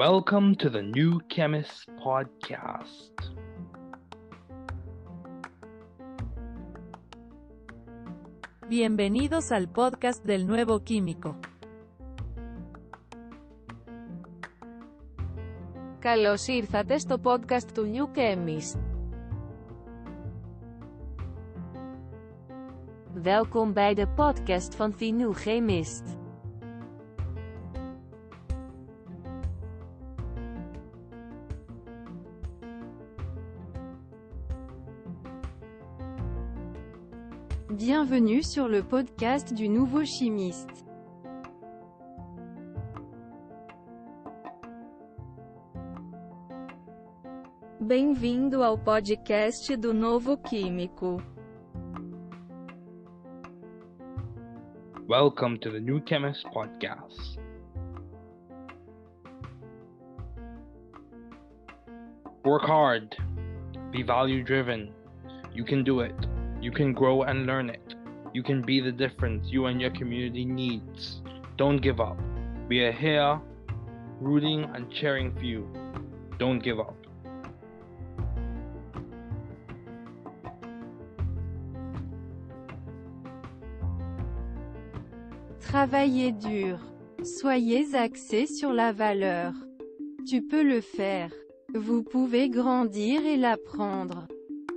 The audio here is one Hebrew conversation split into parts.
Welcome to the New Chemist Podcast. Bienvenidos al podcast del nuevo químico. Καλώς ήρθατε στο podcast του New Chemist. Welkom bij de podcast van The New Chemist. Bienvenue sur le podcast du nouveau chimiste. Bem-vindo ao podcast do Novo Químico. Welcome to the New Chemist Podcast. Work hard. Be value driven. You can do it. You can grow and learn it. You can be the difference you and your community needs. Don't give up. We are here rooting and cheering for you. Don't give up. Travaillez dur. Soyez axé sur la valeur. Tu peux le faire. Vous pouvez grandir et l'apprendre.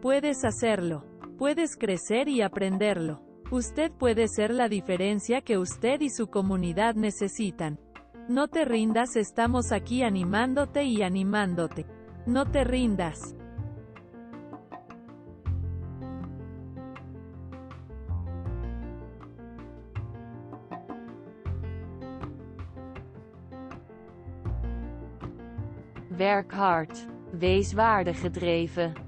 Puedes hacerlo. Puedes crecer y aprenderlo. Usted puede ser la diferencia que usted y su comunidad necesitan. No te rindas, estamos aquí animándote y animándote. No te rindas. Werk hard. Wees waardegedreven.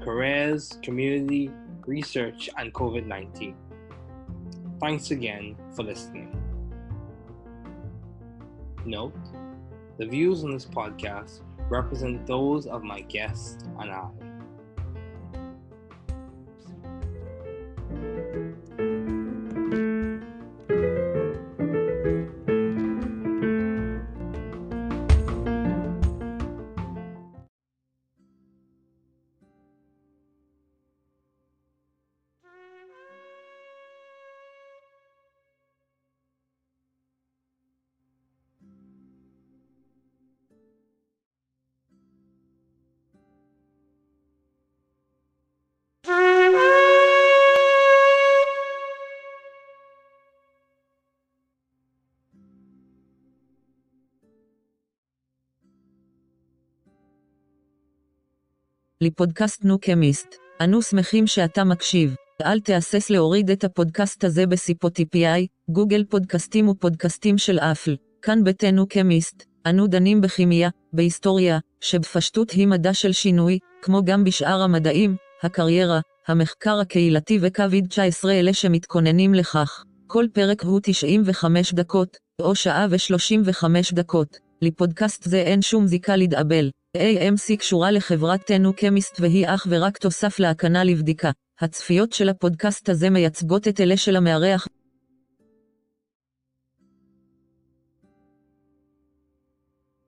careers, community, research, and COVID 19. Thanks again for listening. Note the views on this podcast represent those of my guests and I. לפודקאסט נו קמיסט. אנו שמחים שאתה מקשיב. אל תהסס להוריד את הפודקאסט הזה בסיפוטיפיי, גוגל פודקאסטים ופודקאסטים של אפל. כאן ביתנו קמיסט. אנו דנים בכימיה, בהיסטוריה, שבפשטות היא מדע של שינוי, כמו גם בשאר המדעים, הקריירה, המחקר הקהילתי וקוביד 19 אלה שמתכוננים לכך. כל פרק הוא 95 דקות, או שעה ו-35 דקות. לפודקאסט זה אין שום זיקה לדאבל. AMC קשורה לחברת תנו קמיסט והיא אך ורק תוסף להקנה לבדיקה. הצפיות של הפודקאסט הזה מייצגות את אלה של המארח.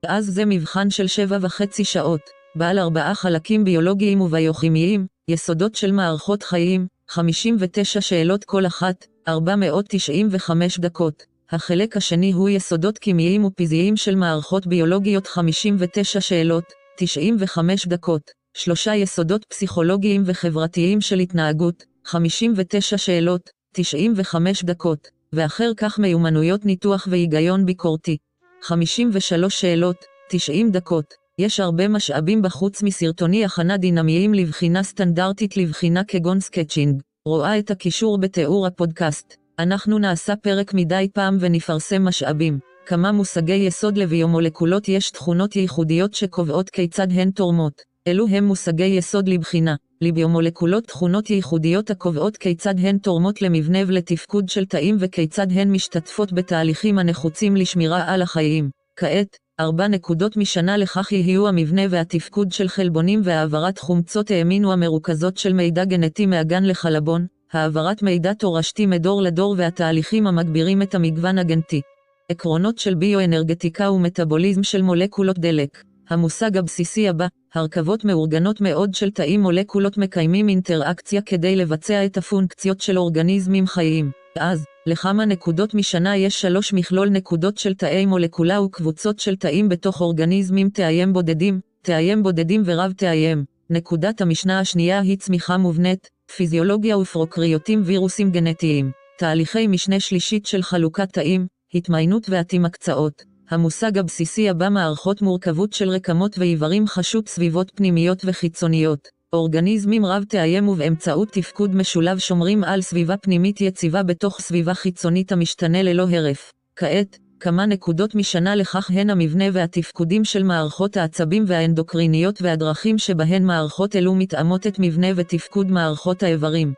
אז זה מבחן של שבע וחצי שעות, בעל ארבעה חלקים ביולוגיים וביוכימיים, יסודות של מערכות חיים, 59 שאלות כל אחת, 495 דקות. החלק השני הוא יסודות כימיים ופיזיים של מערכות ביולוגיות 59 שאלות, 95 דקות. שלושה יסודות פסיכולוגיים וחברתיים של התנהגות, 59 שאלות, 95 דקות, ואחר כך מיומנויות ניתוח והיגיון ביקורתי. 53 שאלות, 90 דקות. יש הרבה משאבים בחוץ מסרטוני הכנה דינמיים לבחינה סטנדרטית לבחינה כגון sketching. רואה את הקישור בתיאור הפודקאסט. אנחנו נעשה פרק מדי פעם ונפרסם משאבים. כמה מושגי יסוד לביומולקולות יש תכונות ייחודיות שקובעות כיצד הן תורמות. אלו הם מושגי יסוד לבחינה. לביומולקולות תכונות ייחודיות הקובעות כיצד הן תורמות למבנה ולתפקוד של תאים וכיצד הן משתתפות בתהליכים הנחוצים לשמירה על החיים. כעת, ארבע נקודות משנה לכך יהיו המבנה והתפקוד של חלבונים והעברת חומצות האמינו המרוכזות של מידע גנטי מהגן לחלבון, העברת מידע תורשתי מדור לדור והתהליכים המגבירים את המגוון הגנטי. עקרונות של ביואנרגטיקה ומטאבוליזם של מולקולות דלק. המושג הבסיסי הבא, הרכבות מאורגנות מאוד של תאים מולקולות מקיימים אינטראקציה כדי לבצע את הפונקציות של אורגניזמים חיים. אז, לכמה נקודות משנה יש שלוש מכלול נקודות של תאי מולקולה וקבוצות של תאים בתוך אורגניזמים תאיים בודדים, תאיים בודדים ורב תאיים. נקודת המשנה השנייה היא צמיחה מובנית, פיזיולוגיה ופרוקריוטים וירוסים גנטיים. תהליכי משנה שלישית של חלוקת תאים, התמיינות ועתים-הקצאות. המושג הבסיסי הבא מערכות מורכבות של רקמות ואיברים חשוב סביבות פנימיות וחיצוניות. אורגניזמים רב תאיים ובאמצעות תפקוד משולב שומרים על סביבה פנימית יציבה בתוך סביבה חיצונית המשתנה ללא הרף. כעת, כמה נקודות משנה לכך הן המבנה והתפקודים של מערכות העצבים והאנדוקריניות והדרכים שבהן מערכות אלו מתאמות את מבנה ותפקוד מערכות האיברים.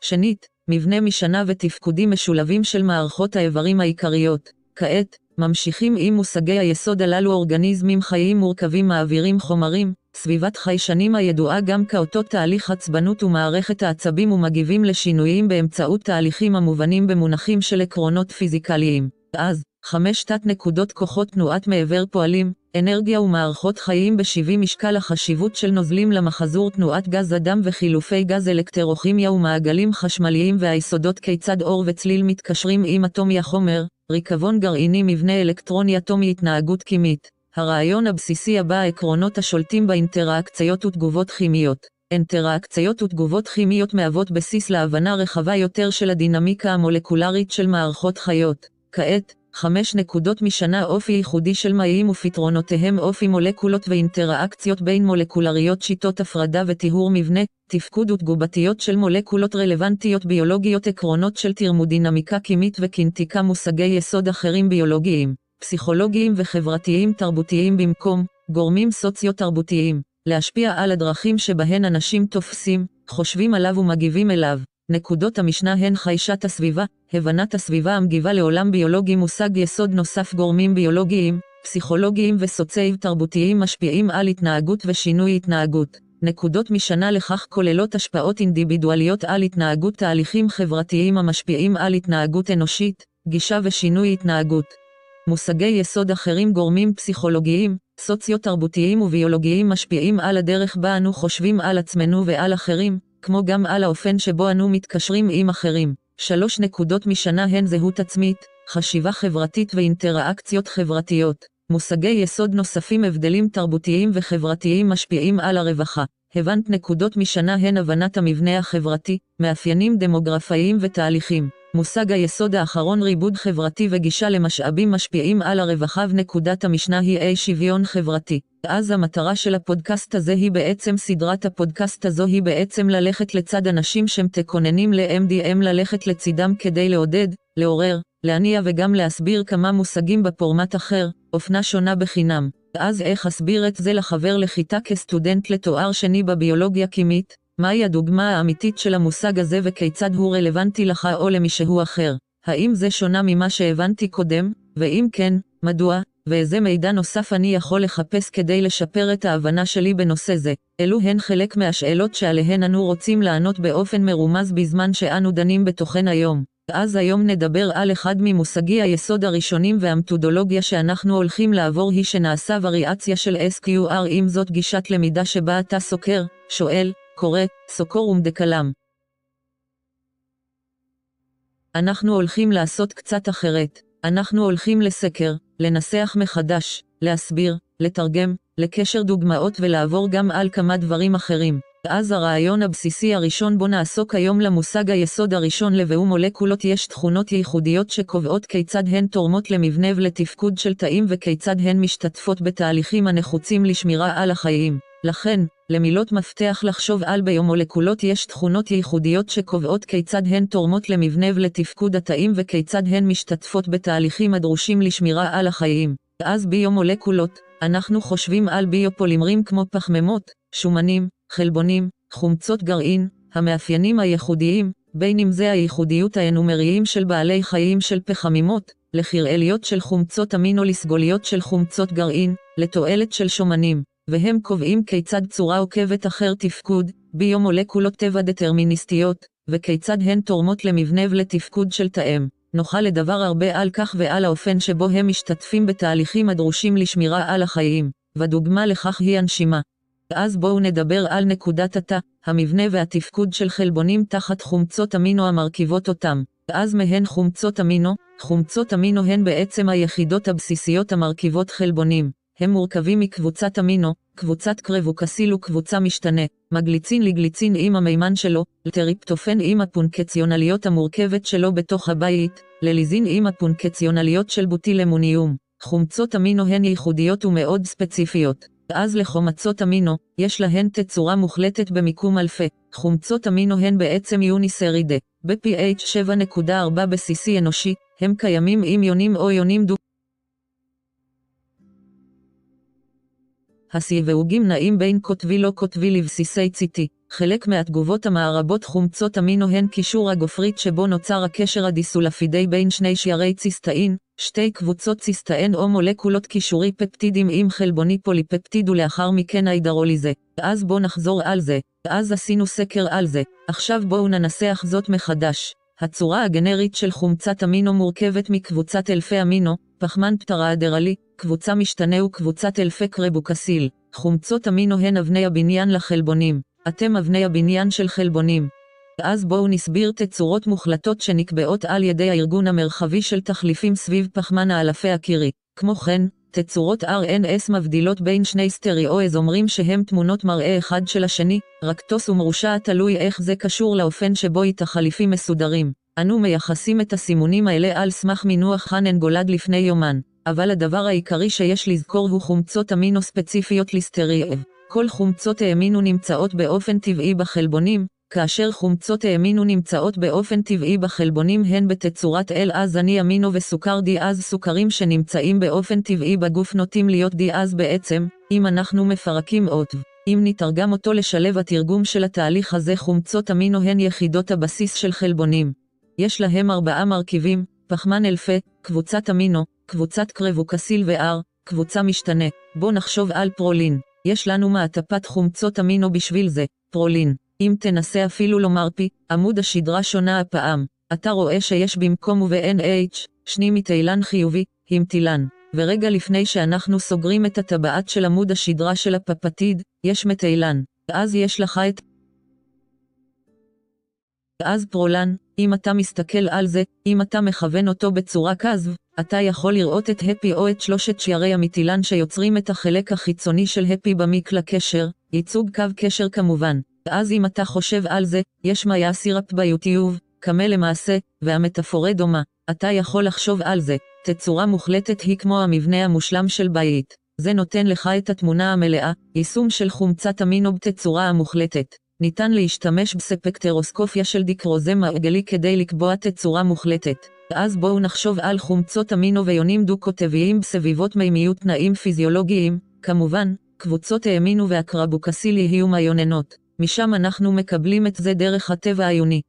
שנית, מבנה משנה ותפקודים משולבים של מערכות האיברים העיקריות. כעת, ממשיכים עם מושגי היסוד הללו אורגניזמים חיים מורכבים מעבירים חומרים, סביבת חיישנים הידועה גם כאותו תהליך עצבנות ומערכת העצבים ומגיבים לשינויים באמצעות תהליכים המובנים במונחים של עקרונות פיזיקליים. אז, חמש תת-נקודות כוחות תנועת מעבר פועלים, אנרגיה ומערכות חיים ב-70 משקל החשיבות של נוזלים למחזור תנועת גז אדם וחילופי גז אלקטרוכימיה ומעגלים חשמליים והיסודות כיצד אור וצליל מתקשרים עם אטומי החומר, ריקבון גרעיני מבנה אלקטרוני אטומי התנהגות כימית. הרעיון הבסיסי הבא העקרונות השולטים באינטראקציות ותגובות כימיות. אינטראקציות ותגובות כימיות מהוות בסיס להבנה רחבה יותר של הדינמיקה המולקולרית של מערכות חיות. כעת, חמש נקודות משנה אופי ייחודי של מים ופתרונותיהם אופי מולקולות ואינטראקציות בין מולקולריות שיטות הפרדה וטיהור מבנה, תפקוד ותגובתיות של מולקולות רלוונטיות ביולוגיות עקרונות של תרמודינמיקה קימית וקינטיקה מושגי יסוד אחרים ביולוגיים, פסיכולוגיים וחברתיים תרבותיים במקום, גורמים סוציו-תרבותיים, להשפיע על הדרכים שבהן אנשים תופסים, חושבים עליו ומגיבים אליו. נקודות המשנה הן חיישת הסביבה, הבנת הסביבה המגיבה לעולם ביולוגי מושג יסוד נוסף גורמים ביולוגיים, פסיכולוגיים וסוציאל תרבותיים משפיעים על התנהגות ושינוי התנהגות. נקודות משנה לכך כוללות השפעות אינדיבידואליות על התנהגות תהליכים חברתיים המשפיעים על התנהגות אנושית, גישה ושינוי התנהגות. מושגי יסוד אחרים גורמים פסיכולוגיים, סוציו-תרבותיים וביולוגיים משפיעים על הדרך בה אנו חושבים על עצמנו ועל אחרים, כמו גם על האופן שבו אנו מתקשרים עם אחרים. שלוש נקודות משנה הן זהות עצמית, חשיבה חברתית ואינטראקציות חברתיות. מושגי יסוד נוספים הבדלים תרבותיים וחברתיים משפיעים על הרווחה. הבנת נקודות משנה הן הבנת המבנה החברתי, מאפיינים דמוגרפיים ותהליכים. מושג היסוד האחרון ריבוד חברתי וגישה למשאבים משפיעים על הרווחה ונקודת המשנה היא אי שוויון חברתי. אז המטרה של הפודקאסט הזה היא בעצם סדרת הפודקאסט הזו היא בעצם ללכת לצד אנשים שמתכוננים ל-MDM ללכת לצידם כדי לעודד, לעורר, להניע וגם להסביר כמה מושגים בפורמט אחר, אופנה שונה בחינם. אז איך אסביר את זה לחבר לכיתה כסטודנט לתואר שני בביולוגיה קימית? מהי הדוגמה האמיתית של המושג הזה וכיצד הוא רלוונטי לך או למישהו אחר? האם זה שונה ממה שהבנתי קודם? ואם כן, מדוע? ואיזה מידע נוסף אני יכול לחפש כדי לשפר את ההבנה שלי בנושא זה? אלו הן חלק מהשאלות שעליהן אנו רוצים לענות באופן מרומז בזמן שאנו דנים בתוכן היום. אז היום נדבר על אחד ממושגי היסוד הראשונים והמתודולוגיה שאנחנו הולכים לעבור היא שנעשה וריאציה של SQR עם זאת גישת למידה שבה אתה סוקר, שואל, קורא, סוקור ומדקלם. אנחנו הולכים לעשות קצת אחרת, אנחנו הולכים לסקר, לנסח מחדש, להסביר, לתרגם, לקשר דוגמאות ולעבור גם על כמה דברים אחרים. אז הרעיון הבסיסי הראשון בו נעסוק היום למושג היסוד הראשון לבאו מולקולות יש תכונות ייחודיות שקובעות כיצד הן תורמות למבנה ולתפקוד של תאים וכיצד הן משתתפות בתהליכים הנחוצים לשמירה על החיים. לכן, למילות מפתח לחשוב על ביומולקולות יש תכונות ייחודיות שקובעות כיצד הן תורמות למבנה ולתפקוד התאים וכיצד הן משתתפות בתהליכים הדרושים לשמירה על החיים. אז ביומולקולות, אנחנו חושבים על ביופולימרים כמו פחמימות, שומנים, חלבונים, חומצות גרעין, המאפיינים הייחודיים, בין אם זה הייחודיות האנומריים של בעלי חיים של פחמימות, לכרעליות של חומצות אמינו לסגוליות של חומצות גרעין, לתועלת של שומנים. והם קובעים כיצד צורה עוקבת אחר תפקוד, ביומולקולות טבע דטרמיניסטיות, וכיצד הן תורמות למבנה ולתפקוד של תאם. נוכל לדבר הרבה על כך ועל האופן שבו הם משתתפים בתהליכים הדרושים לשמירה על החיים, ודוגמה לכך היא הנשימה. אז בואו נדבר על נקודת התא, המבנה והתפקוד של חלבונים תחת חומצות אמינו המרכיבות אותם. אז מהן חומצות אמינו, חומצות אמינו הן בעצם היחידות הבסיסיות המרכיבות חלבונים. הם מורכבים מקבוצת אמינו, קבוצת קרבוקסיל וקבוצה משתנה, מגליצין לגליצין עם המימן שלו, לטריפטופן עם הפונקציונליות המורכבת שלו בתוך הבית, לליזין עם הפונקציונליות של בוטילמוניום. חומצות אמינו הן ייחודיות ומאוד ספציפיות. אז לחומצות אמינו, יש להן תצורה מוחלטת במיקום אלפי. חומצות אמינו הן בעצם יוניסרידה. ב-pH 7.4 בסיסי אנושי, הם קיימים עם יונים או יונים דו הסיווגים נעים בין קוטבי לא קוטבי לבסיסי ציטי. חלק מהתגובות המערבות חומצות אמינו הן קישור הגופרית שבו נוצר הקשר הדיסולפידי בין שני שיירי ציסטאין, שתי קבוצות ציסטאין או מולקולות קישורי פפטידים עם חלבוני פוליפפטיד ולאחר מכן ההידרוליזה. אז בואו נחזור על זה. אז עשינו סקר על זה. עכשיו בואו ננסח זאת מחדש. הצורה הגנרית של חומצת אמינו מורכבת מקבוצת אלפי אמינו, פחמן פטראדרלי, קבוצה משתנה וקבוצת אלפי קרבוקסיל. חומצות אמינו הן אבני הבניין לחלבונים. אתם אבני הבניין של חלבונים. אז בואו נסביר תצורות מוחלטות שנקבעות על ידי הארגון המרחבי של תחליפים סביב פחמן האלפי הקירי. כמו כן, תצורות RNS מבדילות בין שני אומרים שהם תמונות מראה אחד של השני, רק טוס ומרושע תלוי איך זה קשור לאופן שבו התחליפים מסודרים. אנו מייחסים את הסימונים האלה על סמך מינוח חנן גולד לפני יומן, אבל הדבר העיקרי שיש לזכור הוא חומצות אמינו ספציפיות ליסטריאב. כל חומצות האמינו נמצאות באופן טבעי בחלבונים, כאשר חומצות האמינו נמצאות באופן טבעי בחלבונים הן בתצורת L-אז-אני אמינו וסוכר דיאז סוכרים שנמצאים באופן טבעי בגוף נוטים להיות דיאז בעצם, אם אנחנו מפרקים אות. אם נתרגם אותו לשלב התרגום של התהליך הזה חומצות אמינו הן יחידות הבסיס של חלבונים. יש להם ארבעה מרכיבים, פחמן אלפה, קבוצת אמינו, קבוצת קרבוקסיל ו-R, קבוצה משתנה. בוא נחשוב על פרולין. יש לנו מעטפת חומצות אמינו בשביל זה, פרולין. אם תנסה אפילו לומר פי, עמוד השדרה שונה הפעם. אתה רואה שיש במקום וב-NH, שני מתאילן חיובי, המטילן. ורגע לפני שאנחנו סוגרים את הטבעת של עמוד השדרה של הפפטיד, יש מתאילן. ואז יש לך את ואז פרולן, אם אתה מסתכל על זה, אם אתה מכוון אותו בצורה כזו, אתה יכול לראות את הפי או את שלושת שיירי המטילן שיוצרים את החלק החיצוני של הפי במקלע קשר, ייצוג קו קשר כמובן. ואז אם אתה חושב על זה, יש מאיה סירפ ביוטיוב, קמה למעשה, והמטאפורה דומה. אתה יכול לחשוב על זה. תצורה מוחלטת היא כמו המבנה המושלם של בית. זה נותן לך את התמונה המלאה, יישום של חומצת אמינו בתצורה המוחלטת. ניתן להשתמש בספקטרוסקופיה של דיקרוזה מעגלי כדי לקבוע תצורה מוחלטת. אז בואו נחשוב על חומצות אמינו ויונים דו-קוטביים בסביבות מימיות תנאים פיזיולוגיים, כמובן, קבוצות האמינו והקרבוקסיל יהיו מיוננות. משם אנחנו מקבלים את זה דרך הטבע העיוני.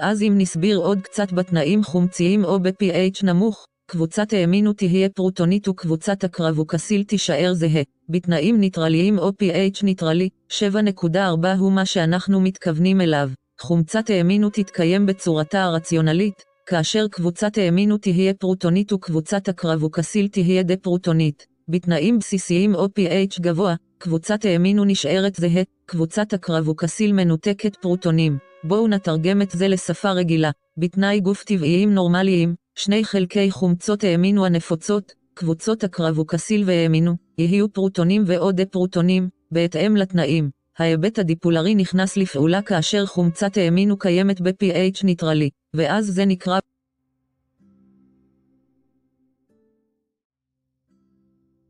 אז אם נסביר עוד קצת בתנאים חומציים או ב- pH נמוך, קבוצת האמינו תהיה פרוטונית וקבוצת הקרבוקסיל תישאר זהה. בתנאים ניטרליים או pH ניטרלי, 7.4 הוא מה שאנחנו מתכוונים אליו. חומצת האמינו תתקיים בצורתה הרציונלית, כאשר קבוצת האמינו תהיה פרוטונית וקבוצת הקרבוקסיל תהיה דה-פרוטונית. בתנאים בסיסיים או pH גבוה, קבוצת האמינו נשארת זהה, קבוצת הקרבוקסיל מנותקת פרוטונים. בואו נתרגם את זה לשפה רגילה. בתנאי גוף טבעיים נורמליים, שני חלקי חומצות האמינו הנפוצות, קבוצות הקרבוקסיל והאמינו, יהיו פרוטונים ועוד פרוטונים, בהתאם לתנאים. ההיבט הדיפולרי נכנס לפעולה כאשר חומצת האמינו קיימת ב-pH ניטרלי, ואז זה נקרא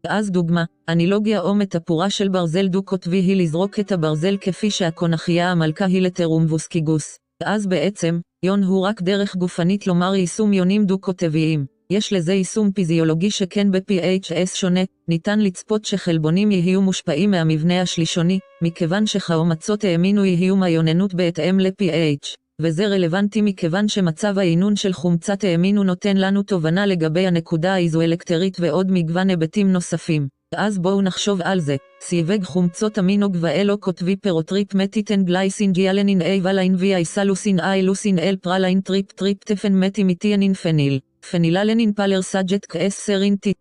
אז דוגמה, אנילוגיה או מטפורה של ברזל דו-קוטבי היא לזרוק את הברזל כפי שהקונכייה המלכה היא לטרומבוסקיגוס. אז בעצם, יון הוא רק דרך גופנית לומר יישום יונים דו-קוטביים. יש לזה יישום פיזיולוגי שכן ב-PHS שונה, ניתן לצפות שחלבונים יהיו מושפעים מהמבנה השלישוני, מכיוון שחומצות האמינו יהיו מיוננות בהתאם ל-PH. וזה רלוונטי מכיוון שמצב העינון של חומצת האמינו נותן לנו תובנה לגבי הנקודה האיזואלקטרית ועוד מגוון היבטים נוספים. אז בואו נחשוב על זה. סיווג חומצות אמינו גבאלו כותבי פירוטריפ מטיטן גלייסין ג'יאלנין אי וליין וי איסלוסין אי לוסין אל פרליין טריפ טריפטפן מטימיטיאנין פניל. פניללנין פלר סאג'ט כאס סרין טי.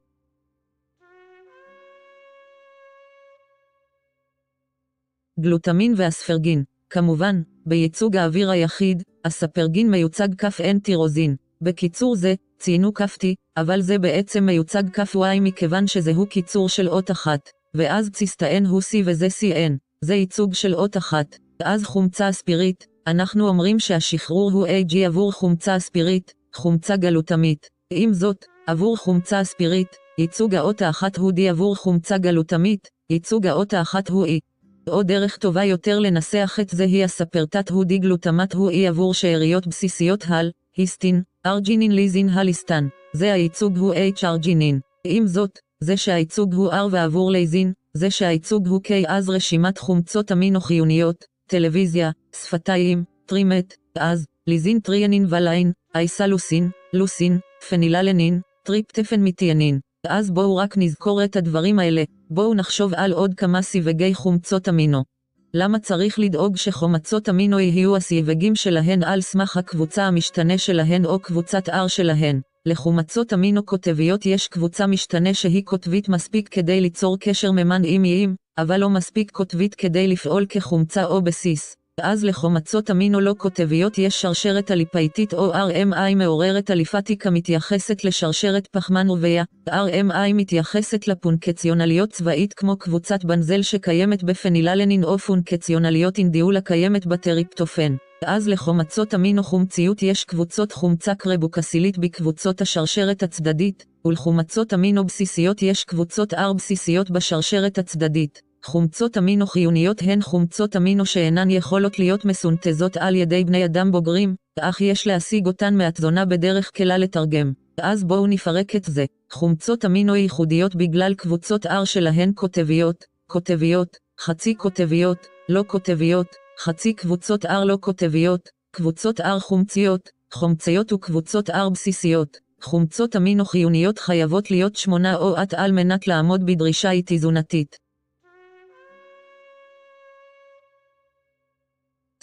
גלוטמין ואספרגין. כמובן, בייצוג האוויר היחיד, הספרגין מיוצג N טירוזין. בקיצור זה, ציינו כף T, אבל זה בעצם מיוצג כף Y מכיוון שזהו קיצור של אות אחת. ואז ציסטאן הוא C וזה CN. זה ייצוג של אות אחת. אז חומצה אספירית, אנחנו אומרים שהשחרור הוא AG עבור חומצה אספירית, חומצה גלוטמית. עם זאת, עבור חומצה אספירית, ייצוג האות האחת הוא D עבור חומצה גלוטמית, ייצוג האות האחת הוא E. או דרך טובה יותר לנסח את זה היא הספרטט הודי גלוטמט הוא אי עבור שאריות בסיסיות הל, היסטין, ארג'ינין ליזין הליסטן. זה הייצוג הוא H ארג'ינין. עם זאת, זה שהייצוג הוא R ועבור ליזין, זה שהייצוג הוא K אז רשימת חומצות אמינו חיוניות, טלוויזיה, שפתיים, טרימט, אז, ליזין טריאנין וליין, אייסלוסין, לוסין, פניללנין, טריפטפן מיטיאנין. אז בואו רק נזכור את הדברים האלה, בואו נחשוב על עוד כמה סיווגי חומצות אמינו. למה צריך לדאוג שחומצות אמינו יהיו הסיווגים שלהן על סמך הקבוצה המשתנה שלהן או קבוצת R שלהן? לחומצות אמינו קוטביות יש קבוצה משתנה שהיא קוטבית מספיק כדי ליצור קשר ממנעימיים, אבל לא מספיק קוטבית כדי לפעול כחומצה או בסיס. אז לחומצות אמינו לא קוטביות יש שרשרת אליפאיטית או RMI מעוררת אליפטיקה מתייחסת לשרשרת פחמן רבייה, RMI מתייחסת לפונקציונליות צבאית כמו קבוצת בנזל שקיימת בפניללנין או פונקציונליות אינדיול הקיימת בטריפטופן. אז לחומצות אמינו חומציות יש קבוצות חומצה קרבוקסילית בקבוצות השרשרת הצדדית, ולחומצות אמינו בסיסיות יש קבוצות R בסיסיות בשרשרת הצדדית. חומצות אמינו חיוניות הן חומצות אמינו שאינן יכולות להיות מסונתזות על ידי בני אדם בוגרים, אך יש להשיג אותן מהתזונה בדרך כלל לתרגם. אז בואו נפרק את זה. חומצות אמינו ייחודיות בגלל קבוצות R שלהן קוטביות, קוטביות, חצי קוטביות, לא קוטביות, חצי קבוצות R לא קוטביות, קבוצות R חומציות, חומציות וקבוצות R בסיסיות. חומצות אמינו חיוניות חייבות להיות שמונה או עט על מנת לעמוד בדרישה איתי-תזונתית.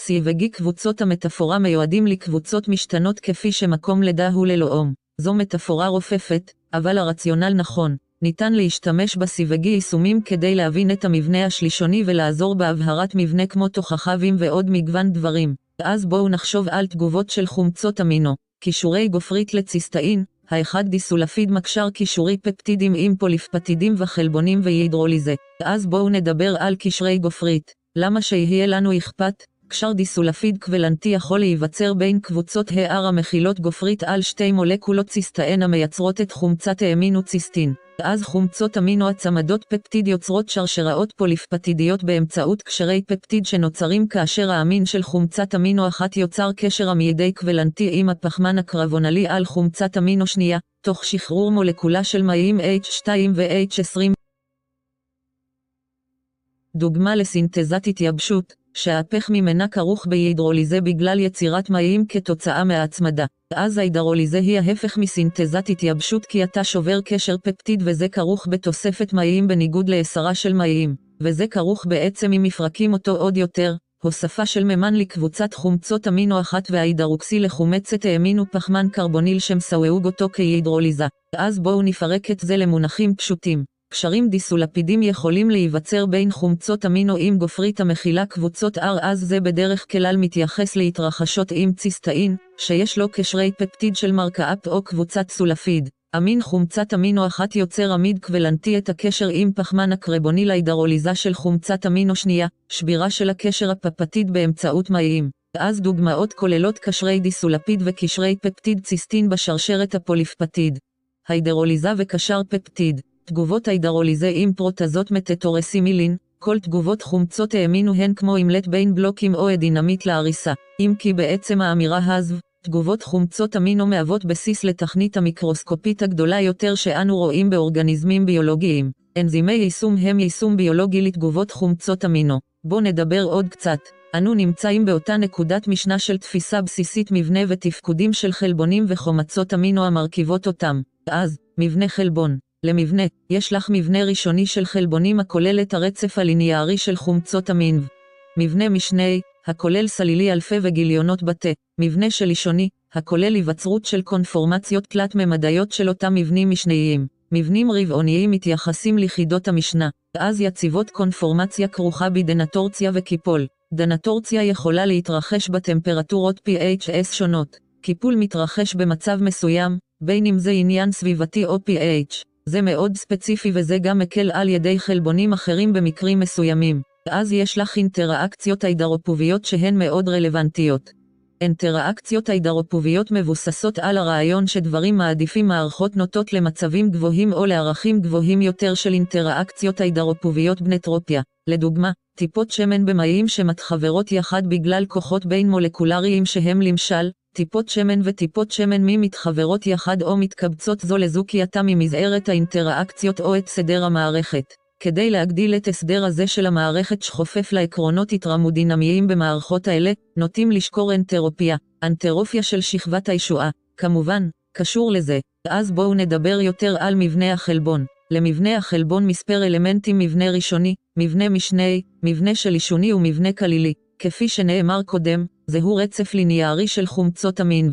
סיווגי קבוצות המטאפורה מיועדים לקבוצות משתנות כפי שמקום לידה הוא ללאום. זו מטאפורה רופפת, אבל הרציונל נכון. ניתן להשתמש בסיווגי יישומים כדי להבין את המבנה השלישוני ולעזור בהבהרת מבנה כמו תוכחבים ועוד מגוון דברים. אז בואו נחשוב על תגובות של חומצות אמינו. קישורי גופרית לציסטאין, האחד דיסולפיד מקשר קישורי פפטידים עם פוליפפטידים וחלבונים והידרוליזה. אז בואו נדבר על קשרי גופרית. למה שיהיה לנו אכפת? קשר דיסולפיד קוולנטי יכול להיווצר בין קבוצות הער המכילות גופרית על שתי מולקולות ציסטאן המייצרות את חומצת האמינו ציסטין. אז חומצות אמינו הצמדות פפטיד יוצרות שרשראות פוליפפטידיות באמצעות קשרי פפטיד שנוצרים כאשר האמין של חומצת אמינו אחת יוצר קשר עמידי קוולנטי עם הפחמן הקרבונלי על חומצת אמינו שנייה, תוך שחרור מולקולה של מים H2 ו-H20. דוגמה לסינתזת התייבשות, שההפך ממנה כרוך בהידרוליזה בגלל יצירת מים כתוצאה מההצמדה. אז ההידרוליזה היא ההפך מסינתזת התייבשות כי אתה שובר קשר פפטיד וזה כרוך בתוספת מים בניגוד לעשרה של מים, וזה כרוך בעצם אם מפרקים אותו עוד יותר, הוספה של מימן לקבוצת חומצות אמינו אחת וההידרוקסי לחומצת האמינו פחמן קרבוניל שמסווג אותו כהידרוליזה. אז בואו נפרק את זה למונחים פשוטים. קשרים דיסולפידים יכולים להיווצר בין חומצות אמינו עם גופרית המכילה קבוצות R אז זה בדרך כלל מתייחס להתרחשות עם ציסטאין, שיש לו קשרי פפטיד של מרקאפ או קבוצת סולפיד. אמין חומצת אמינו אחת יוצר עמיד קוולנטי את הקשר עם פחמן הקרבוני להידרוליזה של חומצת אמינו שנייה, שבירה של הקשר הפפטיד באמצעות מים. אז דוגמאות כוללות קשרי דיסולפיד וקשרי פפטיד ציסטין בשרשרת הפוליפפטיד. הידרוליזה וקשר פפטיד תגובות ההידרוליזה עם פרוטזות מטטורסימילין, כל תגובות חומצות האמינו הן כמו אימלט בין בלוקים או דינמיט להריסה, אם כי בעצם האמירה הזו, תגובות חומצות אמינו מהוות בסיס לתכנית המיקרוסקופית הגדולה יותר שאנו רואים באורגניזמים ביולוגיים. אנזימי יישום הם יישום ביולוגי לתגובות חומצות אמינו. בואו נדבר עוד קצת. אנו נמצאים באותה נקודת משנה של תפיסה בסיסית מבנה ותפקודים של חלבונים וחומצות אמינו המרכיבות אותם. אז, מבנה חלבון. למבנה, יש לך מבנה ראשוני של חלבונים הכולל את הרצף הליניארי של חומצות המין. מבנה משני, הכולל סלילי אלפי וגיליונות בתה. מבנה שלישוני, הכולל היווצרות של קונפורמציות תלת-ממדיות של אותם מבנים משניים. מבנים רבעוניים מתייחסים ליחידות המשנה, ואז יציבות קונפורמציה כרוכה בדנטורציה וקיפול. דנטורציה יכולה להתרחש בטמפרטורות PHS שונות. קיפול מתרחש במצב מסוים, בין אם זה עניין סביבתי או pH. זה מאוד ספציפי וזה גם מקל על ידי חלבונים אחרים במקרים מסוימים. אז יש לך אינטראקציות הידרופוביות שהן מאוד רלוונטיות. אינטראקציות הידרופוביות מבוססות על הרעיון שדברים מעדיפים מערכות נוטות למצבים גבוהים או לערכים גבוהים יותר של אינטראקציות הידרופוביות בנטרופיה. לדוגמה, טיפות שמן במים שמתחברות יחד בגלל כוחות בין מולקולריים שהם למשל, טיפות שמן וטיפות שמן מי מתחברות יחד או מתקבצות זו לזו כי אתה ממזערת האינטראקציות או את סדר המערכת. כדי להגדיל את הסדר הזה של המערכת שחופף לעקרונות התרמודינמיים במערכות האלה, נוטים לשקור אנטרופיה, אנטרופיה של שכבת הישועה. כמובן, קשור לזה, אז בואו נדבר יותר על מבנה החלבון. למבנה החלבון מספר אלמנטים מבנה ראשוני, מבנה משני, מבנה שלישוני ומבנה כלילי. כפי שנאמר קודם, זהו רצף ליניארי של חומצות המין.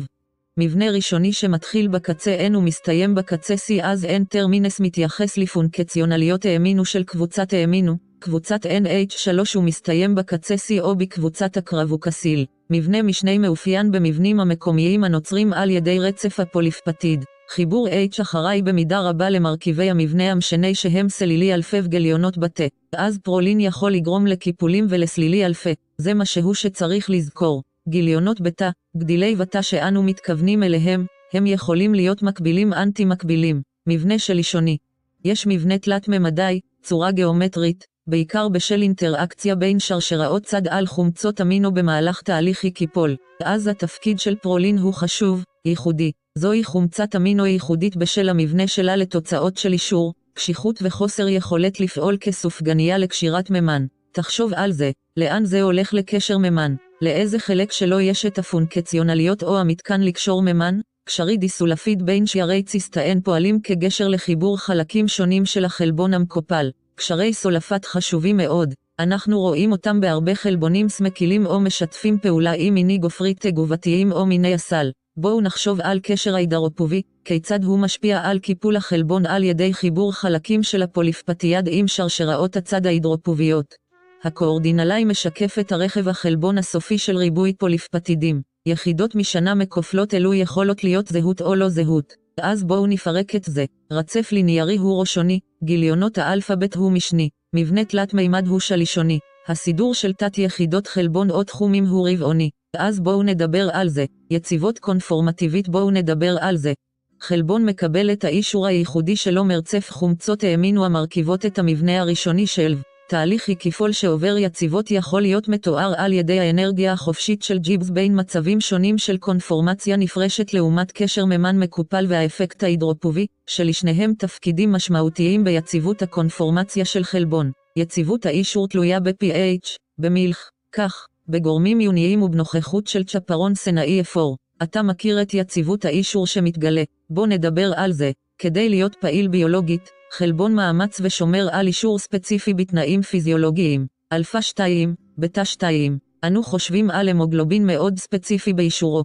מבנה ראשוני שמתחיל בקצה N ומסתיים בקצה C אז N טרמינס מתייחס לפונקציונליות האמינו של קבוצת האמינו, קבוצת NH3 ומסתיים בקצה C או בקבוצת הקרבוקסיל. מבנה משני מאופיין במבנים המקומיים הנוצרים על ידי רצף הפוליפפטיד. חיבור H אחראי במידה רבה למרכיבי המבנה המשני שהם סלילי אלפי וגליונות בתה. אז פרולין יכול לגרום לקיפולים ולסלילי אלפי. זה מה שהוא שצריך לזכור. גיליונות בתא, גדילי בתא שאנו מתכוונים אליהם, הם יכולים להיות מקבילים אנטי-מקבילים. מבנה שלישוני. יש מבנה תלת-ממדי, צורה גיאומטרית, בעיקר בשל אינטראקציה בין שרשראות צד על חומצות אמינו במהלך תהליך קיפול. אז התפקיד של פרולין הוא חשוב, ייחודי. זוהי חומצת אמינו ייחודית בשל המבנה שלה לתוצאות של אישור, קשיחות וחוסר יכולת לפעול כסופגניה לקשירת מימן. תחשוב על זה, לאן זה הולך לקשר מימן? לאיזה חלק שלו יש את הפונקציונליות או המתקן לקשור מימן? קשרי דיסולפיד בין שיירי ציסטאן פועלים כגשר לחיבור חלקים שונים של החלבון המקופל. קשרי סולפת חשובים מאוד, אנחנו רואים אותם בהרבה חלבונים סמקילים או משתפים פעולה עם מיני גופרית תגובתיים או מיני הסל. בואו נחשוב על קשר ההידרופובי, כיצד הוא משפיע על קיפול החלבון על ידי חיבור חלקים של הפוליפפטיאד עם שרשראות הצד ההידרופוביות. הקואורדינלי משקף את הרכב החלבון הסופי של ריבוי פוליפפטידים. יחידות משנה מקופלות אלו יכולות להיות זהות או לא זהות. אז בואו נפרק את זה. רצף ליניארי הוא ראשוני, גיליונות האלפאבית הוא משני, מבנה תלת מימד הוא שלישוני. הסידור של תת-יחידות חלבון או תחומים הוא רבעוני, אז בואו נדבר על זה. יציבות קונפורמטיבית בואו נדבר על זה. חלבון מקבל את האישור הייחודי שלו מרצף חומצות האמינו המרכיבות את המבנה הראשוני של תהליך הקיפול שעובר יציבות יכול להיות מתואר על ידי האנרגיה החופשית של ג'יבס בין מצבים שונים של קונפורמציה נפרשת לעומת קשר מימן מקופל והאפקט ההידרופובי, שלשניהם תפקידים משמעותיים ביציבות הקונפורמציה של חלבון. יציבות האישור תלויה ב-pH, במילך, כך, בגורמים עיוניים ובנוכחות של צ'פרון סנאי אפור. אתה מכיר את יציבות האישור שמתגלה, בוא נדבר על זה. כדי להיות פעיל ביולוגית, חלבון מאמץ ושומר על אישור ספציפי בתנאים פיזיולוגיים. אלפא 2, בטא 2. אנו חושבים על המוגלובין מאוד ספציפי באישורו.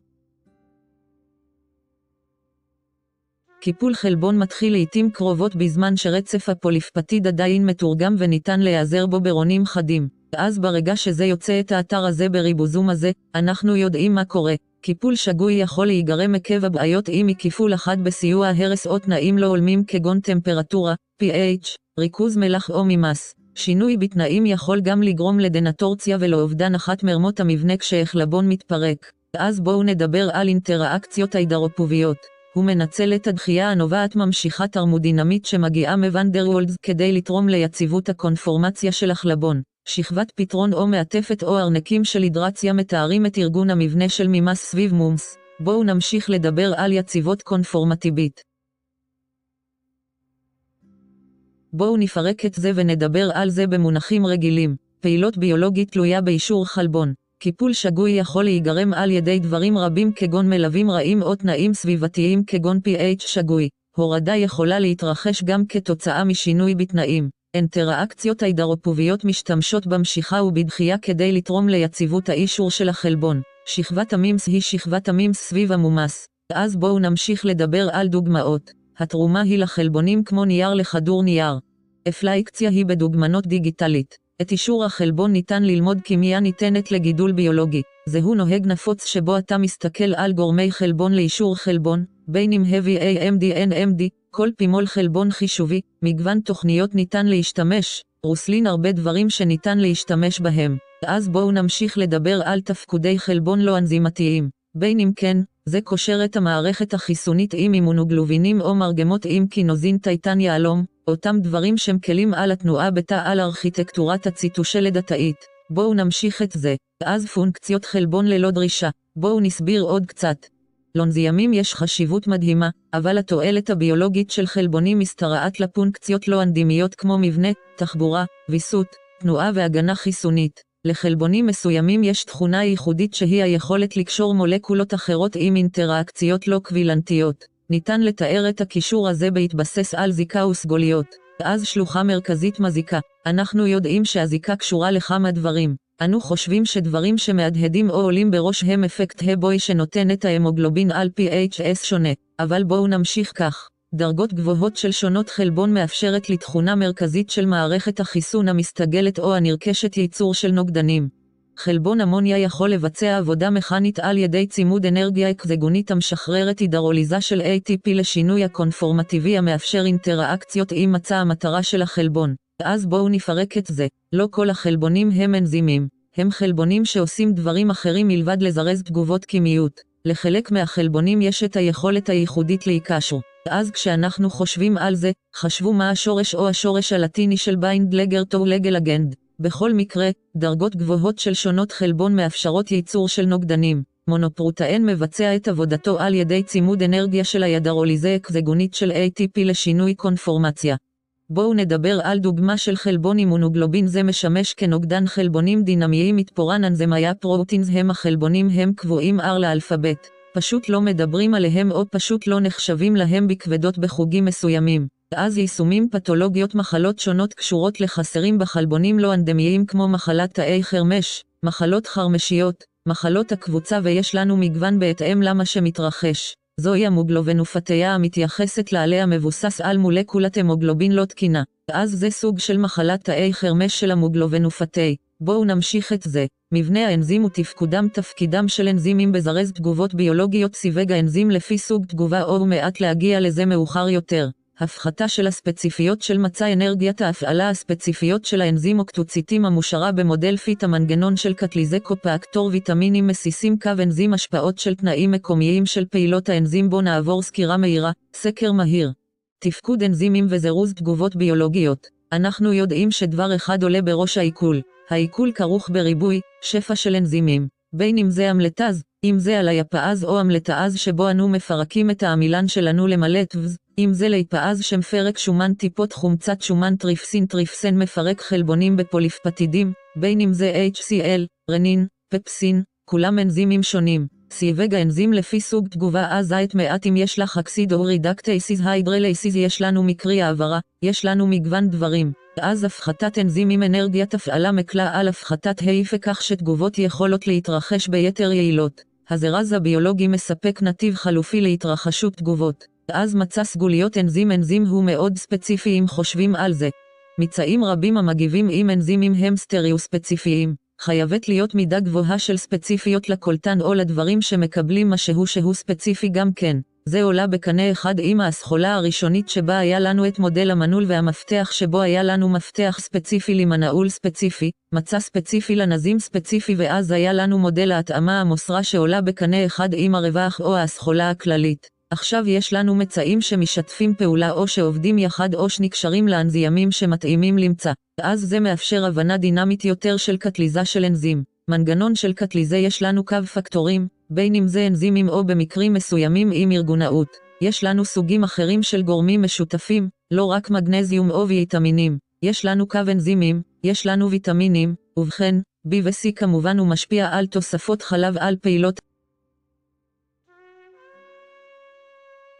קיפול חלבון מתחיל לעיתים קרובות בזמן שרצף הפוליפפטיד עדיין מתורגם וניתן להיעזר בו ברונים חדים. אז ברגע שזה יוצא את האתר הזה בריבוזום הזה, אנחנו יודעים מה קורה. קיפול שגוי יכול להיגרם עקב הבעיות אם מקיפול אחד בסיוע הרס או תנאים לא הולמים כגון טמפרטורה, pH, ריכוז מלח או ממס. שינוי בתנאים יכול גם לגרום לדנטורציה ולאובדן אחת מרמות המבנה כשהחלבון מתפרק. אז בואו נדבר על אינטראקציות ההידרופוביות. הוא מנצל את הדחייה הנובעת ממשיכה תרמודינמית שמגיעה מוונדרוולדס כדי לתרום ליציבות הקונפורמציה של החלבון. שכבת פתרון או מעטפת או ארנקים של הידרציה מתארים את ארגון המבנה של ממס סביב מומס. בואו נמשיך לדבר על יציבות קונפורמטיבית. בואו נפרק את זה ונדבר על זה במונחים רגילים. פעילות ביולוגית תלויה באישור חלבון. קיפול שגוי יכול להיגרם על ידי דברים רבים כגון מלווים רעים או תנאים סביבתיים כגון pH שגוי. הורדה יכולה להתרחש גם כתוצאה משינוי בתנאים. אינטראקציות ההידרופוביות משתמשות במשיכה ובדחייה כדי לתרום ליציבות האישור של החלבון. שכבת המימס היא שכבת המימס סביב המומס. אז בואו נמשיך לדבר על דוגמאות. התרומה היא לחלבונים כמו נייר לכדור נייר. אפלאיקציה היא בדוגמנות דיגיטלית. את אישור החלבון ניתן ללמוד כימיה ניתנת לגידול ביולוגי. זהו נוהג נפוץ שבו אתה מסתכל על גורמי חלבון לאישור חלבון, בין אם heavy AMD NMD, כל פימול חלבון חישובי, מגוון תוכניות ניתן להשתמש, רוסלין הרבה דברים שניתן להשתמש בהם. אז בואו נמשיך לדבר על תפקודי חלבון לא אנזימתיים. בין אם כן, זה קושר את המערכת החיסונית עם אימונוגלובינים או מרגמות עם קינוזין טייטן יהלום, אותם דברים שמקלים על התנועה בתא על ארכיטקטורת הציטושלד התאית. בואו נמשיך את זה. אז פונקציות חלבון ללא דרישה. בואו נסביר עוד קצת. לונזיאמים יש חשיבות מדהימה, אבל התועלת הביולוגית של חלבונים משתרעת לפונקציות לא אנדימיות כמו מבנה, תחבורה, ויסות, תנועה והגנה חיסונית. לחלבונים מסוימים יש תכונה ייחודית שהיא היכולת לקשור מולקולות אחרות עם אינטראקציות לא קבילנטיות. ניתן לתאר את הקישור הזה בהתבסס על זיקה וסגוליות. אז שלוחה מרכזית מזיקה. אנחנו יודעים שהזיקה קשורה לכמה דברים. אנו חושבים שדברים שמהדהדים או עולים בראש הם אפקט הבוי שנותן את ההמוגלובין על PHS שונה, אבל בואו נמשיך כך. דרגות גבוהות של שונות חלבון מאפשרת לתכונה מרכזית של מערכת החיסון המסתגלת או הנרכשת ייצור של נוגדנים. חלבון אמוניה יכול לבצע עבודה מכנית על ידי צימוד אנרגיה אקזגונית המשחררת הידרוליזה של ATP לשינוי הקונפורמטיבי המאפשר אינטראקציות עם מצע המטרה של החלבון. אז בואו נפרק את זה. לא כל החלבונים הם אנזימים. הם חלבונים שעושים דברים אחרים מלבד לזרז תגובות כימיות. לחלק מהחלבונים יש את היכולת הייחודית להיקשרו. אז כשאנחנו חושבים על זה, חשבו מה השורש או השורש הלטיני של ביינד לגר טו לגלגנד. בכל מקרה, דרגות גבוהות של שונות חלבון מאפשרות ייצור של נוגדנים. מונופרוטאן מבצע את עבודתו על ידי צימוד אנרגיה של הידרוליזה אקזגונית של ATP לשינוי קונפורמציה. בואו נדבר על דוגמה של חלבון אימונוגלובין זה משמש כנוגדן חלבונים דינמיים מתפורן אנזמיה פרוטינס הם החלבונים הם קבועים R לאלפבית. פשוט לא מדברים עליהם או פשוט לא נחשבים להם בכבדות בחוגים מסוימים. אז יישומים פתולוגיות מחלות שונות קשורות לחסרים בחלבונים לא אנדמיים כמו מחלת תאי חרמש, מחלות חרמשיות, מחלות הקבוצה ויש לנו מגוון בהתאם למה שמתרחש. זוהי המוגלובנופתיה המתייחסת לעליה מבוסס על מולקולת המוגלובין לא תקינה. אז זה סוג של מחלת תאי חרמש של המוגלובנופתי. בואו נמשיך את זה. מבנה האנזים ותפקודם תפקידם של אנזימים בזרז תגובות ביולוגיות סיווג האנזים לפי סוג תגובה או מעט להגיע לזה מאוחר יותר. הפחתה של הספציפיות של מצע אנרגיית ההפעלה הספציפיות של האנזים אוקטוציטים המושרה במודל פיט המנגנון של קטליזה קופאקטור ויטמינים מסיסים קו אנזים השפעות של תנאים מקומיים של פעילות האנזים בו נעבור סקירה מהירה, סקר מהיר. תפקוד אנזימים וזירוז תגובות ביולוגיות. אנחנו יודעים שדבר אחד עולה בראש העיכול. העיכול כרוך בריבוי, שפע של אנזימים. בין אם זה אמלטז, אם זה על היפאז או אמלטאז שבו אנו מפרקים את העמילן שלנו למלא טבז, אם זה ליפאז שמפרק שומן טיפות חומצת שומן טריפסין טריפסן מפרק חלבונים בפוליפפטידים, בין אם זה HCl, רנין, פפסין, כולם אנזימים שונים. סיווג האנזים לפי סוג תגובה אזית מעט אם יש לך אקסיד או רידקטייסיס היידרלייסיס יש לנו מקרי העברה, יש לנו מגוון דברים. אז הפחתת אנזימים אנרגיית הפעלה מקלה על הפחתת העיפה כך שתגובות יכולות להתרחש ביתר יעילות. הזרז הביולוגי מספק נתיב חלופי להתרחשות תגובות. אז מצא סגוליות אנזים אנזים הוא מאוד ספציפי אם חושבים על זה. מצאים רבים המגיבים עם אנזימים הם סטריאוספציפיים. חייבת להיות מידה גבוהה של ספציפיות לקולטן או לדברים שמקבלים משהו שהוא ספציפי גם כן. זה עולה בקנה אחד עם האסכולה הראשונית שבה היה לנו את מודל המנעול והמפתח שבו היה לנו מפתח ספציפי למנעול ספציפי, מצע ספציפי לנזים ספציפי ואז היה לנו מודל ההתאמה המוסרה שעולה בקנה אחד עם הרווח או האסכולה הכללית. עכשיו יש לנו מצעים שמשתפים פעולה או שעובדים יחד או שנקשרים לאנזימים שמתאימים למצא. אז זה מאפשר הבנה דינמית יותר של קטליזה של אנזים. מנגנון של קטליזה יש לנו קו פקטורים, בין אם זה אנזימים או במקרים מסוימים עם ארגונאות. יש לנו סוגים אחרים של גורמים משותפים, לא רק מגנזיום או ויטמינים. יש לנו קו אנזימים, יש לנו ויטמינים, ובכן, B ו-C כמובן הוא משפיע על תוספות חלב על פעילות.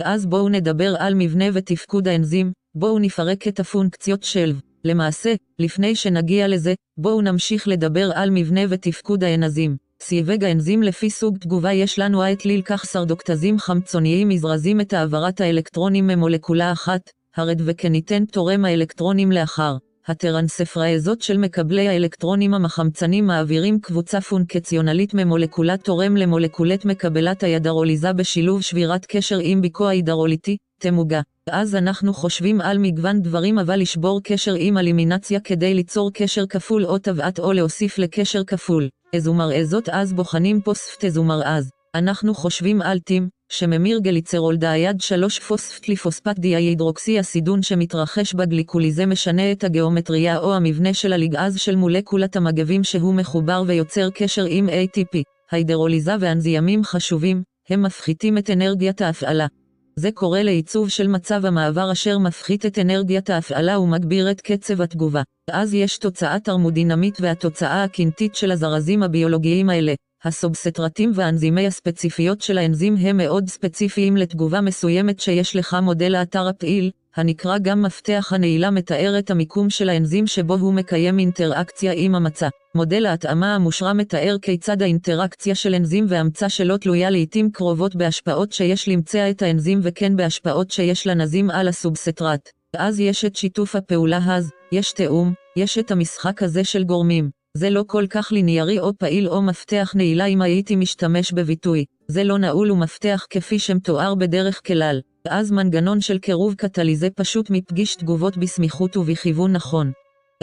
אז בואו נדבר על מבנה ותפקוד האנזים, בואו נפרק את הפונקציות של למעשה, לפני שנגיע לזה, בואו נמשיך לדבר על מבנה ותפקוד האנזים. סיווג האנזים לפי סוג תגובה יש לנו האתליל כך סרדוקטזים חמצוניים מזרזים את העברת האלקטרונים ממולקולה אחת, הרד וכניתן תורם האלקטרונים לאחר. הטרנספרזות של מקבלי האלקטרונים המחמצנים מעבירים קבוצה פונקציונלית ממולקולת תורם למולקולת מקבלת הידרוליזה בשילוב שבירת קשר עם ביקוע הידרוליטי, תמוגה. אז אנחנו חושבים על מגוון דברים אבל לשבור קשר עם אלימינציה כדי ליצור קשר כפול או טבעת או להוסיף לקשר כפול. איזומרעזות אז בוחנים פוספט איזומרעז. אנחנו חושבים על טים, שממיר גליצרולדאייד 3 פוספטליפוספט דיהידרוקסי הסידון שמתרחש בגליקוליזה משנה את הגיאומטריה או המבנה של הליגאז של מולקולת המגבים שהוא מחובר ויוצר קשר עם ATP. ההידרוליזה ואנזימים חשובים, הם מפחיתים את אנרגיית ההפעלה. זה קורה לעיצוב של מצב המעבר אשר מפחית את אנרגיית ההפעלה ומגביר את קצב התגובה. אז יש תוצאה תרמודינמית והתוצאה הקינטית של הזרזים הביולוגיים האלה. הסובסטרטים והאנזימי הספציפיות של האנזים הם מאוד ספציפיים לתגובה מסוימת שיש לך מודל האתר הפעיל, הנקרא גם מפתח הנעילה מתאר את המיקום של האנזים שבו הוא מקיים אינטראקציה עם המצע. מודל ההתאמה המושרה מתאר כיצד האינטראקציה של אנזים והמצע שלו תלויה לעיתים קרובות בהשפעות שיש למצוא את האנזים וכן בהשפעות שיש לנזים על הסובסטרט. אז יש את שיתוף הפעולה הז, יש תיאום, יש את המשחק הזה של גורמים. זה לא כל כך ליניארי או פעיל או מפתח נעילה אם הייתי משתמש בביטוי. זה לא נעול ומפתח כפי שמתואר בדרך כלל. ואז מנגנון של קירוב קטליזה פשוט מפגיש תגובות בסמיכות ובכיוון נכון.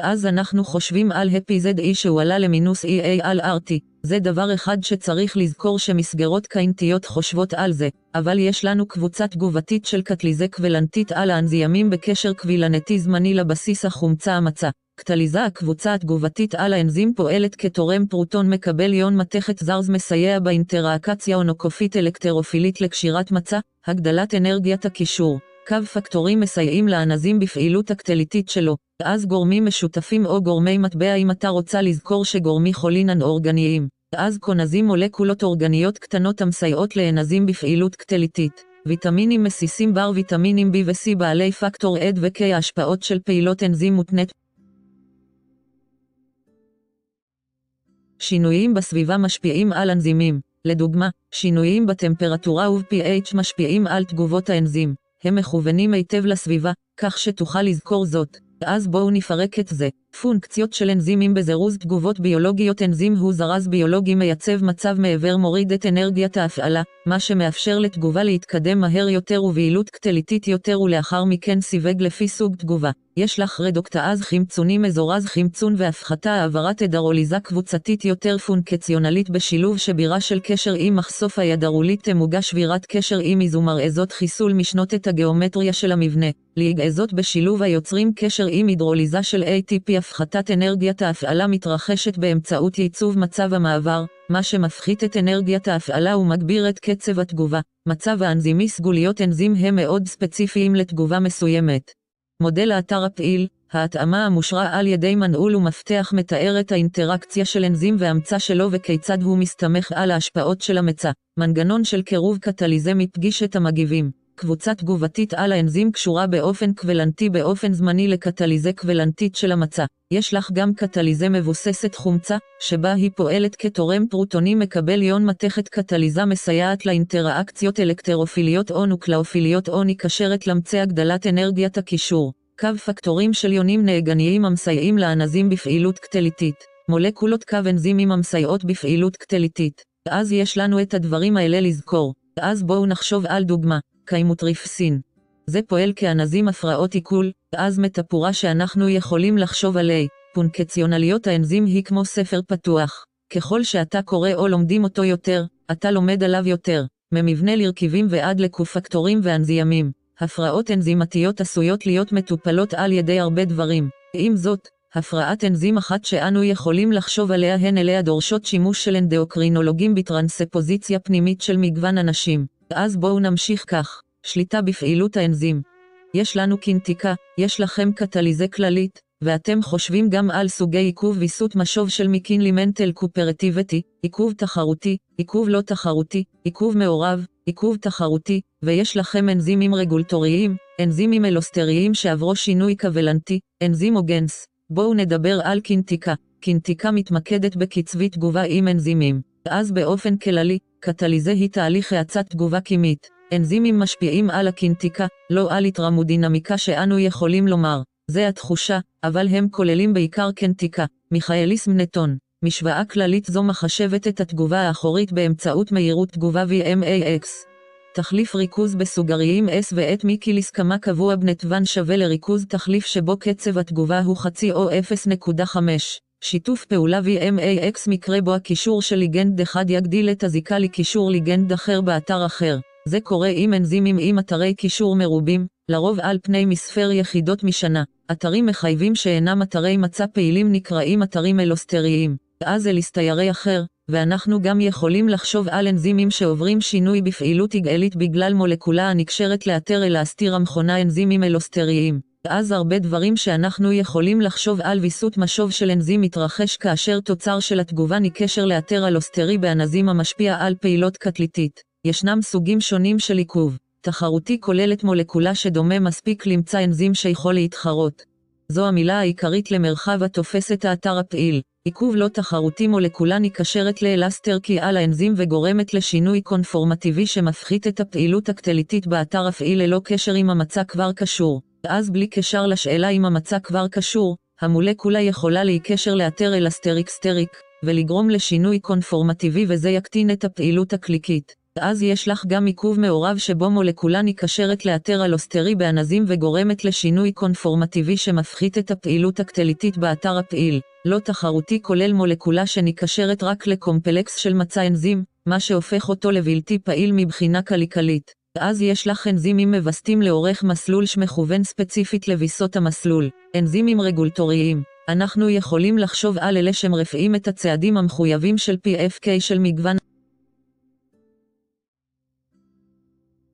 ואז אנחנו חושבים על הפי ZE שהוא עלה למינוס EA על RT. זה דבר אחד שצריך לזכור שמסגרות קיינטיות חושבות על זה, אבל יש לנו קבוצה תגובתית של קטליזה קבלנטית על האנזימים בקשר קבילנטי זמני לבסיס החומצה המצע. קטליזה הקבוצה התגובתית על האנזים פועלת כתורם פרוטון מקבל יון מתכת זרז מסייע באינטראקציה אונוקופית אלקטרופילית לקשירת מצע, הגדלת אנרגיית הקישור. קו פקטורים מסייעים לאנזים בפעילות הקטליטית שלו, אז גורמים משותפים או גורמי מטבע אם אתה רוצה לזכור שגורמי חולינן אורגניים. אז קונזים מולקולות אורגניות קטנות המסייעות לאנזים בפעילות קטליטית. ויטמינים מסיסים בר ויטמינים B ו-C בעלי פקטור עד ו-K ההשפעות של פעילות אנזים מותנית שינויים בסביבה משפיעים על אנזימים. לדוגמה, שינויים בטמפרטורה וב-pH משפיעים על תגובות האנזים. הם מכוונים היטב לסביבה, כך שתוכל לזכור זאת. אז בואו נפרק את זה. פונקציות של אנזימים בזירוז תגובות ביולוגיות אנזים הוא זרז ביולוגי מייצב מצב מעבר מוריד את אנרגיית ההפעלה, מה שמאפשר לתגובה להתקדם מהר יותר וביעילות קטליטית יותר ולאחר מכן סיווג לפי סוג תגובה. יש לך רדוקטאז חמצוני מזורז חמצון והפחתה העברת הדרוליזה קבוצתית יותר פונקציונלית בשילוב שבירה של קשר עם מחשוף הידרולית תמוגה שבירת קשר עם איזומרעזות חיסול משנות את הגיאומטריה של המבנה. ליגעזות בשילוב היוצרים קשר עם הידרוליזה של ATP הפחתת אנרגיית ההפעלה מתרחשת באמצעות ייצוב מצב המעבר, מה שמפחית את אנרגיית ההפעלה ומגביר את קצב התגובה. מצב האנזימי סגוליות אנזים הם מאוד ספציפיים לתגובה מסוימת. מודל האתר הפעיל, ההתאמה המושרה על ידי מנעול ומפתח מתאר את האינטראקציה של אנזים והמצע שלו וכיצד הוא מסתמך על ההשפעות של המצע. מנגנון של קירוב קטליזה מפגיש את המגיבים. קבוצה תגובתית על האנזים קשורה באופן קוולנטי באופן זמני לקטליזה קוולנטית של המצע. יש לך גם קטליזה מבוססת חומצה, שבה היא פועלת כתורם פרוטונים מקבל יון מתכת קטליזה מסייעת לאינטראקציות אלקטרופיליות או נוקלאופיליות או נקשרת למצע הגדלת אנרגיית הקישור. קו פקטורים של יונים נהגניים המסייעים לאנזים בפעילות קטליטית. מולקולות קו אנזימים המסייעות בפעילות קטליטית. אז יש לנו את הדברים האלה לזכור. אז בואו נחשוב על דוגמה. קיימוטריפסין. זה פועל כאנזים הפרעות עיכול, אז מטפורה שאנחנו יכולים לחשוב עליה. פונקציונליות האנזים היא כמו ספר פתוח. ככל שאתה קורא או לומדים אותו יותר, אתה לומד עליו יותר. ממבנה לרכיבים ועד לקופקטורים ואנזימים. הפרעות אנזימתיות עשויות להיות מטופלות על ידי הרבה דברים. עם זאת, הפרעת אנזים אחת שאנו יכולים לחשוב עליה הן אליה דורשות שימוש של אנדאוקרינולוגים בטרנספוזיציה פנימית של מגוון אנשים. אז בואו נמשיך כך. שליטה בפעילות האנזים. יש לנו קינטיקה, יש לכם קטליזה כללית, ואתם חושבים גם על סוגי עיכוב ויסות משוב של מקינלי מנטל קופרטיבטי, עיכוב תחרותי, עיכוב לא תחרותי, עיכוב מעורב, עיכוב תחרותי, ויש לכם אנזימים רגולטוריים, אנזימים אלוסטריים שעברו שינוי קוולנטי, אנזימוגנס. בואו נדבר על קינטיקה. קינטיקה מתמקדת בקצבי תגובה עם אנזימים. אז באופן כללי, קטליזה היא תהליך האצת תגובה כימית. אנזימים משפיעים על הקינטיקה, לא על התרמודינמיקה שאנו יכולים לומר. זה התחושה, אבל הם כוללים בעיקר קנטיקה. מיכאליס מנטון. משוואה כללית זו מחשבת את התגובה האחורית באמצעות מהירות תגובה VMAX. תחליף ריכוז בסוגריים S ואת מיקיליס כמה קבוע בנתבן שווה לריכוז תחליף שבו קצב התגובה הוא חצי או 0.5. שיתוף פעולה VMAX מקרה בו הקישור של ליגנד אחד יגדיל את הזיקה לקישור ליגנד אחר באתר אחר. זה קורה עם אנזימים עם אתרי קישור מרובים, לרוב על פני מספר יחידות משנה. אתרים מחייבים שאינם אתרי מצע פעילים נקראים אתרים אלוסטריים. אז אליסטיירי אחר, ואנחנו גם יכולים לחשוב על אנזימים שעוברים שינוי בפעילות יגאלית בגלל מולקולה הנקשרת לאתר אלסטיר המכונה אנזימים אלוסטריים. אז הרבה דברים שאנחנו יכולים לחשוב על ויסות משוב של אנזים מתרחש כאשר תוצר של התגובה נקשר לאתר אלוסטרי באנזים המשפיע על פעילות קטליטית. ישנם סוגים שונים של עיכוב. תחרותי כוללת מולקולה שדומה מספיק למצא אנזים שיכול להתחרות. זו המילה העיקרית למרחב התופס את האתר הפעיל. עיכוב לא תחרותי מולקולה נקשרת לאלסטר כי על האנזים וגורמת לשינוי קונפורמטיבי שמפחית את הפעילות הקטליטית באתר הפעיל ללא קשר עם המצע כבר קשור. ואז בלי קשר לשאלה אם המצע כבר קשור, המולקולה יכולה להיקשר לאתר אלסטריק-סטריק, ולגרום לשינוי קונפורמטיבי וזה יקטין את הפעילות הקליקית. אז יש לך גם עיכוב מעורב שבו מולקולה נקשרת לאתר אלוסטרי באנזים וגורמת לשינוי קונפורמטיבי שמפחית את הפעילות הקטליטית באתר הפעיל. לא תחרותי כולל מולקולה שנקשרת רק לקומפלקס של מצע אנזים, מה שהופך אותו לבלתי פעיל מבחינה קליקלית. אז יש לך אנזימים מבסטים לאורך מסלול שמכוון ספציפית לוויסות המסלול. אנזימים רגולטוריים. אנחנו יכולים לחשוב על אלה שמרפאים את הצעדים המחויבים של PFK של מגוון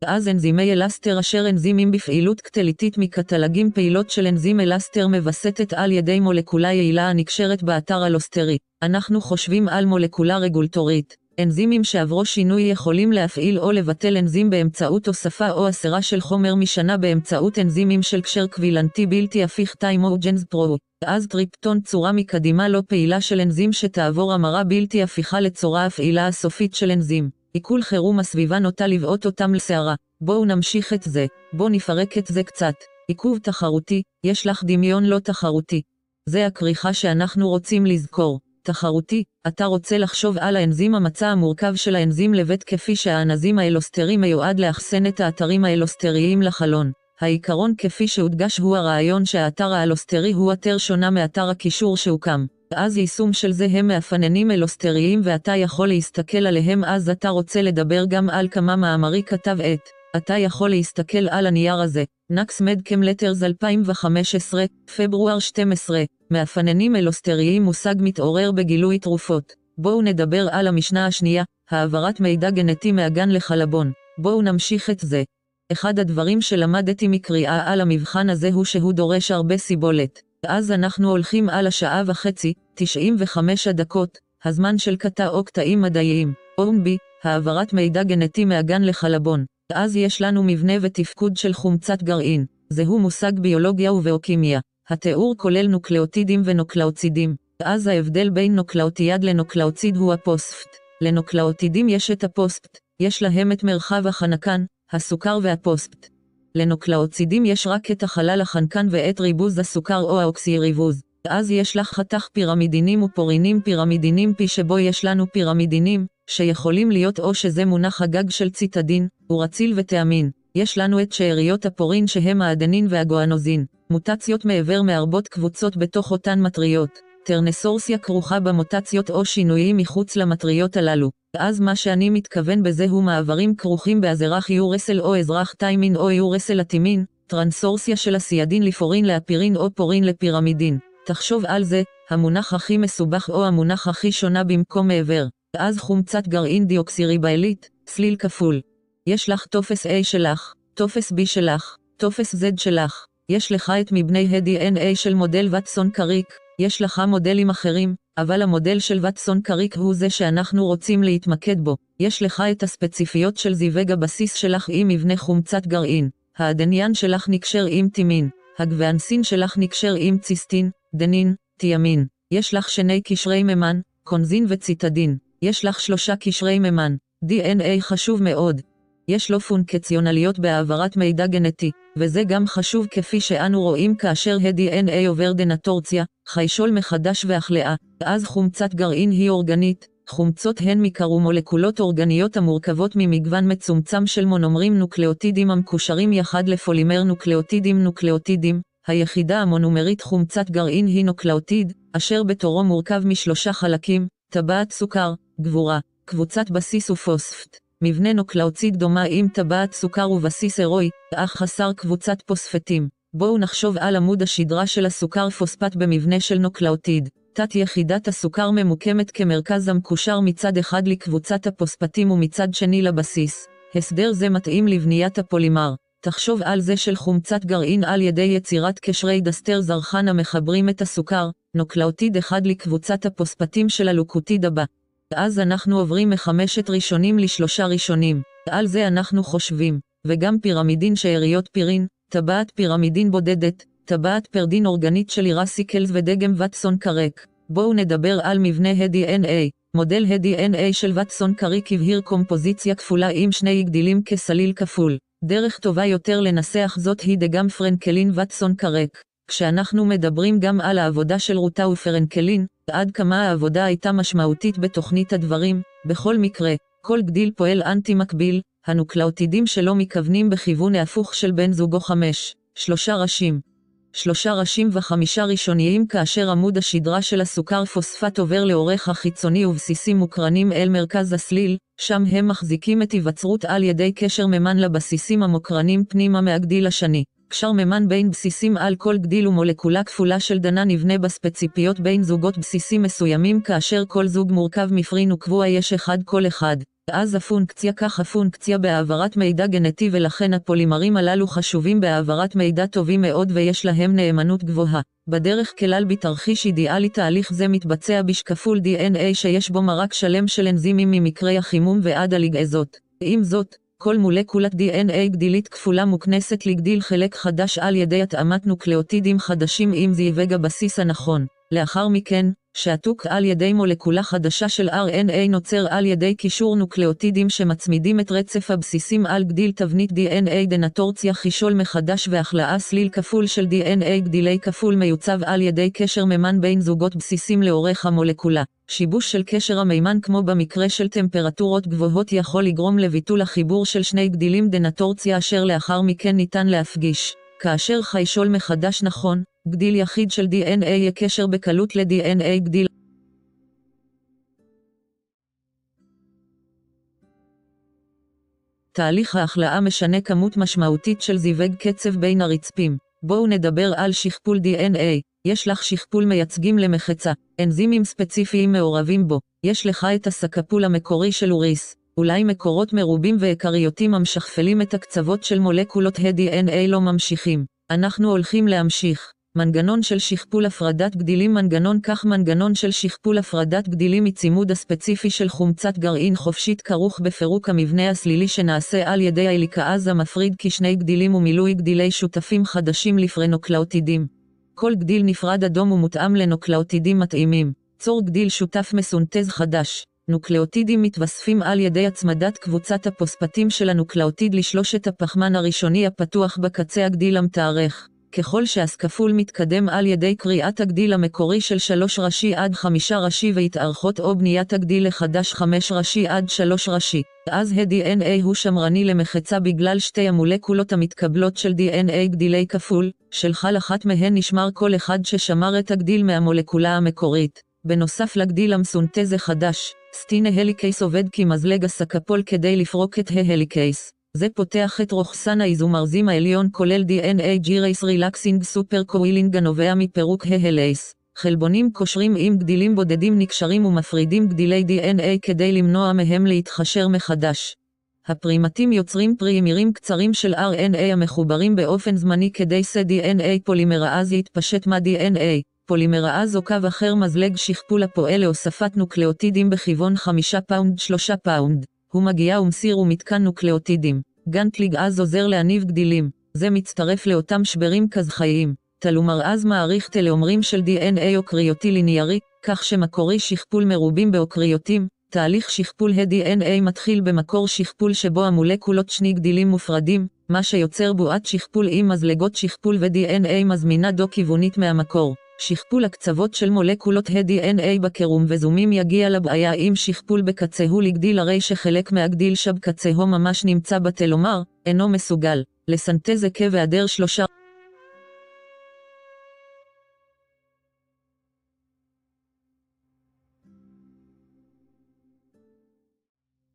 אז אנזימי אלסטר אשר אנזימים בפעילות קטליטית מקטלגים פעילות של אנזים אלסטר מווסתת על ידי מולקולה יעילה הנקשרת באתר אלוסטרי. אנחנו חושבים על מולקולה רגולטורית. אנזימים שעברו שינוי יכולים להפעיל או לבטל אנזים באמצעות הוספה או הסרה של חומר משנה באמצעות אנזימים של קשר קבילנטי בלתי הפיך טיימוג'נס פרו. אז טריפטון צורה מקדימה לא פעילה של אנזים שתעבור המרה בלתי הפיכה לצורה הפעילה הסופית של אנזים. עיכול חירום הסביבה נוטה לבעוט אותם לסערה. בואו נמשיך את זה, בואו נפרק את זה קצת. עיכוב תחרותי, יש לך דמיון לא תחרותי. זה הכריכה שאנחנו רוצים לזכור. תחרותי, אתה רוצה לחשוב על האנזים המצע המורכב של האנזים לבית כפי שהאנזים האלוסטרי מיועד לאחסן את האתרים האלוסטריים לחלון. העיקרון כפי שהודגש הוא הרעיון שהאתר האלוסטרי הוא אתר שונה מאתר הקישור שהוקם. אז יישום של זה הם מאפננים אלוסטריים ואתה יכול להסתכל עליהם אז אתה רוצה לדבר גם על כמה מאמרי כתב עת. אתה יכול להסתכל על הנייר הזה. נקס מדקם לטרס 2015, פברואר 12, מאפננים אלוסטריים מושג מתעורר בגילוי תרופות. בואו נדבר על המשנה השנייה, העברת מידע גנטי מהגן לחלבון. בואו נמשיך את זה. אחד הדברים שלמדתי מקריאה על המבחן הזה הוא שהוא דורש הרבה סיבולת. אז אנחנו הולכים על השעה וחצי, 95 הדקות, הזמן של קטע או קטעים מדעיים. אומבי, העברת מידע גנטי מהגן לחלבון. אז יש לנו מבנה ותפקוד של חומצת גרעין. זהו מושג ביולוגיה ובביוכימיה. התיאור כולל נוקלאוטידים ונוקלאוצידים. אז ההבדל בין נוקלאוטיד לנוקלאוציד הוא הפוספט. לנוקלאוטידים יש את הפוספט, יש להם את מרחב החנקן, הסוכר והפוספט. לנוקלאוצידים יש רק את החלל החנקן ואת ריבוז הסוכר או האוקסיריבוז. אז יש לך חתך פירמידינים ופורינים פירמידינים פי שבו יש לנו פירמידינים, שיכולים להיות או שזה מונח הגג של ציטדין, אורציל וטעמין. יש לנו את שאריות הפורין שהם האדנין והגואנוזין. מוטציות מעבר מהרבות קבוצות בתוך אותן מטריות. טרנסורסיה כרוכה במוטציות או שינויים מחוץ למטריות הללו. אז מה שאני מתכוון בזה הוא מעברים כרוכים באזרח יורסל או אזרח טיימין או יורסל אטימין, טרנסורסיה של הסיידין לפורין לאפירין או פורין לפירמידין. תחשוב על זה, המונח הכי מסובך או המונח הכי שונה במקום מעבר. אז חומצת גרעין דיוקסיריבאלית, צליל כפול. יש לך טופס A שלך, טופס B שלך, טופס Z שלך. יש לך את מבני ה-DNA של מודל וטסון קריק, יש לך מודלים אחרים, אבל המודל של וטסון קריק הוא זה שאנחנו רוצים להתמקד בו. יש לך את הספציפיות של זיווג הבסיס שלך עם מבנה חומצת גרעין. האדניאן שלך נקשר עם טימין. הגוואנסין שלך נקשר עם ציסטין, דנין, תיאמין. יש לך שני קשרי מימן, קונזין וציטדין. יש לך שלושה קשרי מימן. DNA חשוב מאוד. יש לו פונקציונליות בהעברת מידע גנטי, וזה גם חשוב כפי שאנו רואים כאשר ה-DNA עובר דנטורציה, חישול מחדש והכלאה, אז חומצת גרעין היא אורגנית, חומצות הן מקרומולקולות אורגניות המורכבות ממגוון מצומצם של מונומרים נוקלאוטידים המקושרים יחד לפולימר נוקלאוטידים נוקלאוטידים, היחידה המונומרית חומצת גרעין היא נוקלאוטיד, אשר בתורו מורכב משלושה חלקים, טבעת סוכר, גבורה, קבוצת בסיס ופוספט. מבנה נוקלאוציד דומה עם טבעת סוכר ובסיס הירואי, אך חסר קבוצת פוספטים. בואו נחשוב על עמוד השדרה של הסוכר פוספט במבנה של נוקלאוטיד. תת יחידת הסוכר ממוקמת כמרכז המקושר מצד אחד לקבוצת הפוספטים ומצד שני לבסיס. הסדר זה מתאים לבניית הפולימר. תחשוב על זה של חומצת גרעין על ידי יצירת קשרי דיאסטר זרחן המחברים את הסוכר, נוקלאוטיד אחד לקבוצת הפוספטים של הנוקלאוטיד הבא. אז אנחנו עוברים מחמשת ראשונים לשלושה ראשונים. על זה אנחנו חושבים. וגם פירמידין שאריות פירין, טבעת פירמידין בודדת, טבעת פרדין אורגנית של אירסיקלס ודגם וטסון קרק. בואו נדבר על מבנה ה-DNA. מודל ה-DNA של וטסון קריק הבהיר קומפוזיציה כפולה עם שני גדילים כסליל כפול. דרך טובה יותר לנסח זאת היא דגם פרנקלין וטסון קרק. כשאנחנו מדברים גם על העבודה של רוטה ופרנקלין, עד כמה העבודה הייתה משמעותית בתוכנית הדברים, בכל מקרה, כל גדיל פועל אנטי מקביל, הנוקלאוטידים שלו מכוונים בכיוון ההפוך של בן זוגו חמש, שלושה ראשים. שלושה ראשים וחמישה ראשוניים כאשר עמוד השדרה של הסוכר פוספט עובר לאורך החיצוני ובסיסים מוקרנים אל מרכז הסליל, שם הם מחזיקים את היווצרות על ידי קשר מימן לבסיסים המוקרנים פנימה מהגדיל השני. קשר מימן בין בסיסים על כל גדיל ומולקולה כפולה של דנה נבנה בספציפיות בין זוגות בסיסים מסוימים כאשר כל זוג מורכב מפרין וקבוע יש אחד כל אחד. אז הפונקציה כך הפונקציה בהעברת מידע גנטי ולכן הפולימרים הללו חשובים בהעברת מידע טובים מאוד ויש להם נאמנות גבוהה. בדרך כלל בתרחיש אידיאלי תהליך זה מתבצע בשקפול DNA שיש בו מרק שלם של אנזימים ממקרי החימום ועד הליגעזות. עם זאת, כל מולקולת DNA גדילית כפולה מוכנסת לגדיל חלק חדש על ידי התאמת נוקלאוטידים חדשים עם זיווג הבסיס הנכון. לאחר מכן, שעתוק על ידי מולקולה חדשה של RNA נוצר על ידי קישור נוקלאוטידים שמצמידים את רצף הבסיסים על גדיל תבנית DNA דנטורציה חישול מחדש והחלאה סליל כפול של DNA גדילי כפול מיוצב על ידי קשר מימן בין זוגות בסיסים לאורך המולקולה. שיבוש של קשר המימן כמו במקרה של טמפרטורות גבוהות יכול לגרום לביטול החיבור של שני גדילים דנטורציה אשר לאחר מכן ניתן להפגיש. כאשר חישול מחדש נכון, גדיל יחיד של DNA יקשר בקלות ל-DNA גדיל. תהליך ההחלאה משנה כמות משמעותית של זיווג קצב בין הרצפים. בואו נדבר על שכפול DNA. יש לך שכפול מייצגים למחצה, אנזימים ספציפיים מעורבים בו. יש לך את הסקפול המקורי של אוריס. אולי מקורות מרובים ואקריותים המשכפלים את הקצוות של מולקולות ה-DNA לא ממשיכים. אנחנו הולכים להמשיך. מנגנון של שכפול הפרדת גדילים מנגנון כך מנגנון של שכפול הפרדת גדילים מצימוד הספציפי של חומצת גרעין חופשית כרוך בפירוק המבנה הסלילי שנעשה על ידי ההליקאז המפריד כשני גדילים ומילוי גדילי שותפים חדשים לפרנוקלאוטידים. כל גדיל נפרד אדום ומותאם לנוקלאוטידים מתאימים. צור גדיל שותף מסונטז חדש. נוקלאוטידים מתווספים על ידי הצמדת קבוצת הפוספטים של הנוקלאוטיד לשלושת הפחמן הראשוני הפתוח בקצה הגדיל המתארך. ככל שהשכפול מתקדם על ידי קריאת הגדיל המקורי של 3 ראשי עד 5 ראשי והתארכות או בניית הגדיל החדש 5 ראשי עד 3 ראשי, אז ה-DNA הוא שמרני למחצה בגלל שתי המולקולות המתקבלות של DNA גדילי כפול, של כל אחת מהן נשמר כל אחד ששמר את הגדיל מהמולקולה המקורית. בנוסף לגדיל המסונטז החדש, DNA helicase עובד כמזלג השכפול כדי לפרוק את ההליקייס. זה פותח את רוכסן האיזומרזים העליון כולל DNA gyrase relaxing supercoiling הנובע מפירוק ההלייס. חלבונים קושרים עם גדילים בודדים נקשרים ומפרידים גדילי DNA כדי למנוע מהם להתקשר מחדש. הפרימטים יוצרים פרימירים קצרים של RNA המחוברים באופן זמני כדי ש-DNA פולימראז יתפשט מה-DNA. פולימראז או קו אחר מזלג שכפול הפועל להוספת נוקלאוטידים בכיוון 5 פאונד 3 פאונד. הוא מגיע ומסיר ומתקן נוקלאוטידים. גנטליג אז עוזר להניב גדילים. זה מצטרף לאותם שברים כזכאיים. תלומר אז מעריך טלאומרים של DNA אוקריוטי ליניארי, כך שמקורי שכפול מרובים באוקריוטים, תהליך שכפול ה-DNA מתחיל במקור שכפול שבו המולקולות שני גדילים מופרדים, מה שיוצר בועת שכפול עם מזלגות שכפול ו-DNA מזמינה דו-כיוונית מהמקור. שכפול הקצוות של מולקולות ה-DNA בקרום וזומים יגיע לבעיה אם שכפול בקצהו לגדיל הרי שחלק מהגדיל שבקצהו ממש נמצא בתלומר, אינו מסוגל. לסנטז עקב היעדר שלושה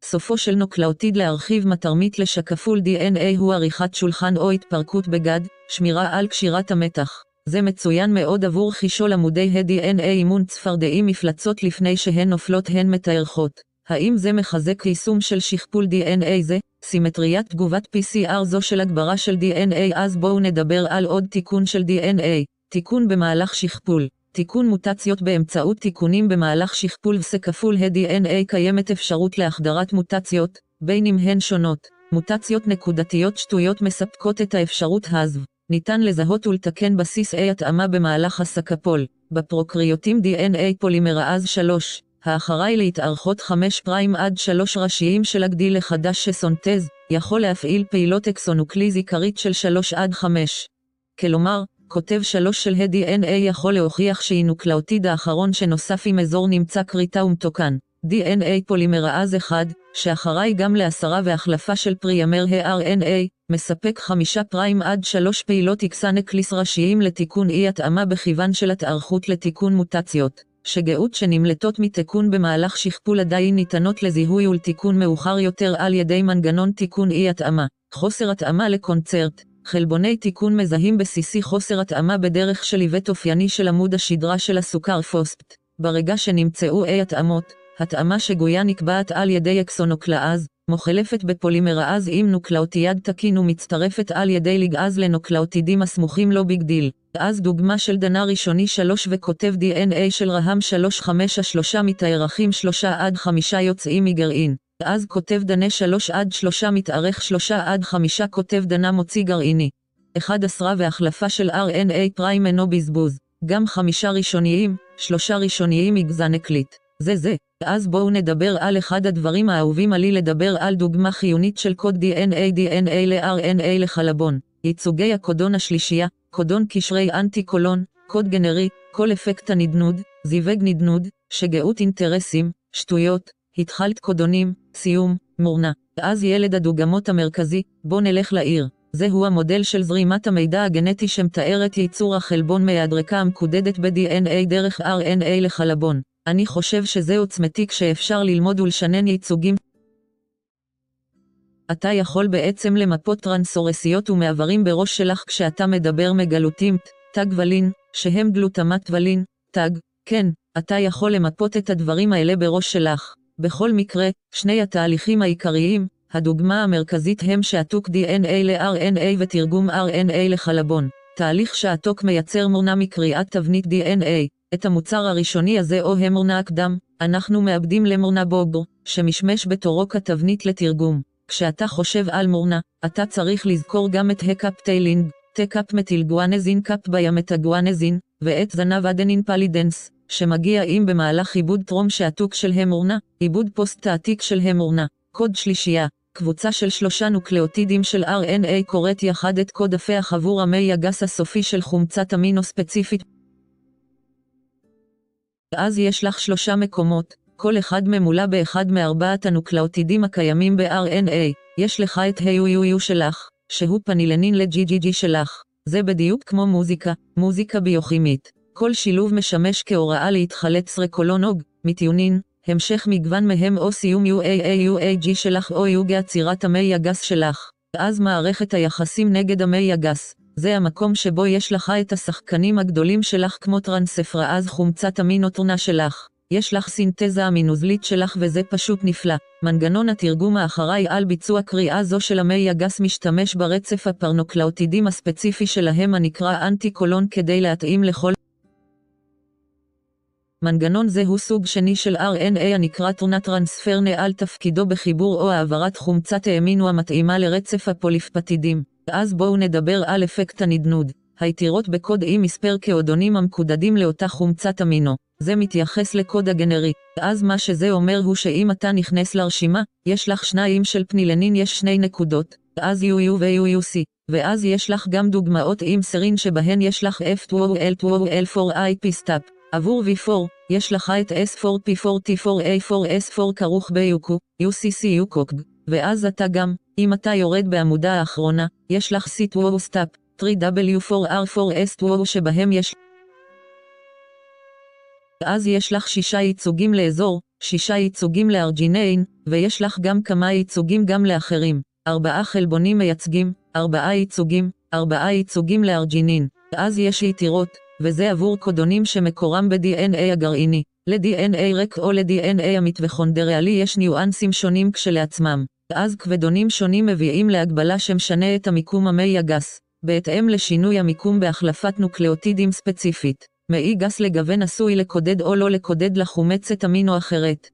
סופו של נוקלאוטיד להרחיב מתרמית לשקפול DNA הוא עריכת שולחן או התפרקות בגד, שמירה על קשירת המתח. זה מצוין מאוד עבור חישול עמודי ה-DNA אימון צפרדעים מפלצות לפני שהן נופלות הן מתארכות. האם זה מחזק יישום של שכפול DNA זה? סימטריית תגובת PCR זו של הגברה של DNA אז בואו נדבר על עוד תיקון של DNA. תיקון במהלך שכפול. תיקון מוטציות באמצעות תיקונים במהלך שכפול וסכפול ה-DNA קיימת אפשרות להחדרת מוטציות, בין אם הן שונות. מוטציות נקודתיות שטויות מספקות את האפשרות הזו. ניתן לזהות ולתקן בסיס A התאמה במהלך השכפול, בפרוקריוטים DNA פולימראז 3, האחראי להתארכות 5 prime עד 3 ראשיים של הגדיל החדש שסונטז, יכול להפעיל פעילות אקסונוקליז עיקרית של 3 עד 5. כלומר, כותב 3 של ה-DNA יכול להוכיח שהיא נוקלאוטיד האחרון שנוסף עם אזור נמצא כריתה ומתוקן. DNA פולימראז 1, שאחראי גם להסרה והחלפה של פריימר ה-RNA, מספק חמישה prime עד שלוש פעילות אקסונוקלאז ראשיים לתיקון אי התאמה בכיוון של התארכות לתיקון מוטציות. שגיאות שנמלטות מתיקון במהלך שכפול עדיין ניתנות לזיהוי ולתיקון מאוחר יותר על ידי מנגנון תיקון אי התאמה. חוסר התאמה לקונצרט חלבוני תיקון מזהים בסיסי חוסר התאמה בדרך של עיוות אופייני של עמוד השדרה של הסוכר פוספט. ברגע שנמצאו אי התאמות, התאמה שגויה נקבעת על ידי אקסונוקלאז, מוחלפת בפולימראז עם נוקלאוטיד תקין ומצטרפת על ידי ליגאז לנוקלאוטידים הסמוכים לו ביג דיל. אז דוגמה של דנה ראשוני 3 וכותב DNA של רהם 3 5 השלושה מתארכים 3 עד 5 יוצאים מגרעין. אז כותב דנה 3 עד 3 מתארך 3 עד 5 כותב דנה מוציא גרעיני. 11 והחלפה של RNA פריים אינו בזבוז. גם חמישה ראשוניים, שלושה ראשוניים מגזן הקליט. זה זה. אז בואו נדבר על אחד הדברים האהובים עלי לדבר על דוגמה חיונית של קוד DNA DNA ל-RNA לחלבון. ייצוגי הקודון השלישייה, קודון קשרי אנטי-קולון, קוד גנרי, כל אפקט הנדנוד, זיווג נדנוד, שגאות אינטרסים, שטויות, התחלת קודונים, סיום, מורנה. אז ילד הדוגמות המרכזי, בוא נלך לעיר. זהו המודל של זרימת המידע הגנטי שמתאר את ייצור החלבון מהדרקה המקודדת ב-DNA דרך RNA לחלבון. אני חושב שזה עוצמתי כשאפשר ללמוד ולשנן ייצוגים. אתה יכול בעצם למפות טרנסורסיות ומעברים בראש שלך כשאתה מדבר מגלוטים, תג ולין, שהם גלוטמת ולין, תג, כן, אתה יכול למפות את הדברים האלה בראש שלך. בכל מקרה, שני התהליכים העיקריים, הדוגמה המרכזית הם שעתוק DNA ל-RNA ותרגום RNA לחלבון. תהליך שעתוק מייצר מורנה מקריאת תבנית DNA. את המוצר הראשוני הזה או המורנה הקדם, אנחנו מאבדים למורנה בוגר, שמשמש בתורו כתבנית לתרגום. כשאתה חושב על מורנה, אתה צריך לזכור גם את הקפטיילינג, טקאפ מטילגואנזין קאפ בימטגואנזין, ואת זנב אדנין פלידנס, שמגיע עם במהלך עיבוד טרום שעתוק של המורנה, עיבוד פוסט-תעתיק של המורנה. קוד שלישייה, קבוצה של שלושה נוקלאוטידים של RNA קוראת יחד את קוד הפח עבור המי הגס הסופי של חומצת אמינו ספציפית. ואז יש לך שלושה מקומות, כל אחד ממולא באחד מארבעת הנוקלאוטידים הקיימים ב-RNA. יש לך את ה-UUU שלך, שהוא פנילנין ל-GGG שלך. זה בדיוק כמו מוזיקה, מוזיקה ביוכימית. כל שילוב משמש כהוראה להתחלץ רקולונוג, מטיונין, המשך מגוון מהם או סיום UAA-UAG שלך או יוגה עצירת המי הגס שלך. ואז מערכת היחסים נגד המי הגס. זה המקום שבו יש לך את השחקנים הגדולים שלך כמו טרנספראז חומצת המינוטרנה שלך. יש לך סינתזה המינוזלית שלך וזה פשוט נפלא. מנגנון התרגום האחראי על ביצוע קריאה זו של המי הגס משתמש ברצף הפרנוקלאוטידים הספציפי שלהם הנקרא אנטי-קולון כדי להתאים לכל מנגנון זה הוא סוג שני של RNA הנקרא תרונת טרנספר נעל תפקידו בחיבור או העברת חומצת האמינו המתאימה לרצף הפוליפפטידים. אז בואו נדבר על אפקט הנדנוד. היתירות בקוד עם מספר כאודונים המקודדים לאותה חומצת אמינו. זה מתייחס לקוד הגנרי. אז מה שזה אומר הוא שאם אתה נכנס לרשימה, יש לך שניים של פנילנין יש שני נקודות, אז UU ו-UUC. ואז יש לך גם דוגמאות עם סרין שבהן יש לך F2L2L4IP סטאפ. עבור V4, יש לך את S4P4T4A4S4 כרוך ב-UQ, UCC UCOG, ואז אתה גם, אם אתה יורד בעמודה האחרונה, יש לך C2O סטאפ, 3W4R4S2O שבהם יש אז יש לך שישה ייצוגים לאזור, שישה ייצוגים לארג'יניין, ויש לך גם כמה ייצוגים גם לאחרים. ארבעה חלבונים מייצגים, ארבעה ייצוגים, ארבעה ייצוגים לארג'ינין. אז יש יתירות, וזה עבור קודונים שמקורם ב-DNA הגרעיני. ל-DNA ריק או ל-DNA המטבחונדריאלי יש ניואנסים שונים כשלעצמם. אז כבדונים שונים מביאים להגבלה שמשנה את המיקום המי הגס, בהתאם לשינוי המיקום בהחלפת נוקלאוטידים ספציפית. מעי גס לגוון עשוי לקודד או לא לקודד לחומצת אמינו אחרת.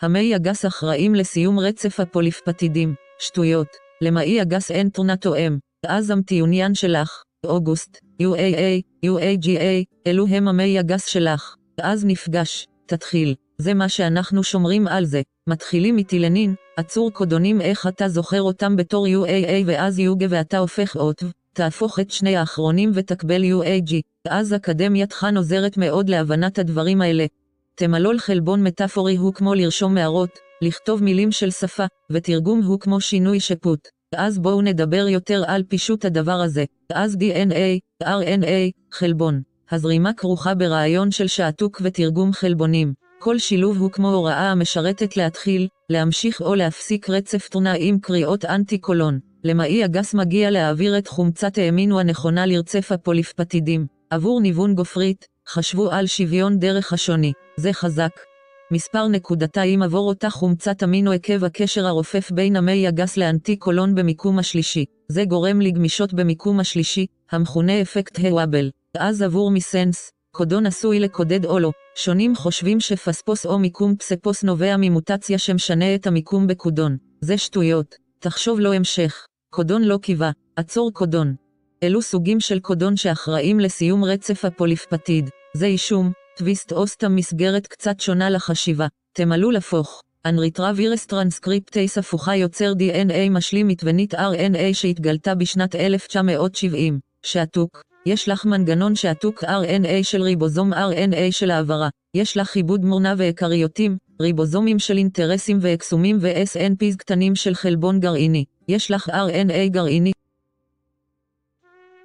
המי הגס אחראים לסיום רצף הפוליפפטידים, שטויות, למעי הגס אין תרונה תואם, אז המטיוניין שלך, אוגוסט, UAA, UAGA, אלו הם המי הגס שלך, אז נפגש, תתחיל, זה מה שאנחנו שומרים על זה, מתחילים מטילנין, עצור קודונים איך אתה זוכר אותם בתור UAA ואז יוגה ואתה הופך אות, תהפוך את שני האחרונים ותקבל UAG, אז אקדמיית עוזרת מאוד להבנת הדברים האלה. תמלול חלבון מטאפורי הוא כמו לרשום מערות, לכתוב מילים של שפה, ותרגום הוא כמו שינוי שפוט. אז בואו נדבר יותר על פישוט הדבר הזה. אז DNA, RNA, חלבון. הזרימה כרוכה ברעיון של שעתוק ותרגום חלבונים. כל שילוב הוא כמו הוראה המשרתת להתחיל, להמשיך או להפסיק רצף תונה עם קריאות אנטי-קולון. למעי הגס מגיע להעביר את חומצת האמינו הנכונה לרצף הפוליפפטידים. עבור ניוון גופרית, חשבו על שוויון דרך השוני. זה חזק. מספר נקודתיים עבור אותה חומצת אמינו עקב הקשר הרופף בין המי הגס לאנטי קולון במיקום השלישי. זה גורם לגמישות במיקום השלישי, המכונה אפקט הוואבל. אז עבור מיסנס, קודון עשוי לקודד או לא. שונים חושבים שפספוס או מיקום פספוס נובע ממוטציה שמשנה את המיקום בקודון. זה שטויות. תחשוב לו המשך. קודון לא קיבה. עצור קודון. אלו סוגים של קודון שאחראים לסיום רצף הפוליפפטיד. זה אישום, טוויסט או סתם מסגרת קצת שונה לחשיבה. תמלאו לפוך. אנריטרווירס טרנסקריפטייס הפוכה יוצר DNA משלים מתבנית RNA שהתגלתה בשנת 1970. שעתוק, יש לך מנגנון שעתוק RNA של ריבוזום RNA של העברה. יש לך עיבוד מורנה ואקריותים, ריבוזומים של אינטרסים ואקסומים ו-SNPs קטנים של חלבון גרעיני. יש לך RNA גרעיני.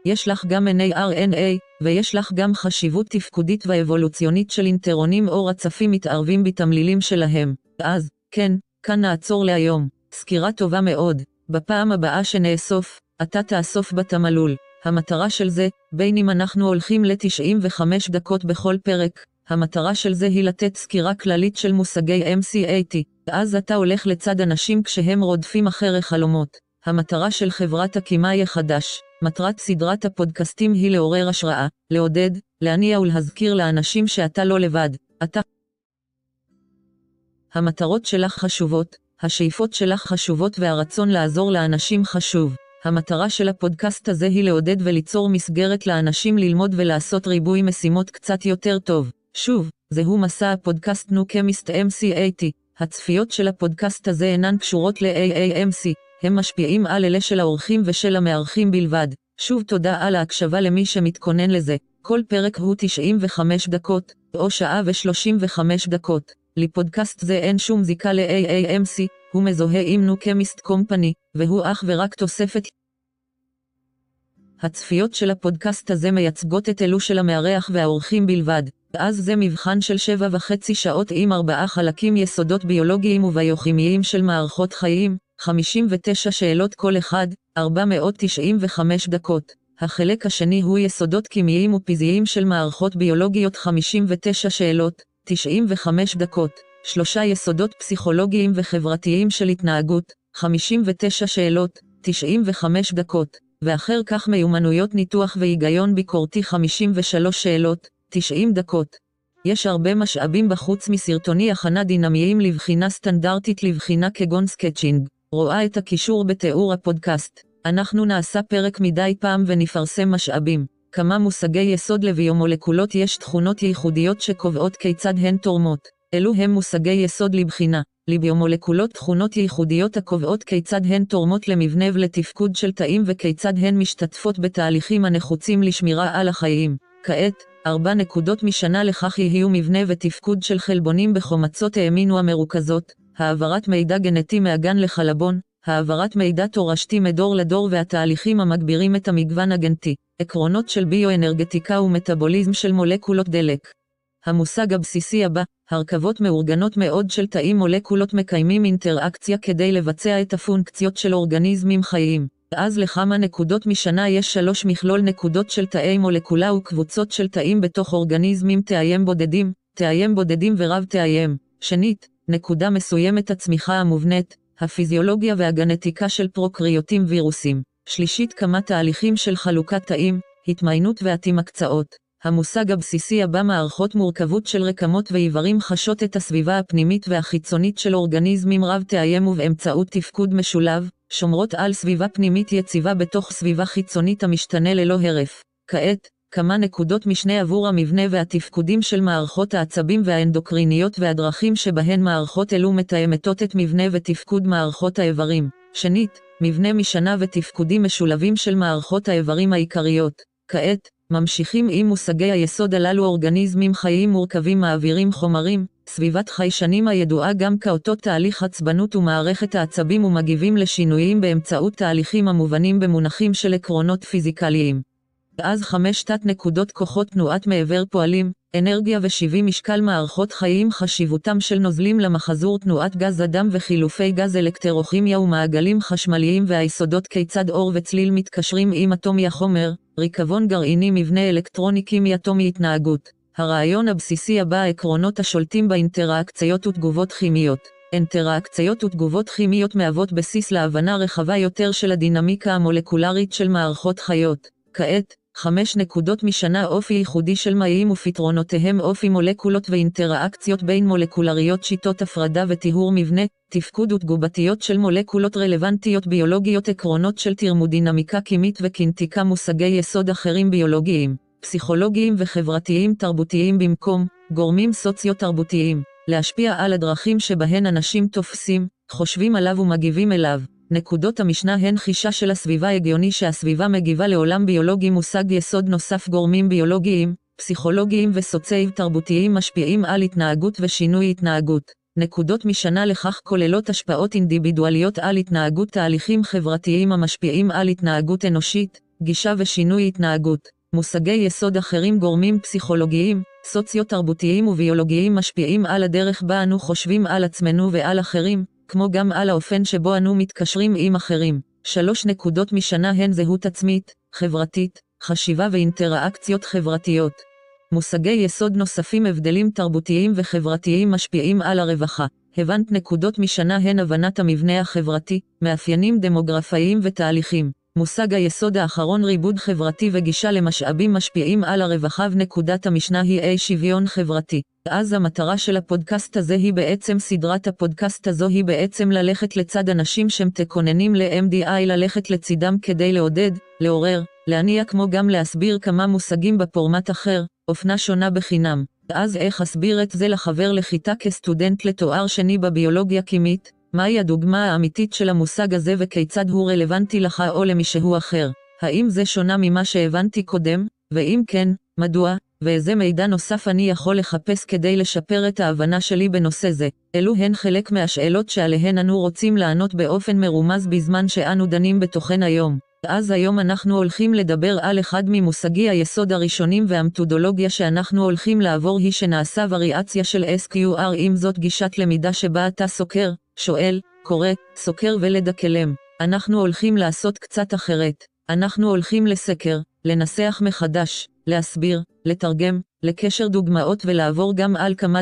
יש לך גם NA-RNA, ויש לך גם חשיבות תפקודית ואבולוציונית של אינטרונים או רצפים מתערבים בתמלילים שלהם. אז, כן, כאן נעצור להיום. סקירה טובה מאוד. בפעם הבאה שנאסוף, אתה תאסוף בתמלול. המטרה של זה, בין אם אנחנו הולכים ל-95 דקות בכל פרק, המטרה של זה היא לתת סקירה כללית של מושגי MCAT, אז אתה הולך לצד אנשים כשהם רודפים אחרי חלומות. המטרה של חברת הקימאי החדש, מטרת סדרת הפודקאסטים היא לעורר השראה, לעודד, להניע ולהזכיר לאנשים שאתה לא לבד, אתה... המטרות שלך חשובות, השאיפות שלך חשובות והרצון לעזור לאנשים חשוב. המטרה של הפודקאסט הזה היא לעודד וליצור מסגרת לאנשים ללמוד ולעשות ריבוי משימות קצת יותר טוב. שוב, זהו מסע הפודקאסט נו קמיסט MCAT. הצפיות של הפודקאסט הזה אינן קשורות ל-AAMC, הם משפיעים על אלה של האורחים ושל המארחים בלבד. שוב תודה על ההקשבה למי שמתכונן לזה. כל פרק הוא 95 דקות, או שעה ו-35 דקות. לפודקאסט זה אין שום זיקה ל-AAMC, הוא מזוהה עם נו קמיסט קומפני, והוא אך ורק תוספת. הצפיות של הפודקאסט הזה מייצגות את אלו של המארח והאורחים בלבד. אז זה מבחן של שבע וחצי שעות עם ארבעה חלקים יסודות ביולוגיים וביוכימיים של מערכות חיים, 59 שאלות כל אחד, 495 דקות. החלק השני הוא יסודות כימיים ופיזיים של מערכות ביולוגיות 59 שאלות, 95 דקות. שלושה יסודות פסיכולוגיים וחברתיים של התנהגות, 59 שאלות, 95 דקות, ואחר כך מיומנויות ניתוח והיגיון ביקורתי 53 שאלות, 90 דקות. יש הרבה משאבים בחוץ מסרטוני הכנה דינמיים לבחינה סטנדרטית לבחינה כגון sketching. רואה את הקישור בתיאור הפודקאסט. אנחנו נעשה פרק מדי פעם ונפרסם משאבים. כמה מושגי יסוד לביומולקולות יש תכונות ייחודיות שקובעות כיצד הן תורמות. אלו הם מושגי יסוד לבחינה. לביומולקולות תכונות ייחודיות הקובעות כיצד הן תורמות למבנה ולתפקוד של תאים וכיצד הן משתתפות בתהליכים הנחוצים לשמירה על החיים. כעת, ארבע נקודות משנה לכך יהיו מבנה ותפקוד של חלבונים בחומצות האמינו המרוכזות, העברת מידע גנטי מהגן לחלבון, העברת מידע תורשתי מדור לדור והתהליכים המגבירים את המגוון הגנטי, עקרונות של ביואנרגטיקה ומטאבוליזם של מולקולות דלק. המושג הבסיסי הבא, הרכבות מאורגנות מאוד של תאים מולקולות מקיימים אינטראקציה כדי לבצע את הפונקציות של אורגניזמים חיים. אז לכמה נקודות משנה יש שלוש מכלול נקודות של תאי מולקולה וקבוצות של תאים בתוך אורגניזמים תאיים בודדים, תאיים בודדים ורב תאיים. שנית, נקודה מסוימת הצמיחה המובנית, הפיזיולוגיה והגנטיקה של פרוקריוטים וירוסים. שלישית כמה תהליכים של חלוקת תאים, התמיינות והתמקצעות. המושג הבסיסי הבא מערכות מורכבות של רקמות ואיברים חשות את הסביבה הפנימית והחיצונית של אורגניזמים רב תאיים ובאמצעות תפקוד משולב, שומרות על סביבה פנימית יציבה בתוך סביבה חיצונית המשתנה ללא הרף. כעת, כמה נקודות משנה עבור המבנה והתפקודים של מערכות העצבים והאנדוקריניות והדרכים שבהן מערכות אלו מתאמתות את מבנה ותפקוד מערכות האיברים. שנית, מבנה משנה ותפקודים משולבים של מערכות האיברים העיקריות. כעת, ממשיכים עם מושגי היסוד הללו אורגניזמים חיים מורכבים מעבירים חומרים, סביבת חיישנים הידועה גם כאותו תהליך עצבנות ומערכת העצבים ומגיבים לשינויים באמצעות תהליכים המובנים במונחים של עקרונות פיזיקליים. אז חמש תת נקודות כוחות תנועת מעבר פועלים, אנרגיה ושיווי משקל מערכות חיים חשיבותם של נוזלים למחזור תנועת גז אדם וחילופי גז אלקטרוכימיה ומעגלים חשמליים והיסודות כיצד אור וצליל מתקשרים עם אטומי החומר, ריקבון גרעיני מבנה אלקטרוני קימי אטומי התנהגות. הרעיון הבסיסי הבא העקרונות השולטים באינטראקציות ותגובות כימיות. אינטראקציות ותגובות כימיות מהוות בסיס להבנה רחבה יותר של הדינמיקה המולקולרית של מערכות חיות. כעת, 5 נקודות משנה אופי ייחודי של מאים ופתרונותיהם אופי מולקולות ואינטראקציות בין מולקולריות שיטות הפרדה וטיהור מבנה, תפקוד ותגובתיות של מולקולות רלוונטיות ביולוגיות עקרונות של תרמודינמיקה קימית וקינטיקה מושגי יסוד אחרים ביולוגיים, פסיכולוגיים וחברתיים תרבותיים במקום, גורמים סוציו-תרבותיים, להשפיע על הדרכים שבהן אנשים תופסים, חושבים עליו ומגיבים אליו. נקודות המשנה הן חישה של הסביבה הגיוני שהסביבה מגיבה לעולם ביולוגי מושג יסוד נוסף גורמים ביולוגיים, פסיכולוגיים וסוציאל תרבותיים משפיעים על התנהגות ושינוי התנהגות. נקודות משנה לכך כוללות השפעות אינדיבידואליות על התנהגות תהליכים חברתיים המשפיעים על התנהגות אנושית, גישה ושינוי התנהגות. מושגי יסוד אחרים גורמים פסיכולוגיים, סוציו-תרבותיים וביולוגיים משפיעים על הדרך בה אנו חושבים על עצמנו ועל אחרים, כמו גם על האופן שבו אנו מתקשרים עם אחרים. שלוש נקודות משנה הן זהות עצמית, חברתית, חשיבה ואינטראקציות חברתיות. מושגי יסוד נוספים הבדלים תרבותיים וחברתיים משפיעים על הרווחה. הבנת נקודות משנה הן הבנת המבנה החברתי, מאפיינים דמוגרפיים ותהליכים. מושג היסוד האחרון ריבוד חברתי וגישה למשאבים משפיעים על הרווחה ונקודת המשנה היא אי שוויון חברתי. אז המטרה של הפודקאסט הזה היא בעצם סדרת הפודקאסט הזו היא בעצם ללכת לצד אנשים שמתכוננים ל-MDI ללכת לצידם כדי לעודד, לעורר, להניע כמו גם להסביר כמה מושגים בפורמט אחר, אופנה שונה בחינם. אז איך אסביר את זה לחבר לכיתה כסטודנט לתואר שני בביולוגיה קימית? מהי הדוגמה האמיתית של המושג הזה וכיצד הוא רלוונטי לך או למישהו אחר? האם זה שונה ממה שהבנתי קודם? ואם כן, מדוע? ואיזה מידע נוסף אני יכול לחפש כדי לשפר את ההבנה שלי בנושא זה? אלו הן חלק מהשאלות שעליהן אנו רוצים לענות באופן מרומז בזמן שאנו דנים בתוכן היום. אז היום אנחנו הולכים לדבר על אחד ממושגי היסוד הראשונים והמתודולוגיה שאנחנו הולכים לעבור היא שנעשה וריאציה של SQR עם זאת גישת למידה שבה אתה סוקר, שואל, קורא, סוקר ולדקלם. אנחנו הולכים לעשות קצת אחרת. אנחנו הולכים לסקר, לנסח מחדש, להסביר, לתרגם, לקשר דוגמאות ולעבור גם על כמה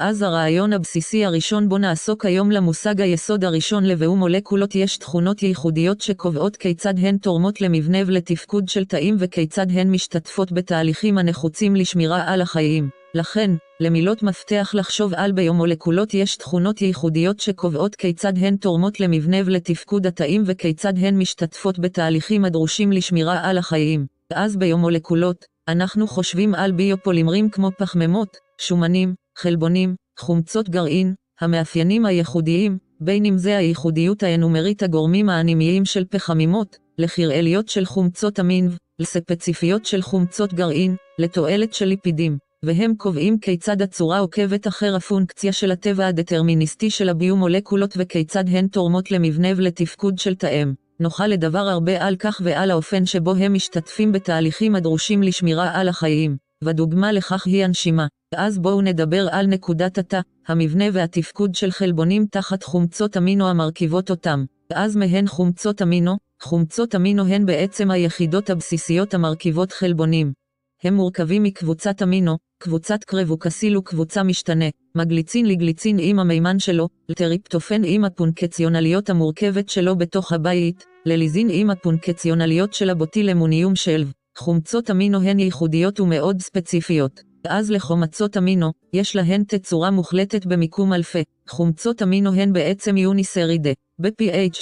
אז הרעיון הבסיסי הראשון בו נעסוק היום למושג היסוד הראשון לבאו מולקולות יש תכונות ייחודיות שקובעות כיצד הן תורמות למבנה ולתפקוד של תאים וכיצד הן משתתפות בתהליכים הנחוצים לשמירה על החיים. לכן, למילות מפתח לחשוב על ביומולקולות יש תכונות ייחודיות שקובעות כיצד הן תורמות למבנה ולתפקוד התאים וכיצד הן משתתפות בתהליכים הדרושים לשמירה על החיים. אז ביומולקולות, אנחנו חושבים על ביופולימרים כמו פחמימות, שומנים, חלבונים, חומצות גרעין, המאפיינים הייחודיים, בין אם זה הייחודיות האנומרית הגורמים האנימיים של פחמימות, לחיראליות של חומצות אמין, לספציפיות של חומצות גרעין, לתועלת של ליפידים. והם קובעים כיצד הצורה עוקבת אחר הפונקציה של הטבע הדטרמיניסטי של הביומולקולות וכיצד הן תורמות למבנה ולתפקוד של תאם. נוכל לדבר הרבה על כך ועל האופן שבו הם משתתפים בתהליכים הדרושים לשמירה על החיים, ודוגמה לכך היא הנשימה. אז בואו נדבר על נקודת התא, המבנה והתפקוד של חלבונים תחת חומצות אמינו המרכיבות אותם. אז מהן חומצות אמינו, חומצות אמינו הן בעצם היחידות הבסיסיות המרכיבות חלבונים. הם מורכבים מקבוצת אמינו, קבוצת קרבוקסיל וקבוצה משתנה, מגליצין לגליצין עם המימן שלו, לטריפטופן עם הפונקציונליות המורכבת שלו בתוך הבית, לליזין עם הפונקציונליות של הבוטילמוניום שלב. חומצות אמינו הן ייחודיות ומאוד ספציפיות. אז לחומצות אמינו, יש להן תצורה מוחלטת במיקום אלפי. חומצות אמינו הן בעצם יוניסרידה. ב-pH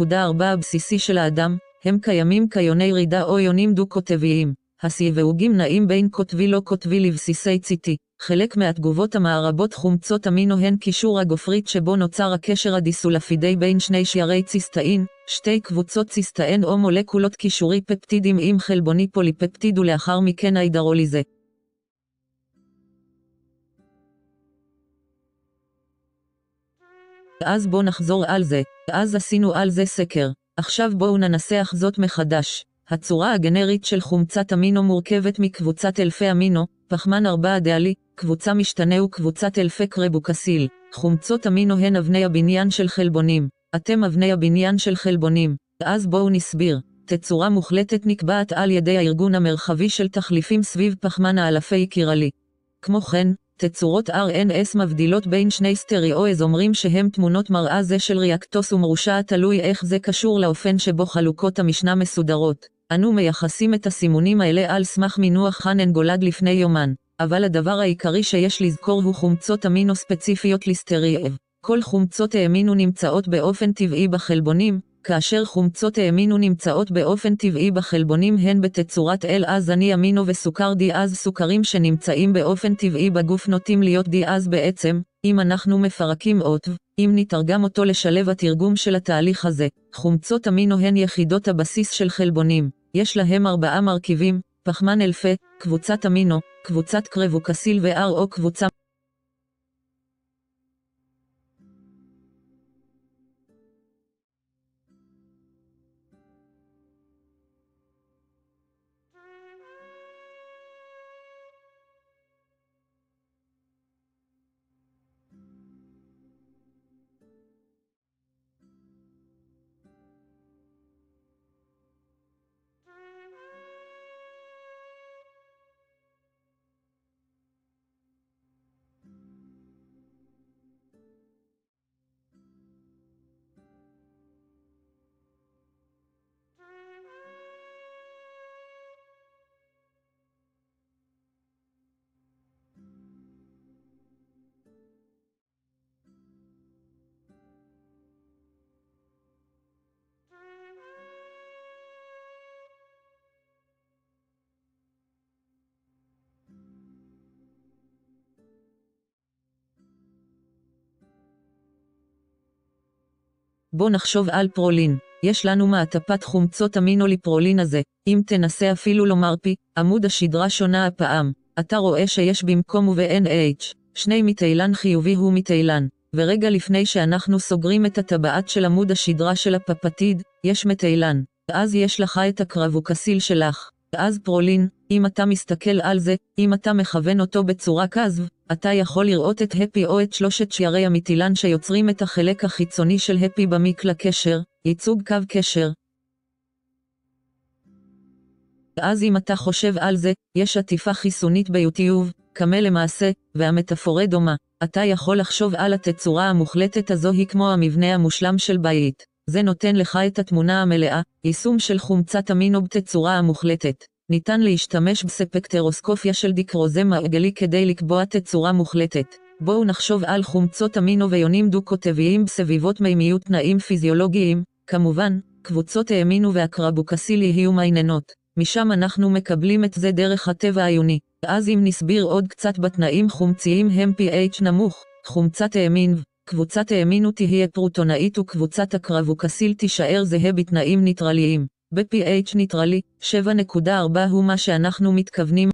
7.4 הבסיסי של האדם, הם קיימים כיוני רידה או יונים דו-קוטביים. הסיווגים נעים בין קוטבי לא קוטבי לבסיסי ציטי. חלק מהתגובות המערבות חומצות אמינו הן קישור הגופרית שבו נוצר הקשר הדיסולפידי בין שני שיירי ציסטאין, שתי קבוצות ציסטאין או מולקולות קישורי פפטידים עם חלבוני פוליפפטיד ולאחר מכן ההידרוליזה. אז בוא נחזור על זה, אז עשינו על זה סקר. עכשיו בואו ננסח זאת מחדש. הצורה הגנרית של חומצת אמינו מורכבת מקבוצת אלפי אמינו, פחמן 4 דאלי, קבוצה משתנה וקבוצת אלפי קרבוקסיל. חומצות אמינו הן אבני הבניין של חלבונים. אתם אבני הבניין של חלבונים. אז בואו נסביר. תצורה מוחלטת נקבעת על ידי הארגון המרחבי של תחליפים סביב פחמן האלפי קירלי. כמו כן, תצורות RNS מבדילות בין שני סטריאואז אומרים שהם תמונות מראה זה של ריאקטוס ומרושע תלוי איך זה קשור לאופן שבו חלוקות המשנה מסודרות. אנו מייחסים את הסימונים האלה על סמך מינוח חנן גולד לפני יומן, אבל הדבר העיקרי שיש לזכור הוא חומצות אמינו ספציפיות ליסטריאב. כל חומצות האמינו נמצאות באופן טבעי בחלבונים, כאשר חומצות האמינו נמצאות באופן טבעי בחלבונים הן בתצורת L-אז אני אמינו וסוכר די-אז סוכרים שנמצאים באופן טבעי בגוף נוטים להיות די-אז בעצם, אם אנחנו מפרקים אות, אם נתרגם אותו לשלב התרגום של התהליך הזה, חומצות אמינו הן יחידות הבסיס של חלבונים, יש להם ארבעה מרכיבים, פחמן אלפה, קבוצת אמינו, קבוצת קרבוקסיל ו-R או קבוצה בוא נחשוב על פרולין. יש לנו מעטפת חומצות אמינוליפרולין הזה, אם תנסה אפילו לומר פי, עמוד השדרה שונה הפעם. אתה רואה שיש במקום וב-NH, שני מתאילן חיובי הוא מתאילן, ורגע לפני שאנחנו סוגרים את הטבעת של עמוד השדרה של הפפטיד, יש מתאילן. אז יש לך את הקרבוקסיל שלך. אז פרולין, אם אתה מסתכל על זה, אם אתה מכוון אותו בצורה כזו, אתה יכול לראות את הפי או את שלושת שיירי המטילן שיוצרים את החלק החיצוני של הפי במיק לקשר, ייצוג קו קשר. אז אם אתה חושב על זה, יש עטיפה חיסונית ביוטיוב, קמה למעשה, והמטאפורה דומה. אתה יכול לחשוב על התצורה המוחלטת הזו היא כמו המבנה המושלם של בית. זה נותן לך את התמונה המלאה, יישום של חומצת אמינו בתצורה המוחלטת. ניתן להשתמש בספקטרוסקופיה של דיקרוזה מעגלי כדי לקבוע תצורה מוחלטת. בואו נחשוב על חומצות אמינו ויונים דו-קוטביים בסביבות מימיות תנאים פיזיולוגיים, כמובן, קבוצות האמינו והקרבוקסיל יהיו מעניינות. משם אנחנו מקבלים את זה דרך הטבע העיוני. אז אם נסביר עוד קצת בתנאים חומציים הם pH נמוך, חומצת האמין, קבוצת האמינו תהיה פרוטונאית וקבוצת הקרבוקסיל תישאר זהה בתנאים ניטרליים. ב-pH ניטרלי, 7.4 הוא מה שאנחנו מתכוונים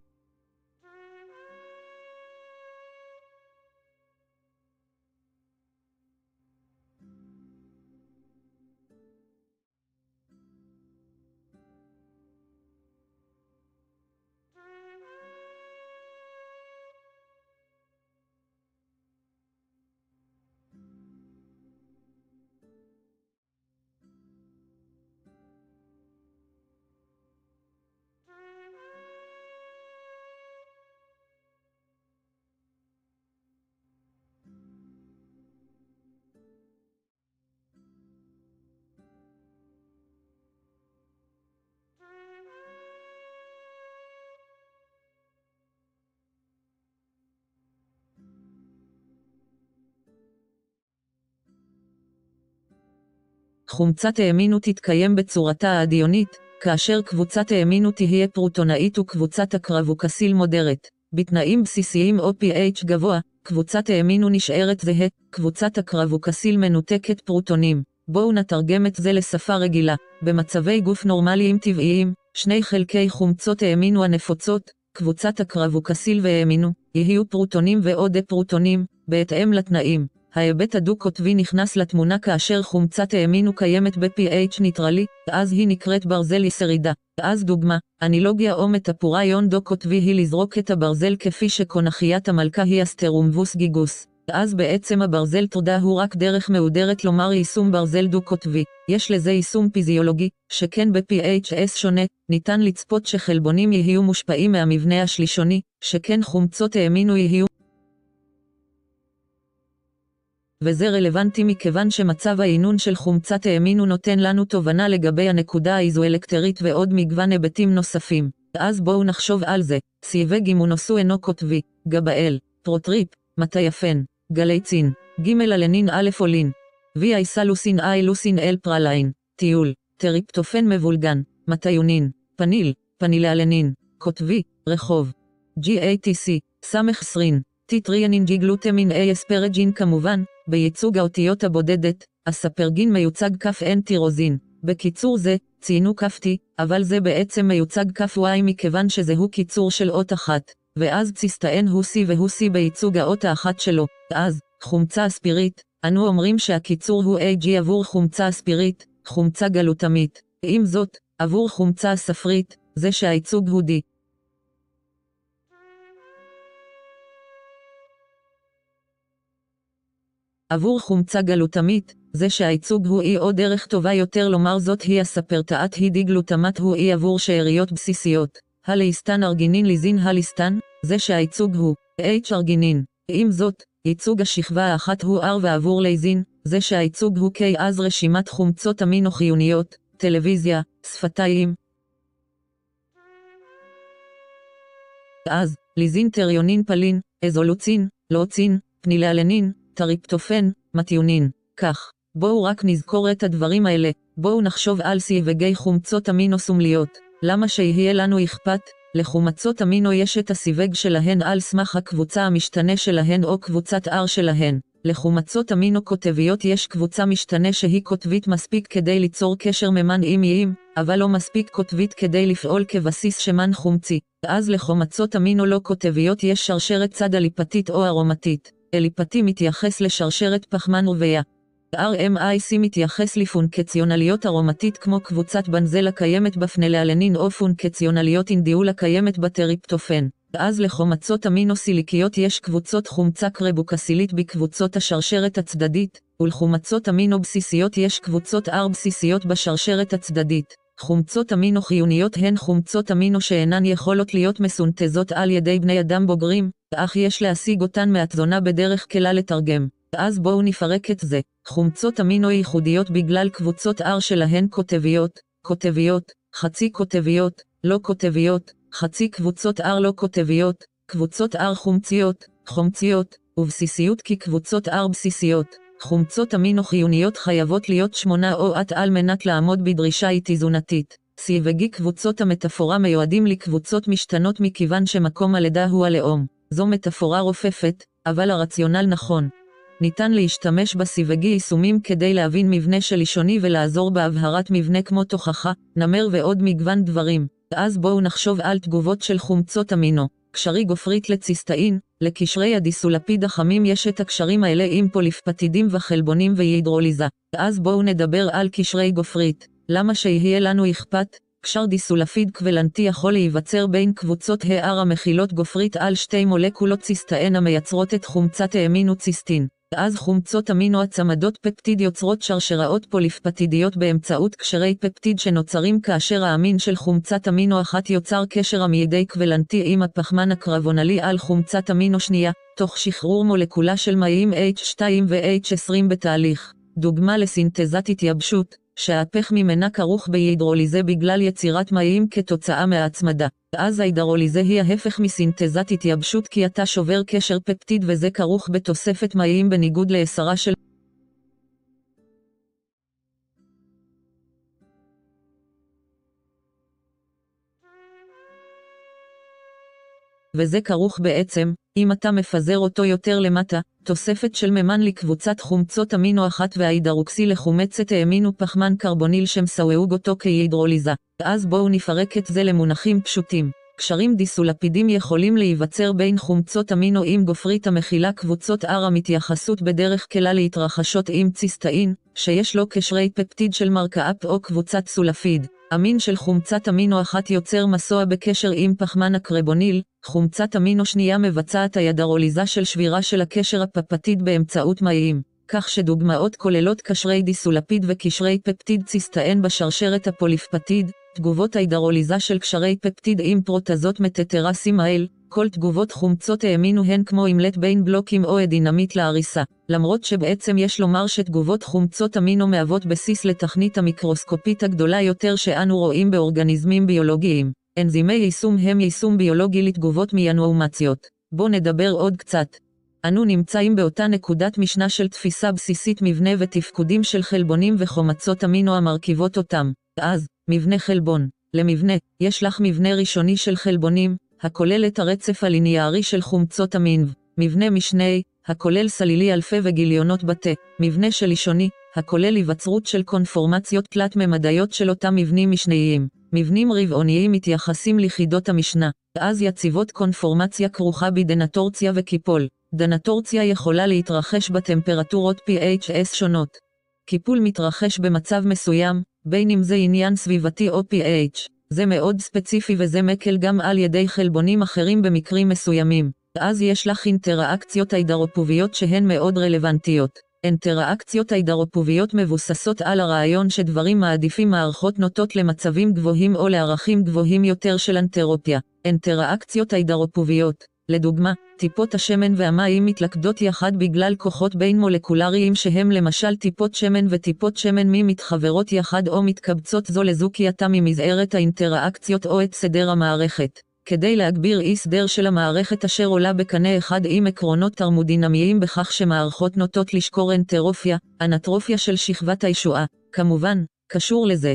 חומצת האמינו תתקיים בצורתה האדיונית, כאשר קבוצת האמינו תהיה פרוטונאית וקבוצת הקרבוקסיל מודרת. בתנאים בסיסיים או pH גבוה, קבוצת האמינו נשארת זהה, קבוצת הקרבוקסיל מנותקת פרוטונים. בואו נתרגם את זה לשפה רגילה. במצבי גוף נורמליים טבעיים, שני חלקי חומצות האמינו הנפוצות, קבוצת הקרבוקסיל והאמינו, יהיו פרוטונים ועוד פרוטונים, בהתאם לתנאים. ההיבט הדו-קוטבי נכנס לתמונה כאשר חומצת האמינו קיימת ב-pH ניטרלי, אז היא נקראת ברזל יסרידה. אז דוגמה, אנילוגיה או מטפוריון דו-קוטבי היא לזרוק את הברזל כפי שקונכיית המלכה היא אסטרומבוס גיגוס. אז בעצם הברזל תודה הוא רק דרך מהודרת לומר יישום ברזל דו-קוטבי. יש לזה יישום פיזיולוגי, שכן ב-PHS שונה, ניתן לצפות שחלבונים יהיו מושפעים מהמבנה השלישוני, שכן חומצות האמינו יהיו וזה רלוונטי מכיוון שמצב העינון של חומצת האמינו נותן לנו תובנה לגבי הנקודה האיזואלקטרית ועוד מגוון היבטים נוספים. אז בואו נחשוב על זה. סיווג אימונוסו אינו קוטבי, גבאל, פרוטריפ, מטייפן, גליצין, ג' אלנין א' אולין, וי אייסלוסין אי לוסין אל פרליין, טיול, טריפטופן מבולגן, מטיונין, פניל, פנילאלנין, קוטבי, רחוב. GATC, סמך סרין, טיטריאנין ג'יגלוטמין A אספרג'ין כמובן, בייצוג האותיות הבודדת, הספרגין מיוצג כף N טירוזין. בקיצור זה, ציינו כף T, אבל זה בעצם מיוצג כף Y מכיוון שזהו קיצור של אות אחת, ואז ציסטאן הוא C והוא C בייצוג האות האחת שלו, אז, חומצה אספירית, אנו אומרים שהקיצור הוא AG עבור חומצה אספירית, חומצה גלוטמית. עם זאת, עבור חומצה הספרית, זה שהייצוג הוא D. עבור חומצה גלוטמית, זה שהייצוג הוא אי או דרך טובה יותר לומר זאת היא הספרטאת היא די גלוטמת הוא אי עבור שאריות בסיסיות. הליסטן ארגינין ליזין הליסטן, זה שהייצוג הוא H ארגינין. עם זאת, ייצוג השכבה האחת הוא R ועבור ליזין, זה שהייצוג הוא K אז רשימת חומצות אמינו חיוניות, טלוויזיה, שפתיים. אז, ליזין טריונין פלין, אזולוצין, לוצין, פנילאלנין, טריפטופן, מתיונין. כך, בואו רק נזכור את הדברים האלה, בואו נחשוב על סיווגי חומצות אמינו סומליות. למה שיהיה לנו אכפת? לחומצות אמינו יש את הסיווג שלהן על סמך הקבוצה המשתנה שלהן או קבוצת R שלהן. לחומצות אמינו קוטביות יש קבוצה משתנה שהיא קוטבית מספיק כדי ליצור קשר ממן עם איים, אבל לא מספיק קוטבית כדי לפעול כבסיס שמן חומצי. אז לחומצות אמינו לא קוטביות יש שרשרת צד אליפתית או ארומתית. אליפתי מתייחס לשרשרת פחמן רבייה. RMIC מתייחס לפונקציונליות ארומתית כמו קבוצת בנזל הקיימת בפנלאלנין או פונקציונליות אינדיול הקיימת בטריפטופן. אז לחומצות אמינו-סיליקיות יש קבוצות חומצה קרבוקסילית בקבוצות השרשרת הצדדית, ולחומצות אמינו-בסיסיות יש קבוצות R בסיסיות בשרשרת הצדדית. חומצות אמינו חיוניות הן חומצות אמינו שאינן יכולות להיות מסונתזות על ידי בני אדם בוגרים, אך יש להשיג אותן מהתזונה בדרך קלה לתרגם. אז בואו נפרק את זה. חומצות אמינו ייחודיות בגלל קבוצות R שלהן קוטביות, קוטביות, חצי קוטביות, לא קוטביות, חצי קבוצות R לא קוטביות, קבוצות R חומציות, חומציות, ובסיסיות כי קבוצות R בסיסיות. חומצות אמינו חיוניות חייבות להיות שמונה או עט על מנת לעמוד בדרישה איתי-תזונתית. סיווגי קבוצות המטאפורה מיועדים לקבוצות משתנות מכיוון שמקום הלידה הוא הלאום. זו מטאפורה רופפת, אבל הרציונל נכון. ניתן להשתמש בסיווגי יישומים כדי להבין מבנה שלישוני ולעזור בהבהרת מבנה כמו תוכחה, נמר ועוד מגוון דברים. אז בואו נחשוב על תגובות של חומצות אמינו. קשרי גופרית לציסטאין, לקשרי הדיסולפיד החמים יש את הקשרים האלה עם פוליפפטידים וחלבונים והידרוליזה. אז בואו נדבר על קשרי גופרית. למה שיהיה לנו אכפת? קשר דיסולפיד קוולנטי יכול להיווצר בין קבוצות HR המכילות גופרית על שתי מולקולות ציסטאין המייצרות את חומצת האמינו ציסטין. אז חומצות אמינו הצמדות פפטיד יוצרות שרשראות פוליפפטידיות באמצעות קשרי פפטיד שנוצרים כאשר האמין של חומצת אמינו אחת יוצר קשר עמידי קוולנטי עם הפחמן הקרבונלי על חומצת אמינו שנייה, תוך שחרור מולקולה של מים H2 ו-H20 בתהליך. דוגמה לסינתזת התייבשות, שההפך ממנה כרוך בהידרוליזה בגלל יצירת מים כתוצאה מההצמדה. אז ההידרוליזה היא ההפך מסינתזת התייבשות כי אתה שובר קשר פפטיד וזה כרוך בתוספת מים בניגוד להסרה של וזה כרוך בעצם, אם אתה מפזר אותו יותר למטה, תוספת של מימן לקבוצת חומצות אמינו אחת וההידרוקסי לחומצת האמינו פחמן קרבוניל שמסווגו אותו כהידרוליזה. אז בואו נפרק את זה למונחים פשוטים. קשרים דיסולפידים יכולים להיווצר בין חומצות אמינו עם גופרית המכילה קבוצות R המתייחסות בדרך כלל להתרחשות עם ציסטאין, שיש לו קשרי פפטיד של מרקאפ או קבוצת סולפיד. אמין של חומצת אמינו אחת יוצר מסוע בקשר עם פחמן הקרבוניל, חומצת אמינו שנייה מבצעת הידרוליזה של שבירה של הקשר הפפטיד באמצעות מים, כך שדוגמאות כוללות קשרי דיסולפיד וקשרי פפטיד ציסטאן בשרשרת הפוליפפטיד, תגובות ההידרוליזה של קשרי פפטיד עם פרוטזות מטטרסים האל, כל תגובות חומצות האמינו הן כמו אימלט בין בלוקים או דינמיט להריסה, למרות שבעצם יש לומר שתגובות חומצות אמינו מהוות בסיס לתכנית המיקרוסקופית הגדולה יותר שאנו רואים באורגניזמים ביולוגיים. אנזימי יישום הם יישום ביולוגי לתגובות מיאנואומציות. בואו נדבר עוד קצת. אנו נמצאים באותה נקודת משנה של תפיסה בסיסית מבנה ותפקודים של חלבונים וחומצות אמינו המרכיבות אותם. אז, מבנה חלבון. למבנה, יש לך מבנה ראשוני של חלבונים, הכולל את הרצף הליניארי של חומצות המין. מבנה משני, הכולל סלילי אלפי וגיליונות בתה. מבנה שלישוני, הכולל היווצרות של קונפורמציות תלת-ממדיות של אותם מבנים משניים. מבנים רבעוניים מתייחסים ליחידות המשנה, ואז יציבות קונפורמציה כרוכה בדנטורציה וקיפול. דנטורציה יכולה להתרחש בטמפרטורות PHS שונות. קיפול מתרחש במצב מסוים, בין אם זה עניין סביבתי או pH. זה מאוד ספציפי וזה מקל גם על ידי חלבונים אחרים במקרים מסוימים. אז יש לך אינטראקציות הידרופוביות שהן מאוד רלוונטיות. אינטראקציות הידרופוביות מבוססות על הרעיון שדברים מעדיפים מערכות נוטות למצבים גבוהים או לערכים גבוהים יותר של אנטרופיה. אינטראקציות הידרופוביות לדוגמה, טיפות השמן והמים מתלכדות יחד בגלל כוחות בין מולקולריים שהם למשל טיפות שמן וטיפות שמן מי מתחברות יחד או מתקבצות זו לזו כי אתה ממזערת האינטראקציות או את סדר המערכת. כדי להגביר אי סדר של המערכת אשר עולה בקנה אחד עם עקרונות תרמודינמיים בכך שמערכות נוטות לשקור אנטרופיה, אנטרופיה של שכבת הישועה, כמובן, קשור לזה.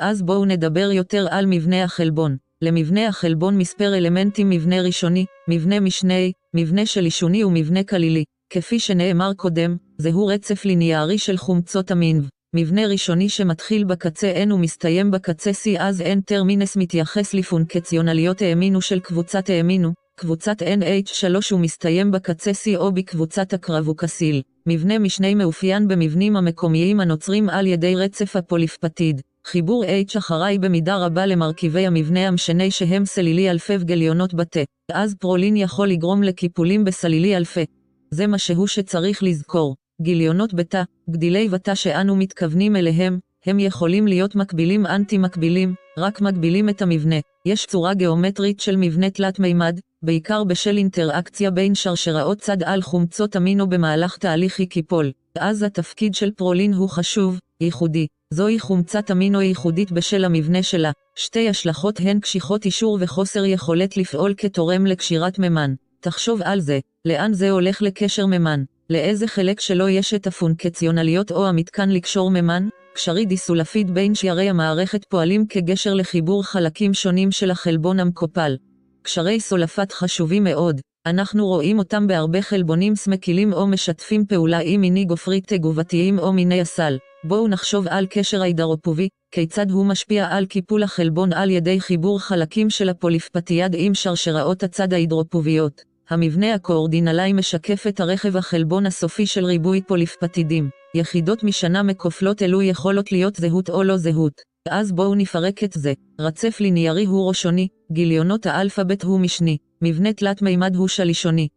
אז בואו נדבר יותר על מבנה החלבון. למבנה החלבון מספר אלמנטים מבנה ראשוני, מבנה משני, מבנה שלישוני ומבנה כלילי. כפי שנאמר קודם, זהו רצף ליניארי של חומצות המין. מבנה ראשוני שמתחיל בקצה N ומסתיים בקצה C אז N טרמינס מתייחס לפונקציונליות האמינו של קבוצת האמינו, קבוצת NH3 ומסתיים בקצה C או בקבוצת הקרבוקסיל. מבנה משני מאופיין במבנים המקומיים הנוצרים על ידי רצף הפוליפפטיד. חיבור H אחראי במידה רבה למרכיבי המבנה המשני שהם סלילי אלפי וגליונות בתה, אז פרולין יכול לגרום לקיפולים בסלילי אלפי. זה מה שהוא שצריך לזכור. גיליונות בתא, גדילי בתא שאנו מתכוונים אליהם, הם יכולים להיות מקבילים אנטי-מקבילים, רק מגבילים את המבנה. יש צורה גיאומטרית של מבנה תלת-מימד, בעיקר בשל אינטראקציה בין שרשראות צד על חומצות אמינו במהלך תהליך קיפול. אז התפקיד של פרולין הוא חשוב, ייחודי. זוהי חומצת אמינו ייחודית בשל המבנה שלה. שתי השלכות הן קשיחות אישור וחוסר יכולת לפעול כתורם לקשירת ממן. תחשוב על זה, לאן זה הולך לקשר ממן? לאיזה חלק שלו יש את הפונקציונליות או המתקן לקשור ממן? קשרי דיסולפיד בין שיירי המערכת פועלים כגשר לחיבור חלקים שונים של החלבון המקופל. קשרי סולפת חשובים מאוד, אנחנו רואים אותם בהרבה חלבונים סמקילים או משתפים פעולה עם מיני גופרית תגובתיים או מיני הסל. בואו נחשוב על קשר ההידרופובי, כיצד הוא משפיע על קיפול החלבון על ידי חיבור חלקים של הפוליפפטיאד עם שרשראות הצד ההידרופוביות. המבנה הקואורדינלי משקף את הרכב החלבון הסופי של ריבוי פוליפפטידים. יחידות משנה מקופלות אלו יכולות להיות זהות או לא זהות. אז בואו נפרק את זה. רצף ליניארי הוא ראשוני, גיליונות האלפבית הוא משני, מבנה תלת מימד הוא שלישוני.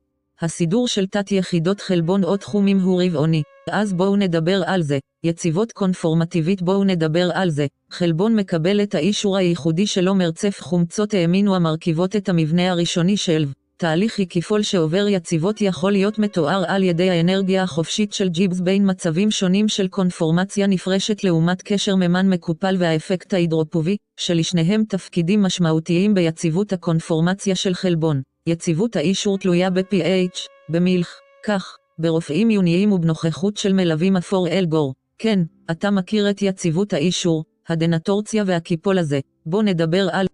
הסידור של תת יחידות חלבון או תחומים הוא רבעוני. אז בואו נדבר על זה. יציבות קונפורמטיבית בואו נדבר על זה. חלבון מקבל את האישור הייחודי שלו מרצף חומצות האמינו המרכיבות את המבנה הראשוני של תהליך הקיפול שעובר יציבות יכול להיות מתואר על ידי האנרגיה החופשית של ג'יבס בין מצבים שונים של קונפורמציה נפרשת לעומת קשר ממן מקופל והאפקט ההידרופובי, שלשניהם תפקידים משמעותיים ביציבות הקונפורמציה של חלבון. יציבות האישור תלויה ב-pH, במילך, כך, ברופאים עיוניים ובנוכחות של מלווים אפור אלגור. כן, אתה מכיר את יציבות האישור, הדנטורציה והקיפול הזה. בוא נדבר על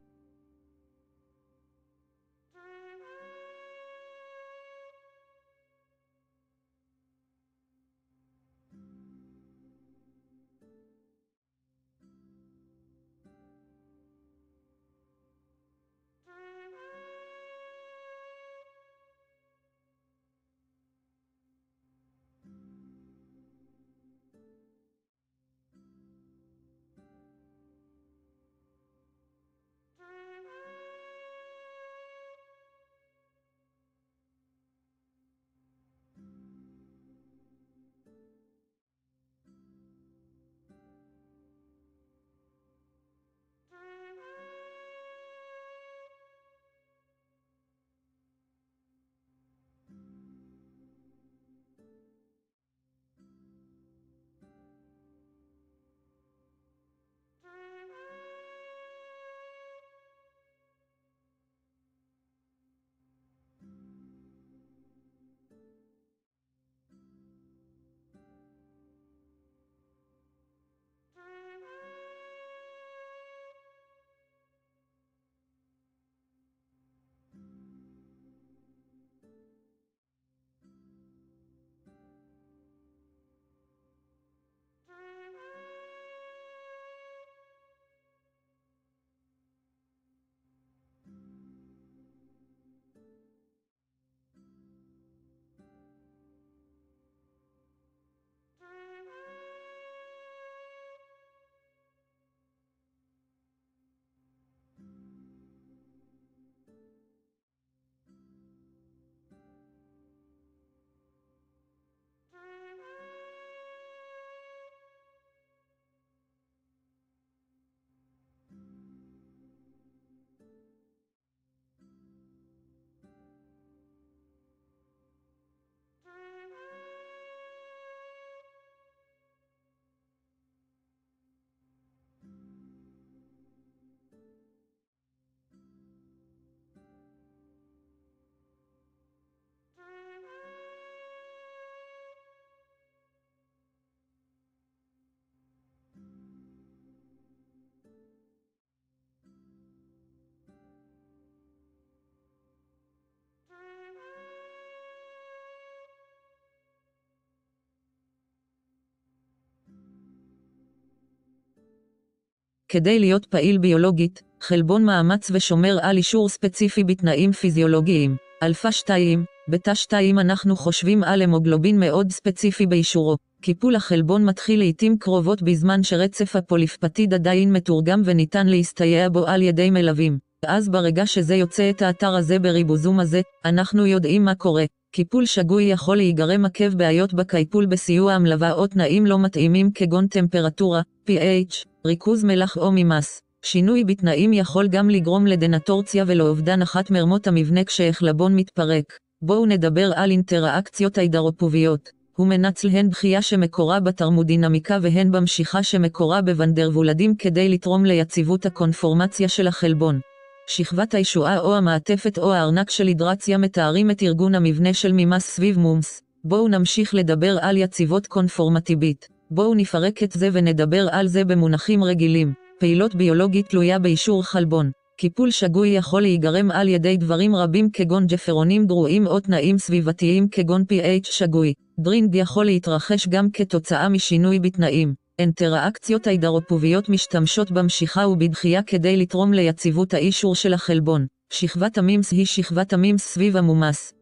כדי להיות פעיל ביולוגית, חלבון מאמץ ושומר על אישור ספציפי בתנאים פיזיולוגיים. אלפא 2, בטא 2 אנחנו חושבים על המוגלובין מאוד ספציפי באישורו. קיפול החלבון מתחיל לעיתים קרובות בזמן שרצף הפוליפפטיד עדיין מתורגם וניתן להסתייע בו על ידי מלווים. ואז ברגע שזה יוצא את האתר הזה בריבוזום הזה, אנחנו יודעים מה קורה. קיפול שגוי יכול להיגרם עקב בעיות בקיפול בסיוע המלווה או תנאים לא מתאימים כגון טמפרטורה, pH, ריכוז מלח או ממס. שינוי בתנאים יכול גם לגרום לדנטורציה ולאובדן אחת מרמות המבנה כשהחלבון מתפרק. בואו נדבר על אינטראקציות הידרופוביות. הוא מנצל הן דחייה שמקורה בתרמודינמיקה והן במשיכה שמקורה בוונדרוולדים כדי לתרום ליציבות הקונפורמציה של החלבון. שכבת הישועה או המעטפת או הארנק של הידרציה מתארים את ארגון המבנה של ממס סביב מומס. בואו נמשיך לדבר על יציבות קונפורמטיבית. בואו נפרק את זה ונדבר על זה במונחים רגילים. פעילות ביולוגית תלויה באישור חלבון. קיפול שגוי יכול להיגרם על ידי דברים רבים כגון ג'פרונים גרועים או תנאים סביבתיים כגון pH שגוי. דרינג יכול להתרחש גם כתוצאה משינוי בתנאים. אינטראקציות הידרופוביות משתמשות במשיכה ובדחייה כדי לתרום ליציבות האישור של החלבון. שכבת המימס היא שכבת המימס סביב המומס.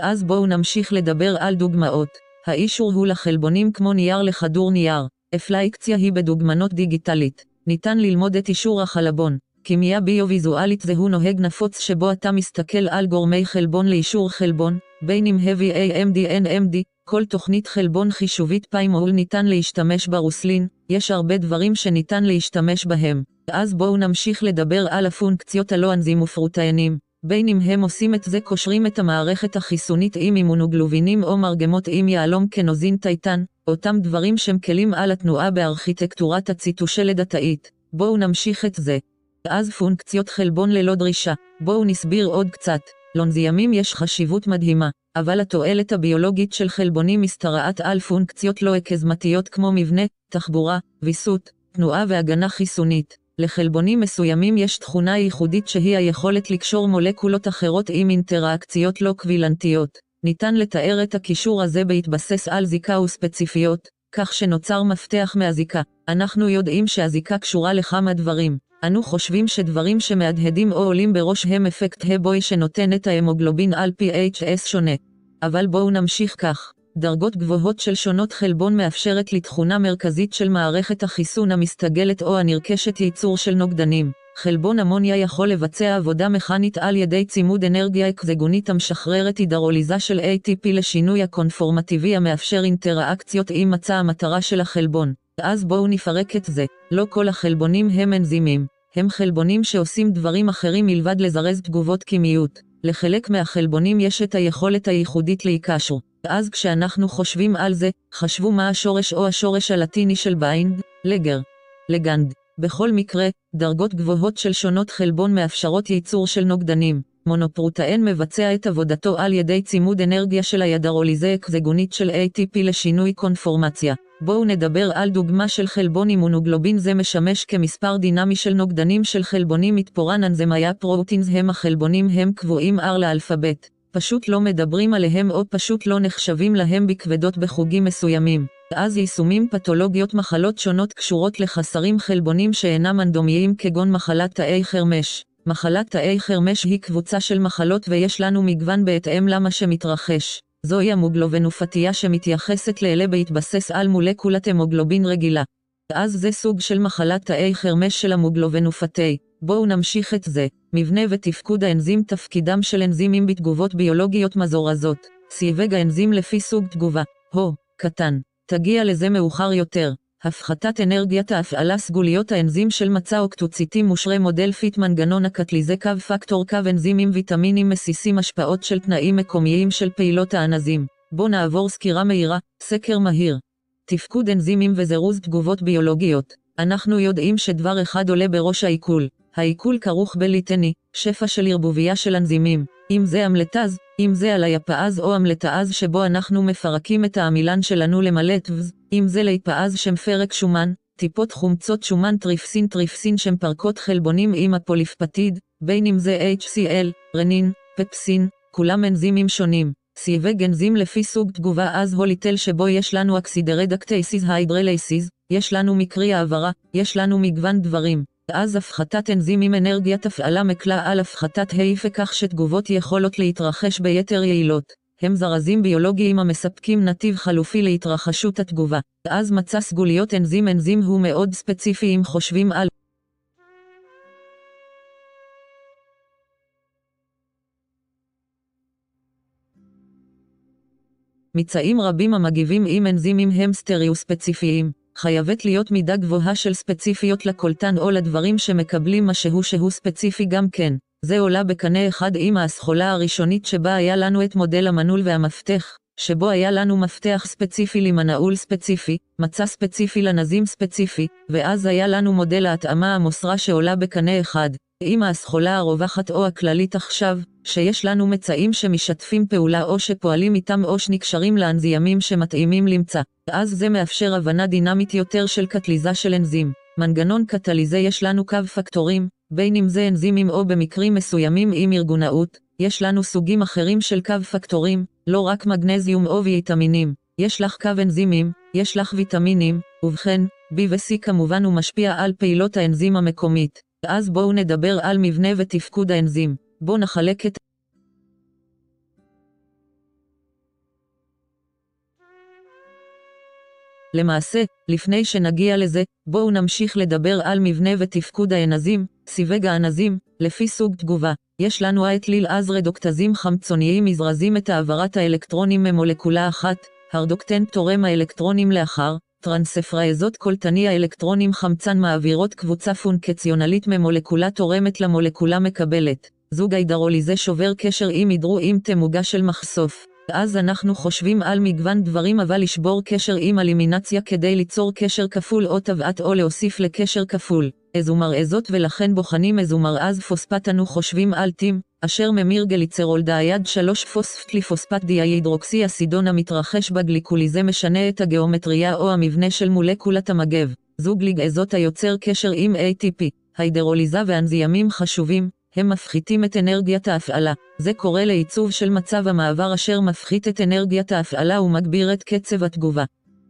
אז בואו נמשיך לדבר על דוגמאות. האישור הוא לחלבונים כמו נייר לכדור נייר. אפלאיקציה היא בדוגמנות דיגיטלית. ניתן ללמוד את אישור החלבון. כימיה ביו-ויזואלית זהו נוהג נפוץ שבו אתה מסתכל על גורמי חלבון לאישור חלבון, בין אם heavy AMD NMD, כל תוכנית חלבון חישובית פיימול ניתן להשתמש ברוסלין, יש הרבה דברים שניתן להשתמש בהם. אז בואו נמשיך לדבר על הפונקציות הלא אנזים ופרוטאינים. בין אם הם עושים את זה קושרים את המערכת החיסונית עם אימונוגלובינים או מרגמות עם יהלום כנוזין טייטן, אותם דברים שהם כלים על התנועה בארכיטקטורת הציטושלד התאית. בואו נמשיך את זה. אז פונקציות חלבון ללא דרישה. בואו נסביר עוד קצת. לונזיאמים יש חשיבות מדהימה, אבל התועלת הביולוגית של חלבונים משתרעת על פונקציות לא הקזמתיות כמו מבנה, תחבורה, ויסות, תנועה והגנה חיסונית. לחלבונים מסוימים יש תכונה ייחודית שהיא היכולת לקשור מולקולות אחרות עם אינטראקציות לא קבילנטיות. ניתן לתאר את הקישור הזה בהתבסס על זיקה וספציפיות, כך שנוצר מפתח מהזיקה. אנחנו יודעים שהזיקה קשורה לכמה דברים. אנו חושבים שדברים שמהדהדים או עולים בראש הם אפקט הבוי שנותן את ההמוגלובין על PHS שונה. אבל בואו נמשיך כך. דרגות גבוהות של שונות חלבון מאפשרת לתכונה מרכזית של מערכת החיסון המסתגלת או הנרכשת ייצור של נוגדנים. חלבון אמוניה יכול לבצע עבודה מכנית על ידי צימוד אנרגיה אקזגונית המשחררת הידרוליזה של ATP לשינוי הקונפורמטיבי המאפשר אינטראקציות עם מצע המטרה של החלבון. אז בואו נפרק את זה. לא כל החלבונים הם אנזימים. הם חלבונים שעושים דברים אחרים מלבד לזרז תגובות כימיות. לחלק מהחלבונים יש את היכולת הייחודית להיקשרו. אז כשאנחנו חושבים על זה, חשבו מה השורש או השורש הלטיני של bind, ligare. ligand. בכל מקרה, דרגות גבוהות של שונות חלבון מאפשרות ייצור של נוגדנים. מונופרוטאן מבצע את עבודתו על ידי צימוד אנרגיה של הידרוליזה אקזגונית של ATP לשינוי קונפורמציה. בואו נדבר על דוגמה של חלבון אימונוגלובין זה משמש כמספר דינמי של נוגדנים של חלבונים מתפורן אנזמיה פרוטינס הם החלבונים הם קבועים R לאלפבית. פשוט לא מדברים עליהם או פשוט לא נחשבים להם בכבדות בחוגים מסוימים. אז יישומים פתולוגיות מחלות שונות קשורות לחסרים חלבונים שאינם אנדומיים כגון מחלת תאי חרמש. מחלת תאי חרמש היא קבוצה של מחלות ויש לנו מגוון בהתאם למה שמתרחש. זוהי המוגלובנופתיה שמתייחסת לאלה בהתבסס על מולקולת המוגלובין רגילה. אז זה סוג של מחלת תאי חרמש של המוגלובנופתי. בואו נמשיך את זה. מבנה ותפקוד האנזים תפקידם של אנזימים בתגובות ביולוגיות מזורזות. סיווג האנזים לפי סוג תגובה. הו, קטן. תגיע לזה מאוחר יותר. הפחתת אנרגיית ההפעלה סגוליות האנזים של מצע אוקטוציטים מושרי מודל פיט מנגנון הקטליזה קו פקטור קו אנזימים ויטמינים מסיסים השפעות של תנאים מקומיים של פעילות האנזים. בואו נעבור סקירה מהירה, סקר מהיר. תפקוד אנזימים וזירוז תגובות ביולוגיות. אנחנו יודעים שדבר אחד עולה בראש העיכול. העיכול כרוך בליטני, שפע של ערבוביה של אנזימים. אם זה עמילאז, אם זה על ליפאז או עמילאז שבו אנחנו מפרקים את העמילן שלנו למלטוז, אם זה ליפאז שמפרק שומן, טיפות חומצות שומן טריפסין טריפסין שמפרקות חלבונים עם הפוליפפטיד, בין אם זה HCl, רנין, פפסין, כולם אנזימים שונים. סיווג אנזים לפי סוג תגובה אז הוליטל שבו יש לנו אקסידרדקטייסיס היידרלייסיס, יש לנו מקרי העברה, יש לנו מגוון דברים. אז הפחתת אנזימים אנרגיית הפעלה מקלה על הפחתת העיפה כך שתגובות יכולות להתרחש ביתר יעילות. הם זרזים ביולוגיים המספקים נתיב חלופי להתרחשות התגובה. אז מצא סגוליות אנזים אנזים הוא מאוד ספציפי אם חושבים על מצאים רבים המגיבים עם אנזימים הם סטריאוספציפיים. חייבת להיות מידה גבוהה של ספציפיות לקולטן או לדברים שמקבלים משהו שהוא ספציפי גם כן. זה עולה בקנה אחד עם האסכולה הראשונית שבה היה לנו את מודל המנעול והמפתח, שבו היה לנו מפתח ספציפי למנעול ספציפי, מצע ספציפי לנזים ספציפי, ואז היה לנו מודל ההתאמה המוסרה שעולה בקנה אחד, עם האסכולה הרווחת או הכללית עכשיו, שיש לנו מצעים שמשתפים פעולה או שפועלים איתם או שנקשרים לאנזימים שמתאימים למצא, אז זה מאפשר הבנה דינמית יותר של קטליזה של אנזים. מנגנון קטליזה יש לנו קו פקטורים, בין אם זה אנזימים או במקרים מסוימים עם ארגונאות, יש לנו סוגים אחרים של קו פקטורים, לא רק מגנזיום או ויטמינים, יש לך קו אנזימים, יש לך ויטמינים, ובכן, B ו-C כמובן הוא משפיע על פעילות האנזים המקומית. אז בואו נדבר על מבנה ותפקוד האנזים. בואו נחלק את למעשה, לפני שנגיע לזה, בואו נמשיך לדבר על מבנה ותפקוד האנזים, סיווג האנזים, לפי סוג תגובה. יש לנו האתליל אז רדוקטזים חמצוניים מזרזים את העברת האלקטרונים ממולקולה אחת, הרדוקטן תורם האלקטרונים לאחר, טרנספרייזות קולטני האלקטרונים חמצן מעבירות קבוצה פונקציונלית ממולקולה תורמת למולקולה מקבלת. זוג ההידרוליזה שובר קשר עם הידרו עם תמוגה של מחשוף. אז אנחנו חושבים על מגוון דברים אבל לשבור קשר עם אלימינציה כדי ליצור קשר כפול או טבעת או להוסיף לקשר כפול. איזומר אזות ולכן בוחנים איזומר אז פוספט אנו חושבים על טים, אשר ממיר גליצרולדאייד 3 פוספטליפוספט דיהידרוקסי אסידון המתרחש בגליקוליזה משנה את הגיאומטריה או המבנה של מולקולת המגב. זוג ליגאזות היוצר קשר עם ATP. ההידרוליזה ואנזימים חשובים, הם מפחיתים את אנרגיית ההפעלה. זה קורה לעיצוב של מצב המעבר אשר מפחית את אנרגיית ההפעלה ומגביר את קצב התגובה.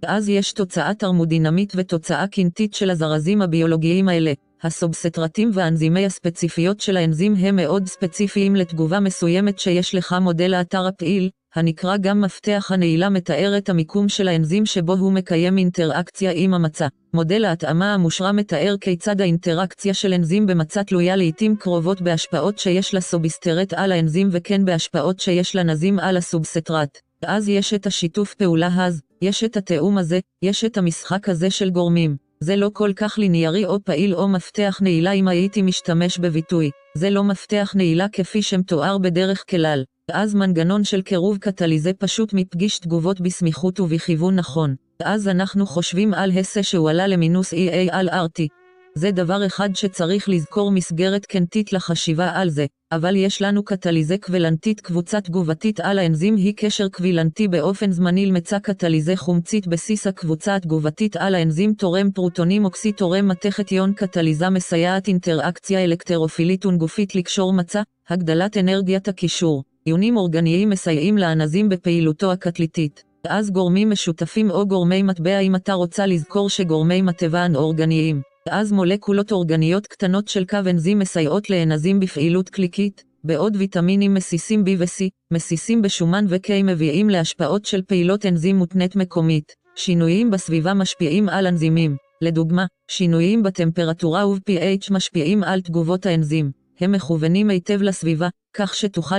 אז יש תוצאה תרמודינמית ותוצאה קינטית של הזרזים הביולוגיים האלה. הסובסטרטים והאנזימי הספציפיות של האנזים הם מאוד ספציפיים לתגובה מסוימת שיש לך מודל האתר הפעיל, הנקרא גם מפתח הנעילה מתאר את המיקום של האנזים שבו הוא מקיים אינטראקציה עם המצע. מודל ההתאמה המושרם מתאר כיצד האינטראקציה של אנזים במצע תלויה לעיתים קרובות בהשפעות שיש לסובסטרט על האנזים וכן בהשפעות שיש לנזים על הסובסטרט. אז יש את השיתוף פעולה הז, יש את התיאום הזה, יש את המשחק הזה של גורמים. זה לא כל כך ליניארי או פעיל או מפתח נעילה אם הייתי משתמש בביטוי. זה לא מפתח נעילה כפי שמתואר בדרך כלל. ואז מנגנון של קירוב קטליזה פשוט מפגיש תגובות בסמיכות ובכיוון נכון. ואז אנחנו חושבים על הסה שהוא עלה למינוס EA על RT. זה דבר אחד שצריך לזכור מסגרת קנטית לחשיבה על זה, אבל יש לנו קטליזה קבלנטית קבוצה תגובתית על האנזים היא קשר קבילנטי באופן זמני למצע קטליזה חומצית בסיס הקבוצה התגובתית על האנזים תורם פרוטונים אוקסי תורם מתכת יון קטליזה מסייעת אינטראקציה אלקטרופילית ונגופית לקשור מצע, הגדלת אנרגיית הקישור. איונים אורגניים מסייעים לאנזים בפעילותו הקטליטית. אז גורמים משותפים או גורמי מטבע אם אתה רוצה לזכור שגורמי מטבע אורגניים. אז מולקולות אורגניות קטנות של קו אנזים מסייעות לאנזים בפעילות קליקית, בעוד ויטמינים מסיסים B ו-C, מסיסים בשומן ו-K מביאים להשפעות של פעילות אנזים מותנית מקומית. שינויים בסביבה משפיעים על אנזימים. לדוגמה, שינויים בטמפרטורה וב-pH משפיעים על תגובות האנזים. הם מכוונים היטב לסביבה, כך שתוכל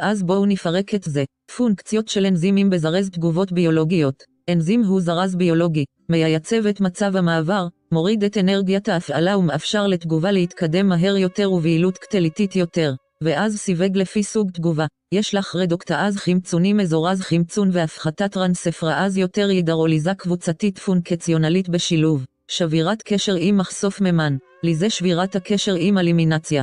אז בואו נפרק את זה. פונקציות של אנזימים בזרז תגובות ביולוגיות. אנזים הוא זרז ביולוגי, מייצב את מצב המעבר, מוריד את אנרגיית ההפעלה ומאפשר לתגובה להתקדם מהר יותר וביעילות קטליטית יותר. ואז סיווג לפי סוג תגובה. יש לך רדוקטאז חמצוני מזורז חמצון והפחתת טרנספראז יותר הידרוליזה קבוצתית פונקציונלית בשילוב. שבירת קשר עם מחשוף ממן. לזה שבירת הקשר עם אלימינציה.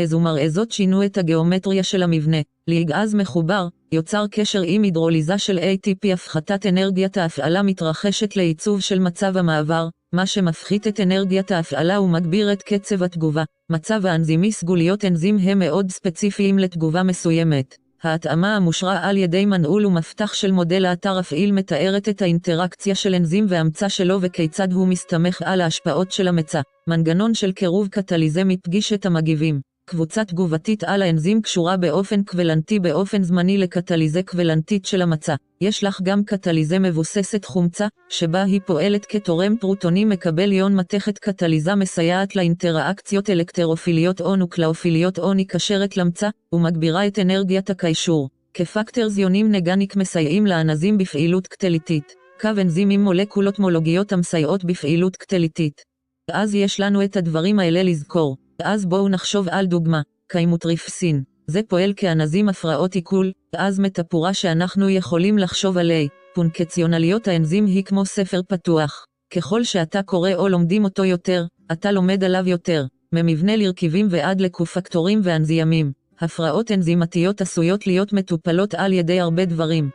אז ומרעזות שינו את הגיאומטריה של המבנה. ליגאז מחובר, יוצר קשר עם הידרוליזה של ATP הפחתת אנרגיית ההפעלה מתרחשת לעיצוב של מצב המעבר, מה שמפחית את אנרגיית ההפעלה ומגביר את קצב התגובה. מצב האנזימי סגוליות אנזים הם מאוד ספציפיים לתגובה מסוימת. ההתאמה המושרה על ידי מנעול ומפתח של מודל האתר הפעיל מתארת את האינטראקציה של אנזים והמצע שלו וכיצד הוא מסתמך על ההשפעות של המצע. מנגנון של קירוב קטליזה מפגיש את המגיבים. קבוצה תגובתית על האנזים קשורה באופן קוולנטי באופן זמני לקטליזה קוולנטית של המצע. יש לך גם קטליזה מבוססת חומצה, שבה היא פועלת כתורם פרוטונים מקבל יון מתכת קטליזה מסייעת לאינטראקציות אלקטרופיליות או נוקלאופיליות או נקשרת למצע, ומגבירה את אנרגיית הקישור. כפקטר זיונים נגניק מסייעים לאנזים בפעילות קטליטית. קו אנזימים מולקולות מולוגיות המסייעות בפעילות קטליטית. אז יש לנו את הדברים האלה לזכור. אז בואו נחשוב על דוגמה, קיימוטריפסין. זה פועל כאנזים הפרעות עיכול, אז מטפורה שאנחנו יכולים לחשוב עליה. פונקציונליות האנזים היא כמו ספר פתוח. ככל שאתה קורא או לומדים אותו יותר, אתה לומד עליו יותר. ממבנה לרכיבים ועד לקופקטורים ואנזימים. הפרעות אנזימתיות עשויות להיות מטופלות על ידי הרבה דברים.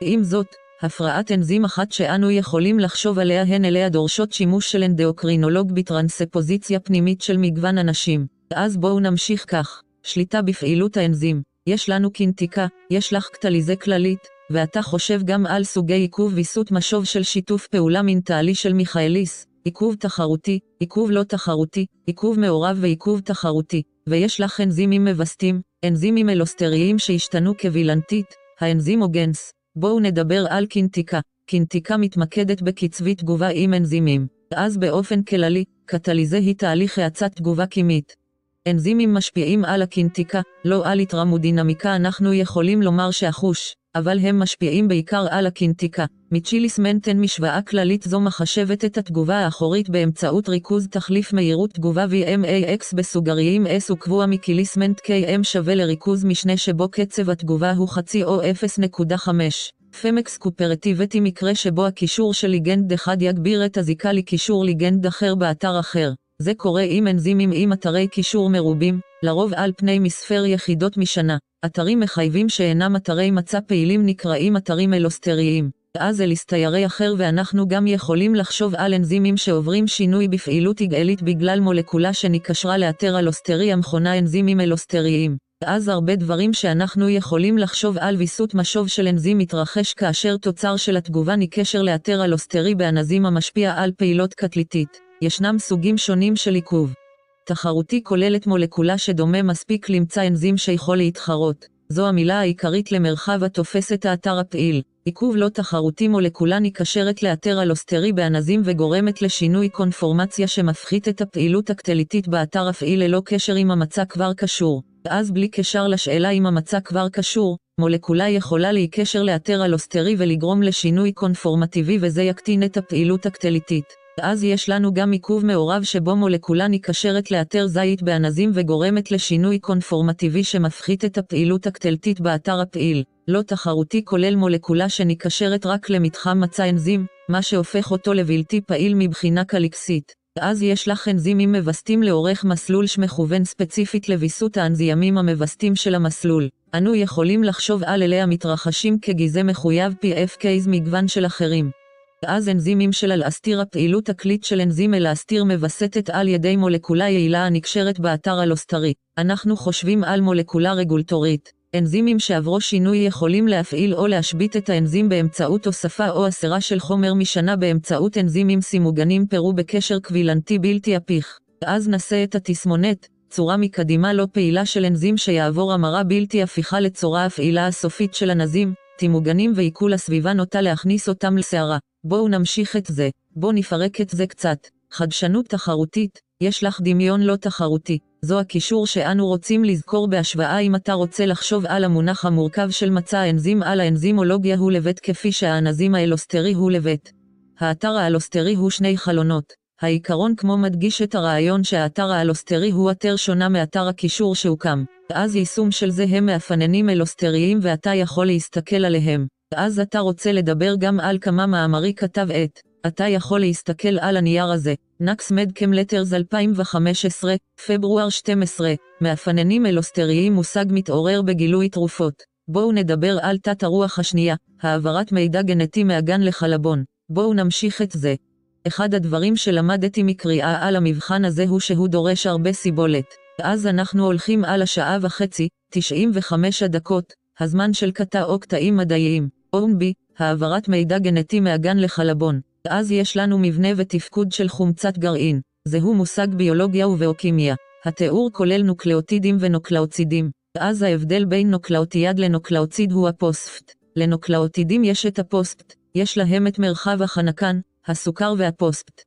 עם זאת, הפרעת אנזים אחת שאנו יכולים לחשוב עליה הן אליה דורשות שימוש של אנדאוקרינולוג בטרנספוזיציה פנימית של מגוון אנשים. אז בואו נמשיך כך. שליטה בפעילות האנזים. יש לנו קינטיקה, יש לך קטליזה כללית, ואתה חושב גם על סוגי עיכוב ויסות משוב של שיתוף פעולה מנטלי של מיכאליס, עיכוב תחרותי, עיכוב לא תחרותי, עיכוב מעורב ועיכוב תחרותי, ויש לך אנזימים מבסטים, אנזימים אלוסטריים שהשתנו כווילנטית, האנזימוגנס, בואו נדבר על קינטיקה. קינטיקה מתמקדת בקצבי תגובה עם אנזימים. אז באופן כללי, קטליזה היא תהליך האצת תגובה כימית. אנזימים משפיעים על הקינטיקה, לא על התרמודינמיקה אנחנו יכולים לומר שהחוש, אבל הם משפיעים בעיקר על הקינטיקה. מצ'יליס מנטן משוואה כללית זו מחשבת את התגובה האחורית באמצעות ריכוז תחליף מהירות תגובה VMAX בסוגריים S וקבוע מקיליסמנט KM שווה לריכוז משנה שבו קצב התגובה הוא חצי או 0.5. פמקס קופרטיבטי מקרה שבו הקישור של ליגנד אחד יגביר את הזיקה לקישור ליגנד אחר באתר אחר. זה קורה עם אנזימים עם אתרי קישור מרובים, לרוב על פני מספר יחידות משנה. אתרים מחייבים שאינם אתרי מצע פעילים נקראים אתרים אלוסטריים. אז אליסטיירי אחר ואנחנו גם יכולים לחשוב על אנזימים שעוברים שינוי בפעילות יגאלית בגלל מולקולה שנקשרה לאתר אלוסטרי המכונה אנזימים אלוסטריים. אז הרבה דברים שאנחנו יכולים לחשוב על ויסות משוב של אנזים מתרחש כאשר תוצר של התגובה נקשר לאתר אלוסטרי באנזים המשפיע על פעילות קטליטית. ישנם סוגים שונים של עיכוב. תחרותי כוללת מולקולה שדומה מספיק למצא אנזים שיכול להתחרות. זו המילה העיקרית למרחב התופס את האתר הפעיל. עיכוב לא תחרותי מולקולה נקשרת לאתר אלוסטרי באנזים וגורמת לשינוי קונפורמציה שמפחית את הפעילות הקטליטית באתר הפעיל ללא קשר אם המצע כבר קשור. ואז בלי קשר לשאלה אם המצע כבר קשור, מולקולה יכולה להיקשר לאתר אלוסטרי ולגרום לשינוי קונפורמטיבי וזה יקטין את הפעילות הקטליטית. ואז יש לנו גם עיכוב מעורב שבו מולקולה נקשרת לאתר זית באנזים וגורמת לשינוי קונפורמטיבי שמפחית את הפעילות הקטלתית באתר הפעיל. לא תחרותי כולל מולקולה שנקשרת רק למתחם מצע אנזים, מה שהופך אותו לבלתי פעיל מבחינה קליקסית. ואז יש לך אנזימים מבסטים לאורך מסלול שמכוון ספציפית לוויסות האנזימים המבסטים של המסלול. אנו יכולים לחשוב על אלה המתרחשים כגיזה מחויב PFKs מגוון של אחרים. ואז אנזימים של אלאסטיר הפעילות הקלית של אנזים אלאסטיר מווסתת על ידי מולקולה יעילה הנקשרת באתר אלוסטרי. אנחנו חושבים על מולקולה רגולטורית. אנזימים שעברו שינוי יכולים להפעיל או להשבית את האנזים באמצעות הוספה או הסרה של חומר משנה באמצעות אנזימים סימוגנים פרו בקשר קבילנטי בלתי הפיך. ואז נשא את התסמונת, צורה מקדימה לא פעילה של אנזים שיעבור המרה בלתי הפיכה לצורה הפעילה הסופית של הנזים, תימוגנים ועיכול הסביבה נוטה להכניס אותם לסערה. בואו נמשיך את זה, בואו נפרק את זה קצת. חדשנות תחרותית, יש לך דמיון לא תחרותי. זו הקישור שאנו רוצים לזכור בהשוואה אם אתה רוצה לחשוב על המונח המורכב של מצע האנזים על האנזימולוגיה הוא לבית כפי שהאנזים האלוסטרי הוא לבית. האתר האלוסטרי הוא שני חלונות. העיקרון כמו מדגיש את הרעיון שהאתר האלוסטרי הוא אתר שונה מאתר הקישור שהוקם. אז יישום של זה הם מאפננים אלוסטריים ואתה יכול להסתכל עליהם. אז אתה רוצה לדבר גם על כמה מאמרי כתב את אתה יכול להסתכל על הנייר הזה, נקס מדקם לטרס 2015, פברואר 12, מאפננים אלוסטריים מושג מתעורר בגילוי תרופות. בואו נדבר על תת הרוח השנייה, העברת מידע גנטי מהגן לחלבון. בואו נמשיך את זה. אחד הדברים שלמדתי מקריאה על המבחן הזה הוא שהוא דורש הרבה סיבולת. אז אנחנו הולכים על השעה וחצי, 95 הדקות, הזמן של קטע או קטעים מדעיים. אונבי, העברת מידע גנטי מהגן לחלבון. אז יש לנו מבנה ותפקוד של חומצת גרעין. זהו מושג ביולוגיה וביוכימיה. התיאור כולל נוקלאוטידים ונוקלאוזידים. אז ההבדל בין נוקלאוטיד לנוקלאוזיד הוא הפוספט. לנוקלאוטידים יש את הפוספט, יש להם את מרחב החנקן, הסוכר והפוספט.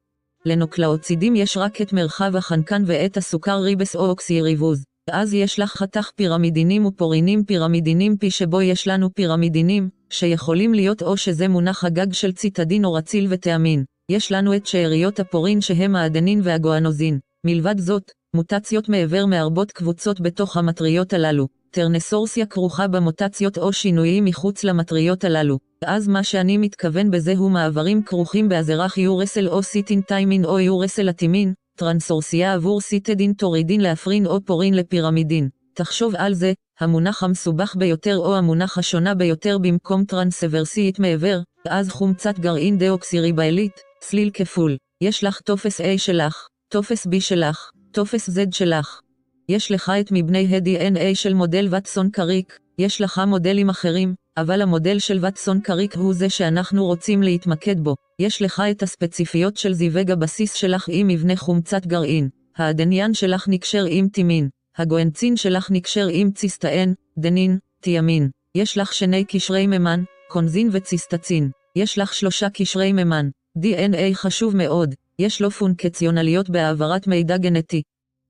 לנוקלאוזידים יש רק את מרחב החנקן ואת הסוכר ריבוז או דאוקסיריבוז. אז יש לך חתך פירמידינים ופורינים פירמידינים פי שבו יש לנו פירמידינים, שיכולים להיות או שזה מונח הגג של ציטדין או רציל וטעמין. יש לנו את שאריות הפורין שהם האדנין והגואנוזין. מלבד זאת, מוטציות מעבר מהרבות קבוצות בתוך המטריות הללו. טרנסורסיה כרוכה במוטציות או שינויים מחוץ למטריות הללו. אז מה שאני מתכוון בזה הוא מעברים כרוכים באזרח יורסל או סיטין טיימין או יורסל אטימין, טרנסורסיה עבור סיטדין טורידין לאפרין או פורין לפירמידין. תחשוב על זה, המונח המסובך ביותר או המונח השונה ביותר במקום טרנסוורסיה מעבר, אז חומצת גרעין דאוקסיריבאלית, סליל כפול. יש לך טופס A שלך, טופס B שלך, טופס Z שלך. יש לך את מבני ה-DNA של מודל וטסון קריק, יש לך מודלים אחרים, אבל המודל של וטסון קריק הוא זה שאנחנו רוצים להתמקד בו. יש לך את הספציפיות של זיווג הבסיס שלך עם מבנה חומצת גרעין. האדנין שלך נקשר עם טימין. הגואנוזין שלך נקשר עם ציטוזין, אדנין, תימין. יש לך שני קשרי מימן, גואנוזין וציטוזין. יש לך שלושה קשרי מימן. DNA חשוב מאוד, יש לו פונקציונליות בהעברת מידע גנטי.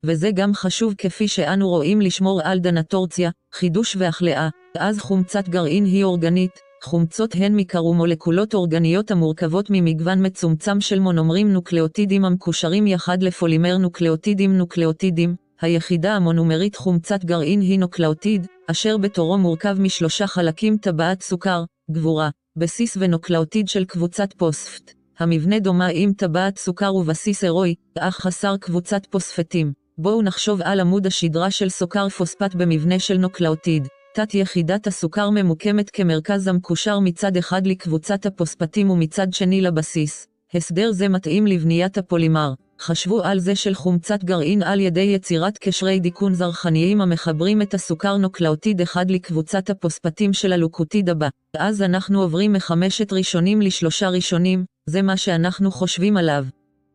וזה גם חשוב כפי שאנו רואים לשמור על דנטורציה, חידוש והחלאה, אז חומצת גרעין היא אורגנית, חומצות הן מקרומולקולות אורגניות המורכבות ממגוון מצומצם של מונומרים נוקלאוטידים המקושרים יחד לפולימר נוקלאוטידים נוקלאוטידים, היחידה המונומרית חומצת גרעין היא נוקלאוטיד, אשר בתורו מורכב משלושה חלקים טבעת סוכר, גבורה, בסיס ונוקלאוטיד של קבוצת פוספט. המבנה דומה עם טבעת סוכר ובסיס הירואי, אך חסר קבוצת פוספטים. בואו נחשוב על עמוד השדרה של סוכר פוספט במבנה של נוקלאוטיד. תת יחידת הסוכר ממוקמת כמרכז המקושר מצד אחד לקבוצת הפוספטים ומצד שני לבסיס. הסדר זה מתאים לבניית הפולימר. חשבו על זה של חומצת גרעין על ידי יצירת קשרי דיכון זרחניים המחברים את הסוכר נוקלאוטיד אחד לקבוצת הפוספטים של הלוקוטיד הבא. אז אנחנו עוברים מחמשת ראשונים לשלושה ראשונים, זה מה שאנחנו חושבים עליו.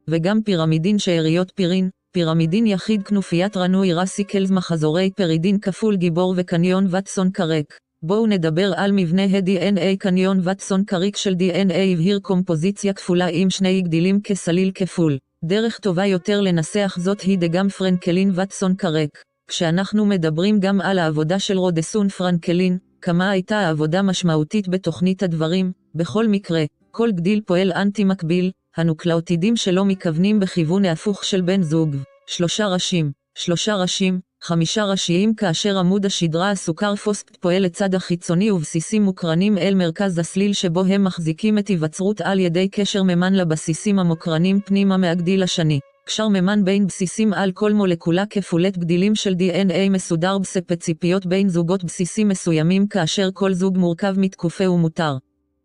וגם פירמידין שאריות פירין, פירמידין יחיד כנופיית רנוי רסיקלס מחזורי פרידין כפול גיבור וקניון וטסון קרק. בואו נדבר על מבנה ה-DNA קניון וטסון קריק של DNA הבהיר קומפוזיציה כפולה עם שני גדילים כסליל כפול. דרך טובה יותר לנסח זאת היא דגם פרנקלין וטסון קרק. כשאנחנו מדברים גם על העבודה של רוזלינד פרנקלין, כמה הייתה העבודה משמעותית בתוכנית הדברים, בכל מקרה, כל גדיל פועל אנטי מקביל, הנוקלאוטידים שלו מכוונים בכיוון ההפוך של בן זוג. שלושה ראשים, שלושה ראשים, חמישה ראשיים כאשר עמוד השדרה הסוכר פוספט פועל לצד החיצוני ובסיסים מוקרנים אל מרכז הסליל שבו הם מחזיקים את היווצרות על ידי קשר מימן לבסיסים המוקרנים פנימה מהגדיל השני. קשר מימן בין בסיסים על כל מולקולה כפולט גדילים של DNA מסודר בספציפיות בין זוגות בסיסים מסוימים כאשר כל זוג מורכב מתקופה ומותר.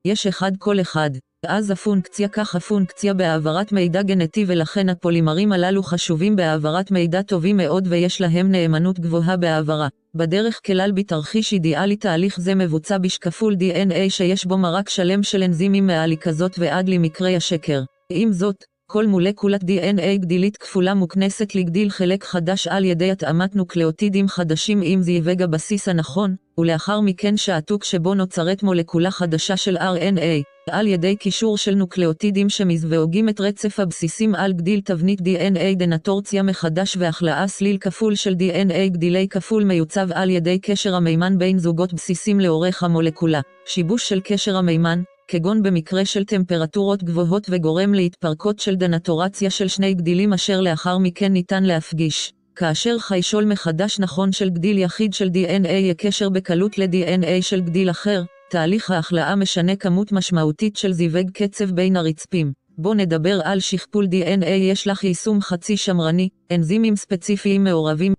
יש אחד כל אחד. אז הפונקציה כך הפונקציה בהעברת מידע גנטי ולכן הפולימרים הללו חשובים בהעברת מידע טובים מאוד ויש להם נאמנות גבוהה בהעברה. בדרך כלל בתרחיש אידיאלי תהליך זה מבוצע בשקפול DNA שיש בו מרק שלם של אנזימים מהעליקזות ועד למקרי השקר. עם זאת, כל מולקולת DNA גדילית כפולה מוכנסת לגדיל חלק חדש על ידי התאמת נוקלאוטידים חדשים עם זיווג הבסיס הנכון, ולאחר מכן שעתוק שבו נוצרת מולקולה חדשה של RNA, על ידי קישור של נוקלאוטידים שמזווגים את רצף הבסיסים על גדיל תבנית DNA דנטורציה מחדש והחלאה סליל כפול של DNA גדילי כפול מיוצב על ידי קשר המימן בין זוגות בסיסים לאורך המולקולה. שיבוש של קשר המימן, כגון במקרה של טמפרטורות גבוהות וגורם להתפרקות של דנטורציה של שני גדילים אשר לאחר מכן ניתן להפגיש. כאשר חיישול מחדש נכון של גדיל יחיד של DNA יקשר בקלות ל-DNA של גדיל אחר, תהליך ההחלאה משנה כמות משמעותית של זיווג קצב בין הרצפים. בוא נדבר על שכפול DNA יש לך יישום חצי שמרני, אנזימים ספציפיים מעורבים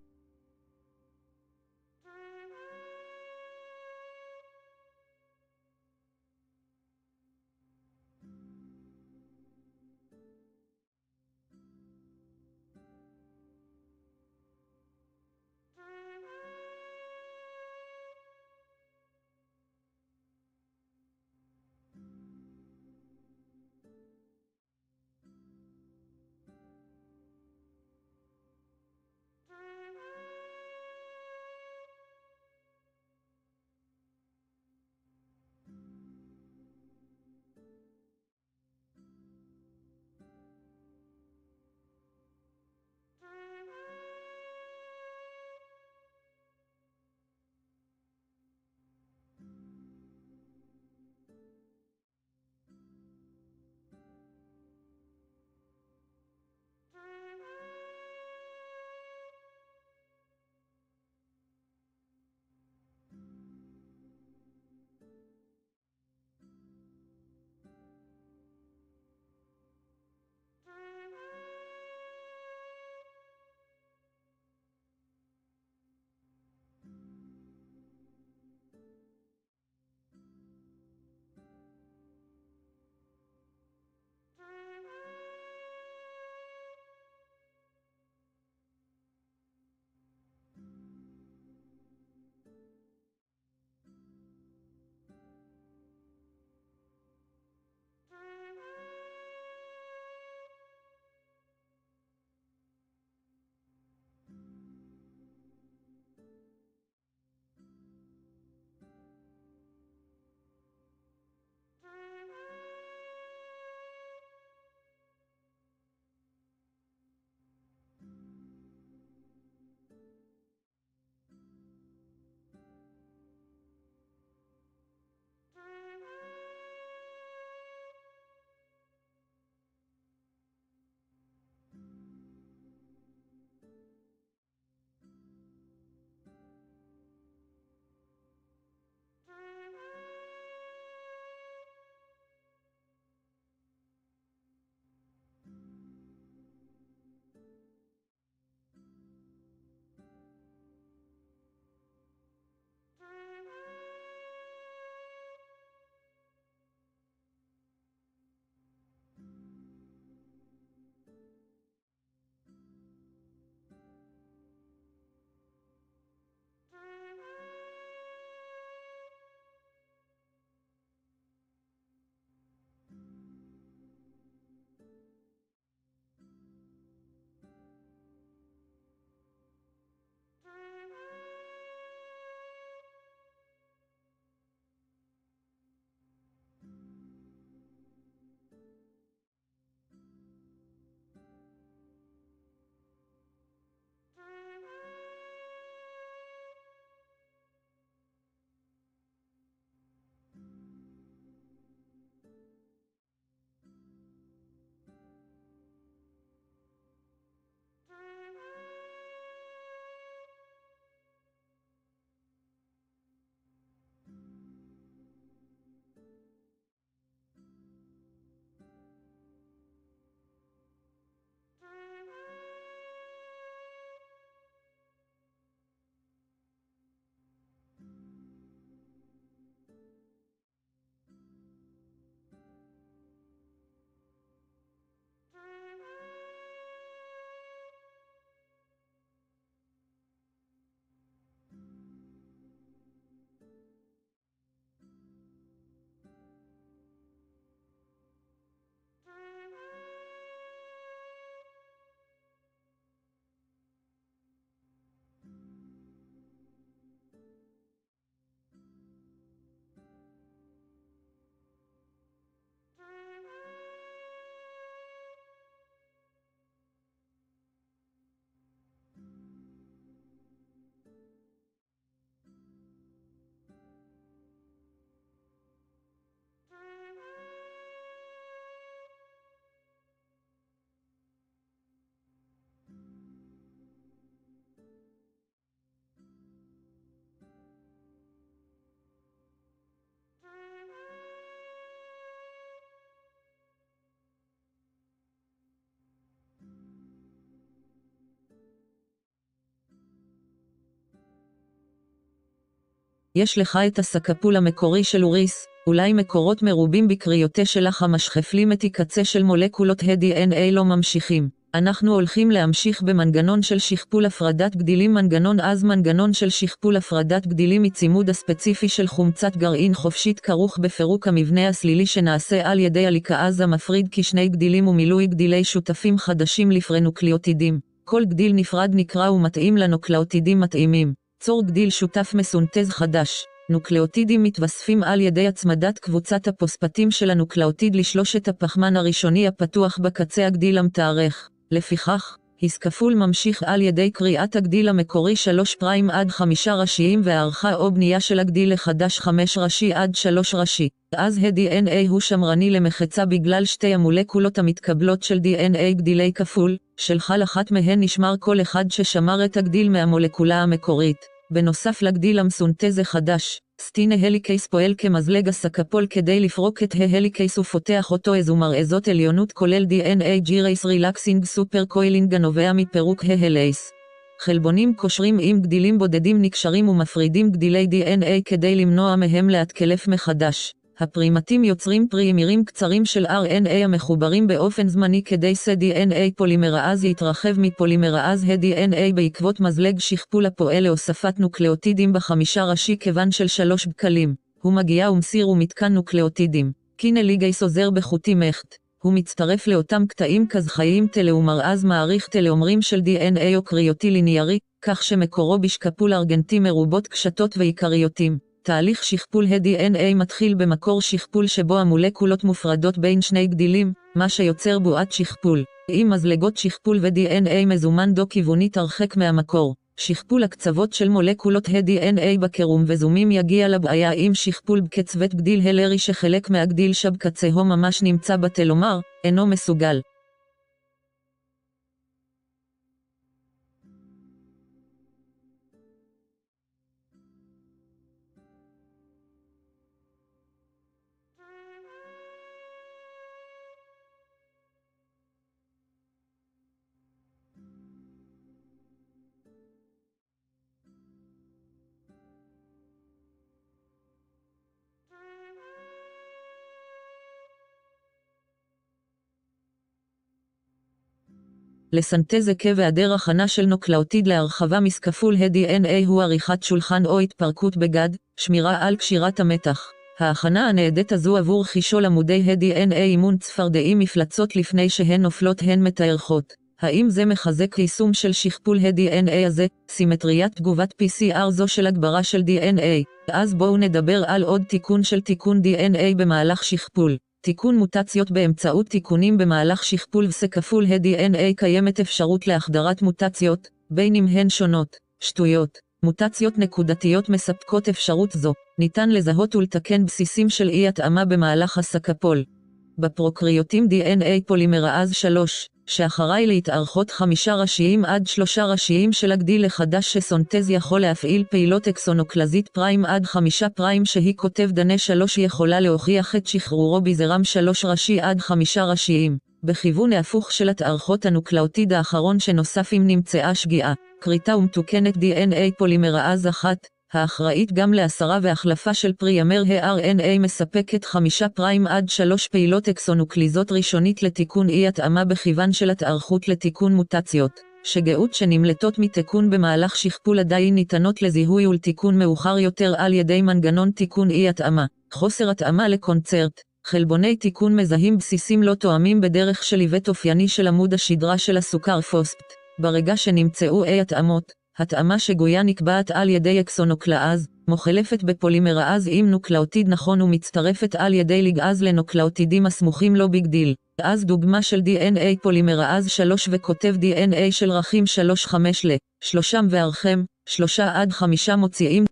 יש לך את הסקפול המקורי של אוריס, אולי מקורות מרובים בקריאותה שלך המשחפלים את הקצה של מולקולות ה-DNA לא ממשיכים. אנחנו הולכים להמשיך במנגנון של שכפול הפרדת גדילים מנגנון אז מנגנון של שכפול הפרדת גדילים מצימוד הספציפי של חומצת גרעין חופשית כרוך בפירוק המבנה הסלילי שנעשה על ידי הליקאז המפריד כשני גדילים ומילוי גדילי שותפים חדשים לפרנוקליאוטידים. כל גדיל נפרד נקרא ומתאים לנוקלאוטידים מתאימים. צור גדיל שותף מסונטז חדש. נוקלאוטידים מתווספים על ידי הצמדת קבוצת הפוספטים של הנוקלאוטיד לשלושת הפחמן הראשוני הפתוח בקצה הגדיל המתארך. לפיכך, השכפול ממשיך על ידי קריאת הגדיל המקורי 3 prime עד 5 ראשיים והערכה או בנייה של הגדיל לחדש 5 ראשי עד 3 ראשי. אז ה-DNA הוא שמרני למחצה בגלל שתי המולקולות המתקבלות של DNA גדילי כפול, של כל אחת מהן נשמר כל אחד ששמר את הגדיל מהמולקולה המקורית. בנוסף לגדיל המסונטז החדש, סטינה הליקייס פועל כמזלג הסקפול כדי לפרוק את ההליקייס ופותח אותו איזו מרעזות עליונות כולל DNA ג'ירייס רילקסינג סופר קוילינג הנובע מפירוק ההלייס. חלבונים קושרים עם גדילים בודדים נקשרים ומפרידים גדילי DNA כדי למנוע מהם להתקלף מחדש. הפרימטים יוצרים פרימירים קצרים של RNA המחוברים באופן זמני כדי ש-DNA פולימראז יתרחב מפולימראז ה-DNA בעקבות מזלג שכפול הפועל להוספת נוקלאוטידים בחמישה ראשי כיוון של שלוש בקלים. הוא מגיע ומסיר ומתקן נוקלאוטידים. קינא ליגייס עוזר בחוטי מכט. הוא מצטרף לאותם קטעים כזכאיים תלאומראז מעריך תלאומרים של DNA או קריוטי ליניארי, כך שמקורו בשקפול ארגנטי מרובות קשתות ועיקריותים. תהליך שכפול ה-DNA מתחיל במקור שכפול שבו המולקולות מופרדות בין שני גדילים, מה שיוצר בועת שכפול. עם מזלגות שכפול ו-DNA מזומן דו-כיוונית הרחק מהמקור. שכפול הקצוות של מולקולות ה-DNA בקרום וזומים יגיע לבעיה עם שכפול בקצוות גדיל הלרי שחלק מהגדיל שבקצהו ממש נמצא בתלומר, אינו מסוגל. לסנטז היקב והיעדר הכנה של נוקלאוטיד להרחבה מסקפול ה-DNA הוא עריכת שולחן או התפרקות בגד, שמירה על קשירת המתח. ההכנה הנעדית הזו עבור חישול עמודי ה-DNA אימון צפרדעים מפלצות לפני שהן נופלות הן מתארכות. האם זה מחזק יישום של שכפול ה-DNA הזה, סימטריית תגובת PCR זו של הגברה של DNA? אז בואו נדבר על עוד תיקון של תיקון DNA במהלך שכפול. תיקון מוטציות באמצעות תיקונים במהלך שכפול וסקפול ה-DNA קיימת אפשרות להחדרת מוטציות, בין אם הן שונות, שטויות. מוטציות נקודתיות מספקות אפשרות זו, ניתן לזהות ולתקן בסיסים של אי התאמה במהלך הסקפול. בפרוקריוטים DNA פולימראז 3, שאחראי להתארכות חמישה ראשיים עד שלושה ראשיים של הגדיל החדש שסונטז יכול להפעיל פעילות אקסונוקלזית פריים עד חמישה פריים שהיא כותב דנה שלוש יכולה להוכיח את שחרורו בזרם שלוש ראשי עד חמישה ראשיים. בכיוון ההפוך של התארכות הנוקלאוטיד האחרון שנוסף אם נמצאה שגיאה, כריתה ומתוקנת DNA פולימראז אחת, האחראית גם להסרה והחלפה של פריאמר ה-RNA מספקת חמישה פריים עד שלוש פעילות אקסונוקליזות ראשונית לתיקון אי התאמה בכיוון של התארכות לתיקון מוטציות. שגאות שנמלטות מתיקון במהלך שכפול עדיין ניתנות לזיהוי ולתיקון מאוחר יותר על ידי מנגנון תיקון אי התאמה. חוסר התאמה לקונצרט. חלבוני תיקון מזהים בסיסים לא תואמים בדרך של עיוות אופייני של עמוד השדרה של הסוכר פוספט. ברגע שנמצאו אי התאמות, התאמה שגויה נקבעת על ידי אקסונוקלאז, מוחלפת בפולימראז עם נוקלאוטיד נכון ומצטרפת על ידי ליגאז לנוקלאוטידים הסמוכים לא ביג דיל. אז דוגמה של DNA פולימראז 3 וכותב DNA של רכים 3-5 ל, שלושם וערכם, 3 עד 5 מוציאים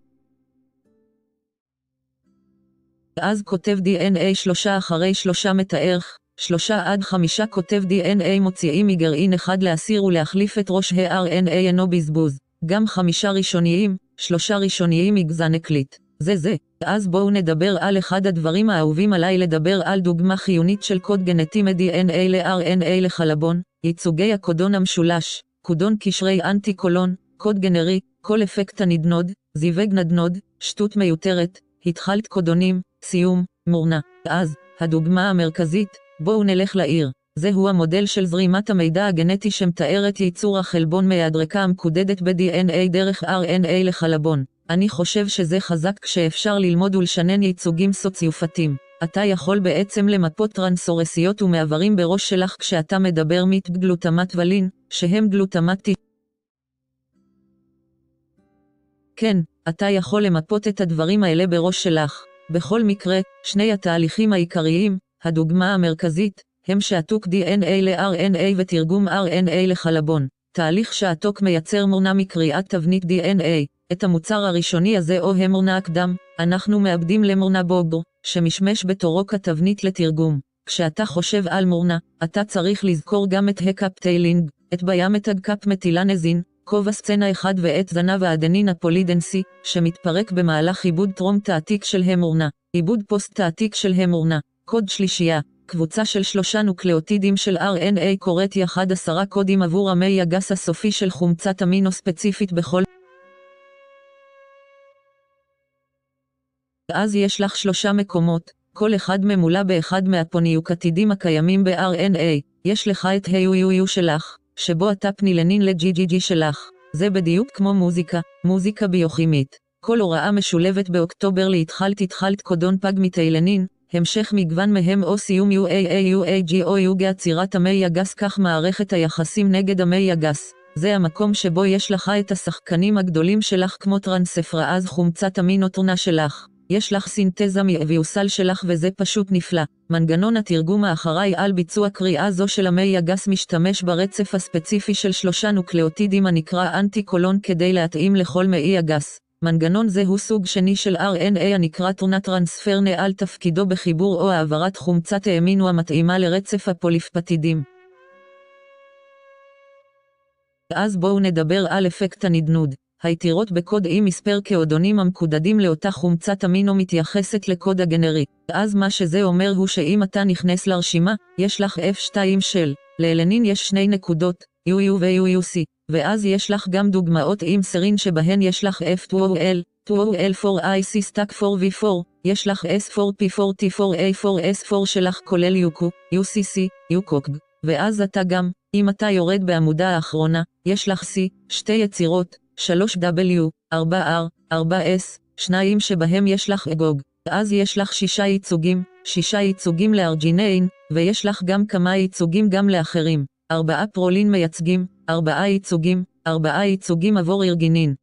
אז כותב DNA שלושה אחרי שלושה מתארך, שלושה עד חמישה כותב DNA מוציאים מגרעין אחד להסיר ולהחליף את ראש ה-RNA אינו בזבוז. גם חמישה ראשוניים, שלושה ראשוניים יגזן הקליט. זה זה. אז בואו נדבר על אחד הדברים האהובים עליי לדבר על דוגמה חיונית של קוד גנטי מ-DNA ל-RNA לחלבון, ייצוגי הקודון המשולש, קודון קשרי אנטי-קולון, קוד גנרי, כל אפקט הנדנוד, זיווג נדנוד, שטות מיותרת, התחלת קודונים, סיום, מורנה. אז, הדוגמה המרכזית, בואו נלך לעיר. זהו המודל של זרימת המידע הגנטי שמתאר את ייצור החלבון מהדרקה המקודדת ב-DNA דרך RNA לחלבון. אני חושב שזה חזק כשאפשר ללמוד ולשנן ייצוגים סוציופטיים. אתה יכול בעצם למפות טרנסורסיות ומעברים בראש שלך כשאתה מדבר מיט גלוטמט ולין, שהם גלוטמטי. כן, אתה יכול למפות את הדברים האלה בראש שלך. בכל מקרה, שני התהליכים העיקריים, הדוגמה המרכזית, הם שעתוק DNA ל-RNA ותרגום RNA לחלבון. תהליך שעתוק מייצר מורנה מקריאת תבנית DNA. את המוצר הראשוני הזה או המורנה הקדם, אנחנו מאבדים למורנה בוגר, שמשמש בתורו כתבנית לתרגום. כשאתה חושב על מורנה, אתה צריך לזכור גם את הקפטיילינג, את ביאמתג מטילנזין, כובע סצנה 1 ואת זנב האדנין הפולידנסי, שמתפרק במהלך עיבוד טרום תעתיק של המורנה, עיבוד פוסט תעתיק של המורנה, קוד שלישייה, קבוצה של שלושה נוקלאוטידים של RNA קוראת יחד עשרה קודים עבור המי הגס הסופי של חומצת אמינו ספציפית בכל ואז יש לך שלושה מקומות, כל אחד ממולא באחד מהפוניוקטידים הקיימים ב-RNA, יש לך את ה-UUU שלך, שבו אתה פנילנין ל-GGG שלך. זה בדיוק כמו מוזיקה, מוזיקה ביוכימית. כל הוראה משולבת באוקטובר להתחלת התחלת קודון פג מתיילנין, המשך מגוון מהם או סיום UAA UAG או יוגה עצירת המי הגס כך מערכת היחסים נגד המי הגס. זה המקום שבו יש לך את השחקנים הגדולים שלך כמו טרנספראז חומצת המינוטרונה שלך. יש לך סינתזה מאביוסל שלך וזה פשוט נפלא. מנגנון התרגום האחראי על ביצוע קריאה זו של המי הגס משתמש ברצף הספציפי של שלושה נוקלאוטידים הנקרא אנטי-קולון כדי להתאים לכל מעי הגס. מנגנון זה הוא סוג שני של RNA הנקרא תרונת טרנספר נעל תפקידו בחיבור או העברת חומצת האמינו המתאימה לרצף הפוליפפטידים. אז בואו נדבר על אפקט הנדנוד. היתירות בקוד אי מספר כאודונים המקודדים לאותה חומצת אמינו מתייחסת לקוד הגנרי. אז מה שזה אומר הוא שאם אתה נכנס לרשימה, יש לך F2 של, לאלנין יש שני נקודות, UU ו-UUC, ואז יש לך גם דוגמאות עם סרין שבהן יש לך F2OL, 2OL4IC stack 4V4, יש לך S4P4T4A4S4 שלך כולל UQ, UCC, UCOG, ואז אתה גם, אם אתה יורד בעמודה האחרונה, יש לך C, שתי יצירות, 3W, 4R, 4S, שניים שבהם יש לך אגוג. אז יש לך שישה ייצוגים, שישה ייצוגים לארג'יניין, ויש לך גם כמה ייצוגים גם לאחרים. ארבעה פרולין מייצגים, ארבעה ייצוגים, ארבעה ייצוגים עבור ארגינין.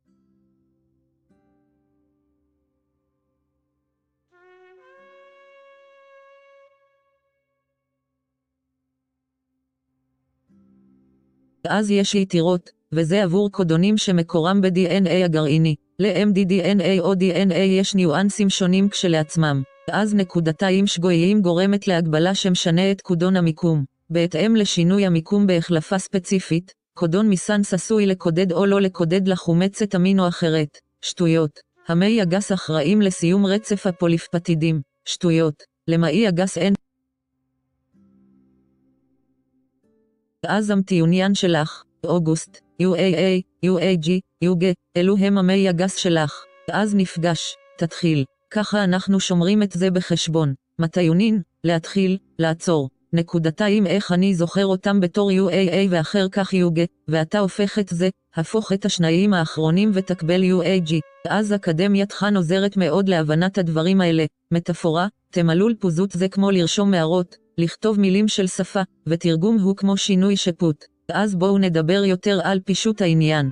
אז יש יתירות, וזה עבור קודונים שמקורם ב-DNA הגרעיני. ל-MDDNA או DNA יש ניואנסים שונים כשלעצמם. אז נקודתיים שגויים גורמת להגבלה שמשנה את קודון המיקום. בהתאם לשינוי המיקום בהחלפה ספציפית, קודון מסנס עשוי לקודד או לא לקודד לחומצת אמינו אחרת. שטויות. המי הגס אחראים לסיום רצף הפוליפפטידים. שטויות. למאי הגס אין אז המטיוניין שלך, אוגוסט, UAA, UAG, UG, אלו הם המי הגס שלך. אז נפגש, תתחיל. ככה אנחנו שומרים את זה בחשבון. מטיונין, להתחיל, לעצור. נקודתיים איך אני זוכר אותם בתור UAA ואחר כך UG, ואתה הופך את זה, הפוך את השניים האחרונים ותקבל UAG. אז אקדמיית חאן עוזרת מאוד להבנת הדברים האלה. מטאפורה, תמלול פוזות זה כמו לרשום מערות, לכתוב מילים של שפה, ותרגום הוא כמו שינוי שפוט. אז בואו נדבר יותר על פישוט העניין.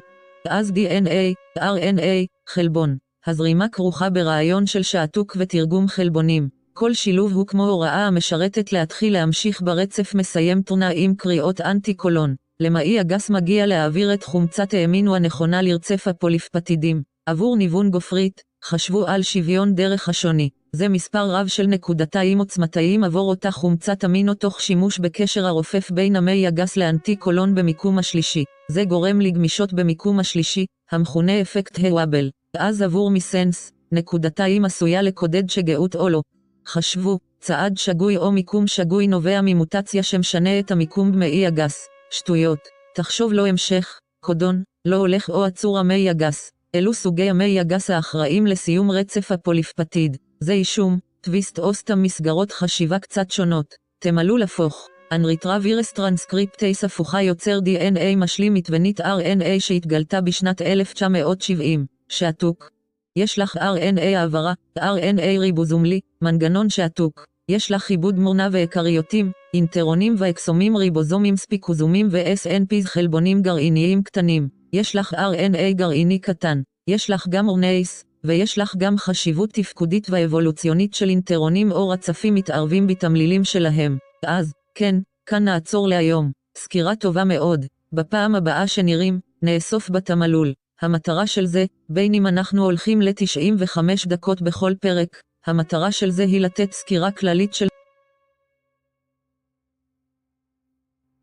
אז DNA, RNA, חלבון. הזרימה כרוכה ברעיון של שעתוק ותרגום חלבונים. כל שילוב הוא כמו הוראה המשרתת להתחיל להמשיך ברצף מסיים תונה עם קריאות אנטי-קולון. למאי הגס מגיע להעביר את חומצת האמינו הנכונה לרצף הפוליפפטידים. עבור ניוון גופרית, חשבו על שוויון דרך השוני. זה מספר רב של נקודתיים עוצמתיים עבור אותה חומצת אמינו תוך שימוש בקשר הרופף בין המי הגס לאנטי קולון במיקום השלישי. זה גורם לגמישות במיקום השלישי, המכונה אפקט הוואבל. אז עבור מיסנס, נקודתיים עשויה לקודד שגאות או לא. חשבו, צעד שגוי או מיקום שגוי נובע ממוטציה שמשנה את המיקום במעי הגס. שטויות. תחשוב לא המשך, קודון, לא הולך או עצור המי הגס. אלו סוגי המי הגס האחראים לסיום רצף הפוליפפטיד. זה אישום, טוויסט או סתם מסגרות חשיבה קצת שונות. תמלאו לפוך. אנריטרה וירס טרנסקריפטייס הפוכה יוצר DNA משלים מתבנית RNA שהתגלתה בשנת 1970. שעתוק. יש לך RNA העברה, RNA ריבוזומלי, מנגנון שעתוק. יש לך עיבוד מורנה ואקריותים, אינטרונים ואקסומים ריבוזומים ספיקוזומים ו-SNPs חלבונים גרעיניים קטנים. יש לך RNA גרעיני קטן. יש לך גם אורנייס, ויש לך גם חשיבות תפקודית ואבולוציונית של אינטרונים או רצפים מתערבים בתמלילים שלהם. אז, כן, כאן נעצור להיום. סקירה טובה מאוד. בפעם הבאה שנראים, נאסוף בתמלול. המטרה של זה, בין אם אנחנו הולכים ל-95 דקות בכל פרק, המטרה של זה היא לתת סקירה כללית של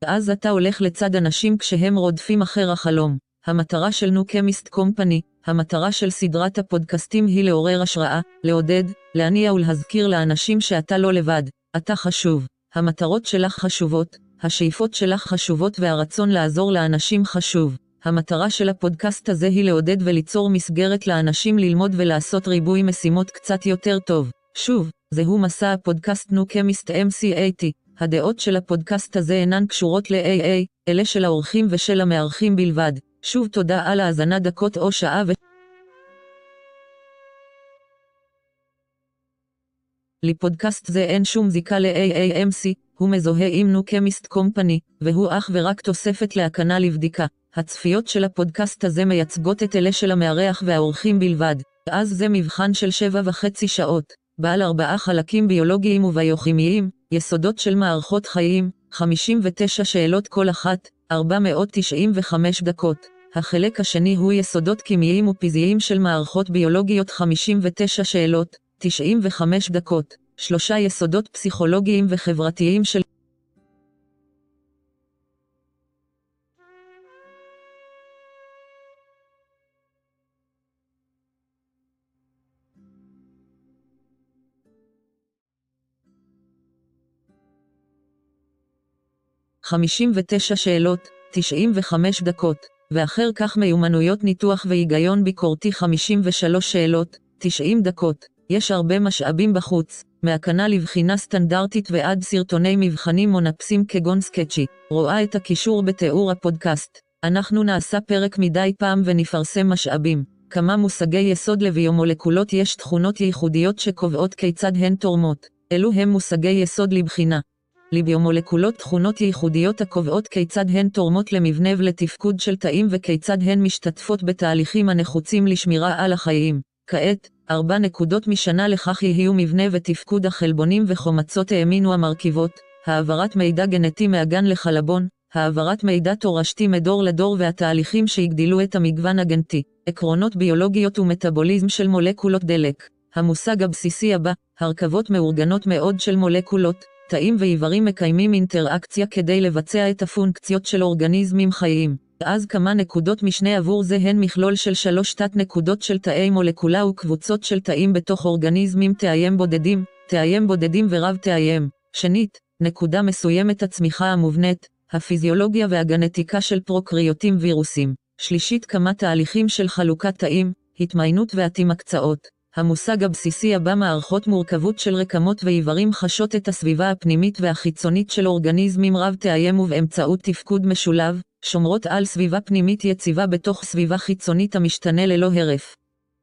אז אתה הולך לצד אנשים כשהם רודפים אחר החלום. המטרה של נו קמיסט קומפני, המטרה של סדרת הפודקאסטים היא לעורר השראה, לעודד, להניע ולהזכיר לאנשים שאתה לא לבד, אתה חשוב. המטרות שלך חשובות, השאיפות שלך חשובות והרצון לעזור לאנשים חשוב. המטרה של הפודקאסט הזה היא לעודד וליצור מסגרת לאנשים ללמוד ולעשות ריבוי משימות קצת יותר טוב. שוב, זהו מסע הפודקאסט נו קמיסט MC80. הדעות של הפודקאסט הזה אינן קשורות ל-AA, אלה של האורחים ושל המארחים בלבד. שוב תודה על האזנה דקות או שעה ו... לפודקאסט זה אין שום זיקה ל-AAMC, הוא מזוהה עם נו קמיסט קומפני, והוא אך ורק תוספת להקנה לבדיקה. הצפיות של הפודקאסט הזה מייצגות את אלה של המארח והאורחים בלבד. אז זה מבחן של שבע וחצי שעות, בעל ארבעה חלקים ביולוגיים וביוכימיים, יסודות של מערכות חיים, 59 שאלות כל אחת, 495 דקות. החלק השני הוא יסודות כימיים ופיזיים של מערכות ביולוגיות 59 שאלות, 95 דקות. שלושה יסודות פסיכולוגיים וחברתיים של חמישים ותשע שאלות, תשעים וחמש דקות, ואחר כך מיומנויות ניתוח והיגיון ביקורתי חמישים ושלוש שאלות, תשעים דקות. יש הרבה משאבים בחוץ, מהקנה לבחינה סטנדרטית ועד סרטוני מבחנים מונפסים כגון סקצ'י. רואה את הקישור בתיאור הפודקאסט. אנחנו נעשה פרק מדי פעם ונפרסם משאבים. כמה מושגי יסוד לביומולקולות יש תכונות ייחודיות שקובעות כיצד הן תורמות. אלו הם מושגי יסוד לבחינה. לביומולקולות תכונות ייחודיות הקובעות כיצד הן תורמות למבנה ולתפקוד של תאים וכיצד הן משתתפות בתהליכים הנחוצים לשמירה על החיים. כעת, ארבע נקודות משנה לכך יהיו מבנה ותפקוד החלבונים וחומצות האמינו המרכיבות, העברת מידע גנטי מהגן לחלבון, העברת מידע תורשתי מדור לדור והתהליכים שיגדילו את המגוון הגנטי, עקרונות ביולוגיות ומטאבוליזם של מולקולות דלק. המושג הבסיסי הבא, הרכבות מאורגנות מאוד של מולקולות, תאים ואיברים מקיימים אינטראקציה כדי לבצע את הפונקציות של אורגניזמים חיים. אז כמה נקודות משנה עבור זה הן מכלול של שלוש תת נקודות של תאי מולקולה וקבוצות של תאים בתוך אורגניזמים תאיים בודדים, תאיים בודדים ורב תאיים. שנית, נקודה מסוימת הצמיחה המובנית, הפיזיולוגיה והגנטיקה של פרוקריוטים וירוסים. שלישית כמה תהליכים של חלוקת תאים, התמיינות והתמקצעות. המושג הבסיסי הבא מערכות מורכבות של רקמות ואיברים חשות את הסביבה הפנימית והחיצונית של אורגניזמים רב תאיים ובאמצעות תפקוד משולב, שומרות על סביבה פנימית יציבה בתוך סביבה חיצונית המשתנה ללא הרף.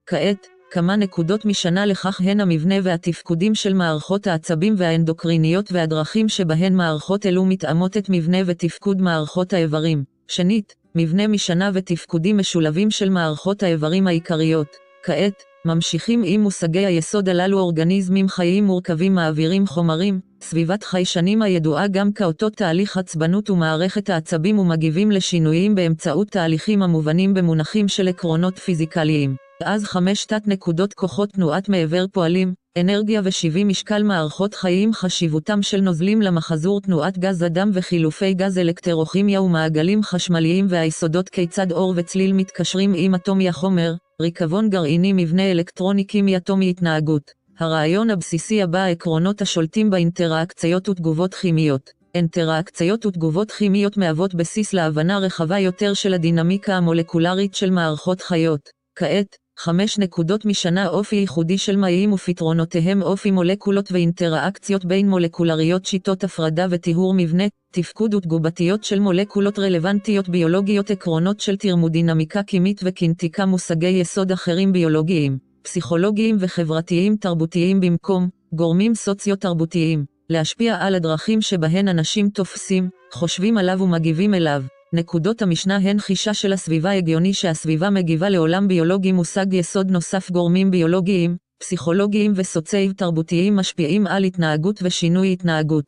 כעת, כמה נקודות משנה לכך הן המבנה והתפקודים של מערכות העצבים והאנדוקריניות והדרכים שבהן מערכות אלו מתאמות את מבנה ותפקוד מערכות האיברים. שנית, מבנה משנה ותפקודים משולבים של מערכות האיברים העיקריות. כעת, ממשיכים עם מושגי היסוד הללו אורגניזמים חיים מורכבים מעבירים חומרים, סביבת חיישנים הידועה גם כאותו תהליך עצבנות ומערכת העצבים ומגיבים לשינויים באמצעות תהליכים המובנים במונחים של עקרונות פיזיקליים. אז חמש תת נקודות כוחות תנועת מעבר פועלים, אנרגיה ושיווי משקל מערכות חיים חשיבותם של נוזלים למחזור תנועת גז אדם וחילופי גז אלקטרוכימיה ומעגלים חשמליים והיסודות כיצד אור וצליל מתקשרים עם אטומי החומר, ריקבון גרעיני מבנה אלקטרוני קימי אטומי התנהגות. הרעיון הבסיסי הבא העקרונות השולטים באינטראקציות ותגובות כימיות. אינטראקציות ותגובות כימיות מהוות בסיס להבנה רחבה יותר של הדינמיקה המולקולרית של מערכות חיות. כעת, חמש נקודות משנה אופי ייחודי של מאים ופתרונותיהם אופי מולקולות ואינטראקציות בין מולקולריות שיטות הפרדה וטיהור מבנה, תפקוד ותגובתיות של מולקולות רלוונטיות ביולוגיות עקרונות של תרמודינמיקה קימית וקינטיקה מושגי יסוד אחרים ביולוגיים, פסיכולוגיים וחברתיים תרבותיים במקום, גורמים סוציו-תרבותיים, להשפיע על הדרכים שבהן אנשים תופסים, חושבים עליו ומגיבים אליו. נקודות המשנה הן חישה של הסביבה הגיוני שהסביבה מגיבה לעולם ביולוגי מושג יסוד נוסף גורמים ביולוגיים, פסיכולוגיים וסוציאל תרבותיים משפיעים על התנהגות ושינוי התנהגות.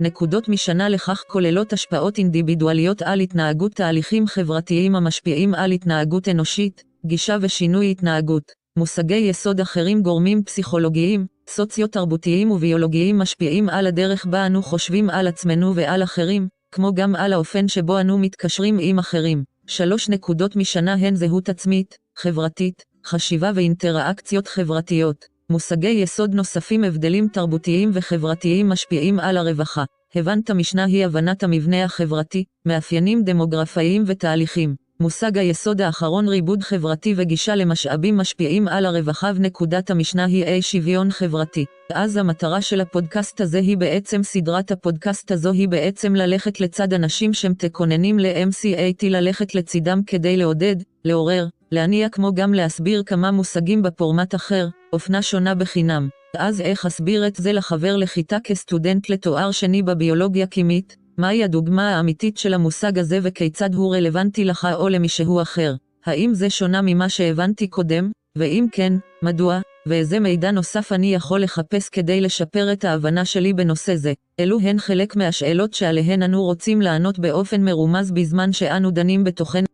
נקודות משנה לכך כוללות השפעות אינדיבידואליות על התנהגות תהליכים חברתיים המשפיעים על התנהגות אנושית, גישה ושינוי התנהגות. מושגי יסוד אחרים גורמים פסיכולוגיים, סוציו-תרבותיים וביולוגיים משפיעים על הדרך בה אנו חושבים על עצמנו ועל אחרים, כמו גם על האופן שבו אנו מתקשרים עם אחרים. שלוש נקודות משנה הן זהות עצמית, חברתית, חשיבה ואינטראקציות חברתיות. מושגי יסוד נוספים הבדלים תרבותיים וחברתיים משפיעים על הרווחה. הבנת משנה היא הבנת המבנה החברתי, מאפיינים דמוגרפיים ותהליכים. מושג היסוד האחרון ריבוד חברתי וגישה למשאבים משפיעים על הרווחה ונקודת המשנה היא אי שוויון חברתי. אז המטרה של הפודקאסט הזה היא בעצם סדרת הפודקאסט הזו היא בעצם ללכת לצד אנשים שהם תכוננים ל-MCAT ללכת לצידם כדי לעודד, לעורר, להניע כמו גם להסביר כמה מושגים בפורמט אחר, אופנה שונה בחינם. אז איך אסביר את זה לחבר לכיתה כסטודנט לתואר שני בביולוגיה קימית? מהי הדוגמה האמיתית של המושג הזה וכיצד הוא רלוונטי לך או למישהו אחר? האם זה שונה ממה שהבנתי קודם? ואם כן, מדוע? ואיזה מידע נוסף אני יכול לחפש כדי לשפר את ההבנה שלי בנושא זה? אלו הן חלק מהשאלות שעליהן אנו רוצים לענות באופן מרומז בזמן שאנו דנים בתוכן.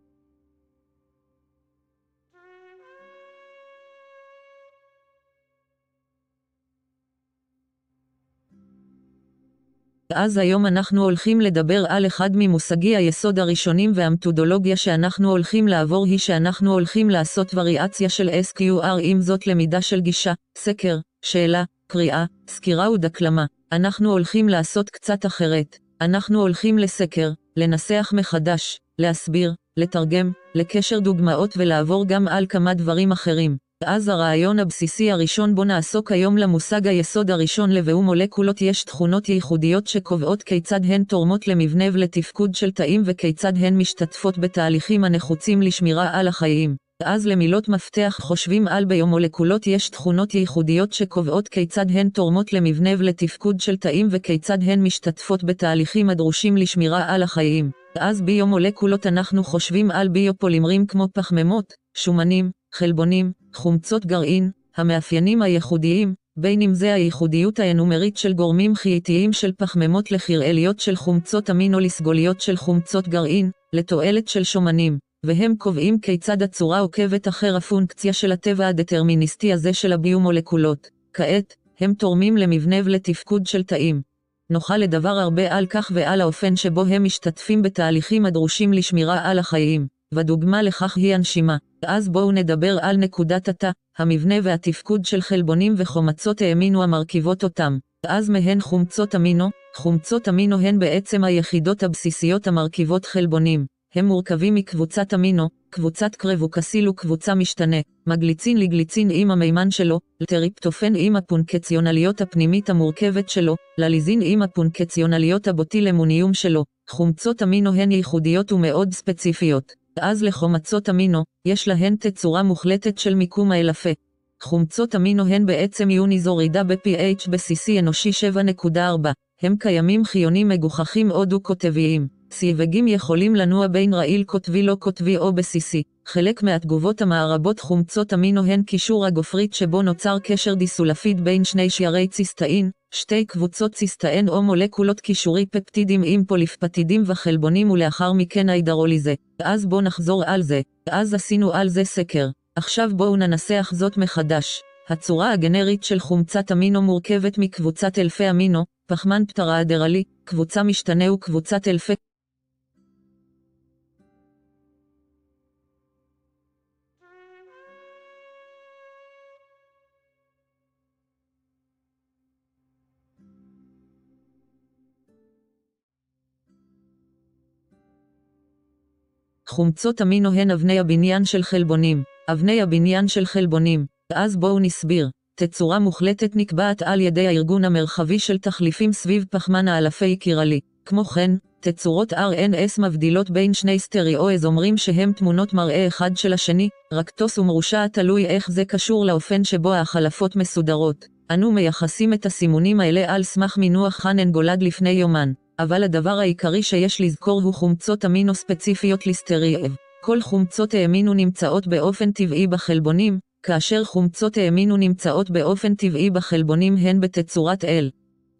אז היום אנחנו הולכים לדבר על אחד ממושגי היסוד הראשונים והמתודולוגיה שאנחנו הולכים לעבור היא שאנחנו הולכים לעשות וריאציה של SQR עם זאת למידה של גישה, סקר, שאלה, קריאה, סקירה ודקלמה. אנחנו הולכים לעשות קצת אחרת. אנחנו הולכים לסקר, לנסח מחדש, להסביר, לתרגם, לקשר דוגמאות ולעבור גם על כמה דברים אחרים. אז הרעיון הבסיסי הראשון בו נעסוק היום למושג היסוד הראשון לבאו מולקולות יש תכונות ייחודיות שקובעות כיצד הן תורמות למבנה ולתפקוד של תאים וכיצד הן משתתפות בתהליכים הנחוצים לשמירה על החיים. אז למילות מפתח חושבים על ביומולקולות יש תכונות ייחודיות שקובעות כיצד הן תורמות למבנה ולתפקוד של תאים וכיצד הן משתתפות בתהליכים הדרושים לשמירה על החיים. אז ביומולקולות אנחנו חושבים על ביופולימרים כמו פחמימות, שומנים, חלבונים, חומצות גרעין, המאפיינים הייחודיים, בין אם זה הייחודיות האנומרית של גורמים חייתיים של פחמימות לכיראליות של חומצות אמינו לסגוליות של חומצות גרעין, לתועלת של שומנים, והם קובעים כיצד הצורה עוקבת אחר הפונקציה של הטבע הדטרמיניסטי הזה של הביומולקולות. כעת, הם תורמים למבנה ולתפקוד של תאים. נוכל לדבר הרבה על כך ועל האופן שבו הם משתתפים בתהליכים הדרושים לשמירה על החיים. ודוגמה לכך היא הנשימה. אז בואו נדבר על נקודת התא, המבנה והתפקוד של חלבונים וחומצות האמינו המרכיבות אותם. אז מהן חומצות אמינו, חומצות אמינו הן בעצם היחידות הבסיסיות המרכיבות חלבונים. הם מורכבים מקבוצת אמינו, קבוצת קרבוקסיל וקבוצה משתנה, מגליצין לגליצין עם המימן שלו, לטריפטופן עם הפונקציונליות הפנימית המורכבת שלו, לליזין עם הפונקציונליות הבוטילמוניום שלו. חומצות אמינו הן ייחודיות ומאוד ספציפיות. אז לחומצות אמינו, יש להן תצורה מוחלטת של מיקום האלפה. חומצות אמינו הן בעצם יוניזורידה ב-pH בסיסי אנושי 7.4. הם קיימים חיונים מגוחכים או דו-קוטביים. סיווגים יכולים לנוע בין רעיל קוטבי לא קוטבי או בסיסי. חלק מהתגובות המערבות חומצות אמינו הן קישור הגופרית שבו נוצר קשר דיסולפיד בין שני שיירי ציסטאין, שתי קבוצות ציסטאין או מולקולות קישורי פפטידים עם פוליפפטידים וחלבונים ולאחר מכן ההידרוליזה. אז בוא נחזור על זה. אז עשינו על זה סקר. עכשיו בואו ננסח זאת מחדש. הצורה הגנרית של חומצת אמינו מורכבת מקבוצת אלפי אמינו, פחמן פטראדרלי, קבוצה משתנה וקבוצת אלפי חומצות אמינו הן אבני הבניין של חלבונים. אבני הבניין של חלבונים. אז בואו נסביר. תצורה מוחלטת נקבעת על ידי הארגון המרחבי של תחליפים סביב פחמן האלפי קירלי. כמו כן, תצורות RNS מבדילות בין שני סטריאו-אזומרים שהם תמונות מראה אחד של השני, רקטוס ומרושע תלוי איך זה קשור לאופן שבו החלפות מסודרות. אנו מייחסים את הסימונים האלה על סמך מינוח חנן גולד לפני יומן, אבל הדבר העיקרי שיש לזכור הוא חומצות אמינו ספציפיות ליסטריאב. כל חומצות האמינו נמצאות באופן טבעי בחלבונים, כאשר חומצות האמינו נמצאות באופן טבעי בחלבונים הן בתצורת L.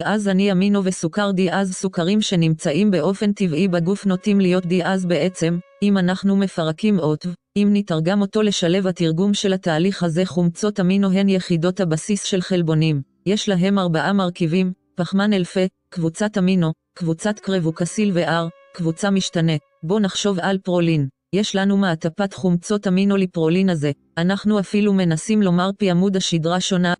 דיאז אני אמינו וסוכר דיאז סוכרים שנמצאים באופן טבעי בגוף נוטים להיות דיאז בעצם, אם אנחנו מפרקים אות, אם נתרגם אותו לשלב התרגום של התהליך הזה חומצות אמינו הן יחידות הבסיס של חלבונים, יש להם ארבעה מרכיבים, פחמן אלפה, קבוצת אמינו, קבוצת קרבוקסיל ו-R, קבוצה משתנה, בוא נחשוב על פרולין. יש לנו מעטפת חומצות אמינו-ליפרולין הזה, אנחנו אפילו מנסים לומר פי עמוד השדרה שונה,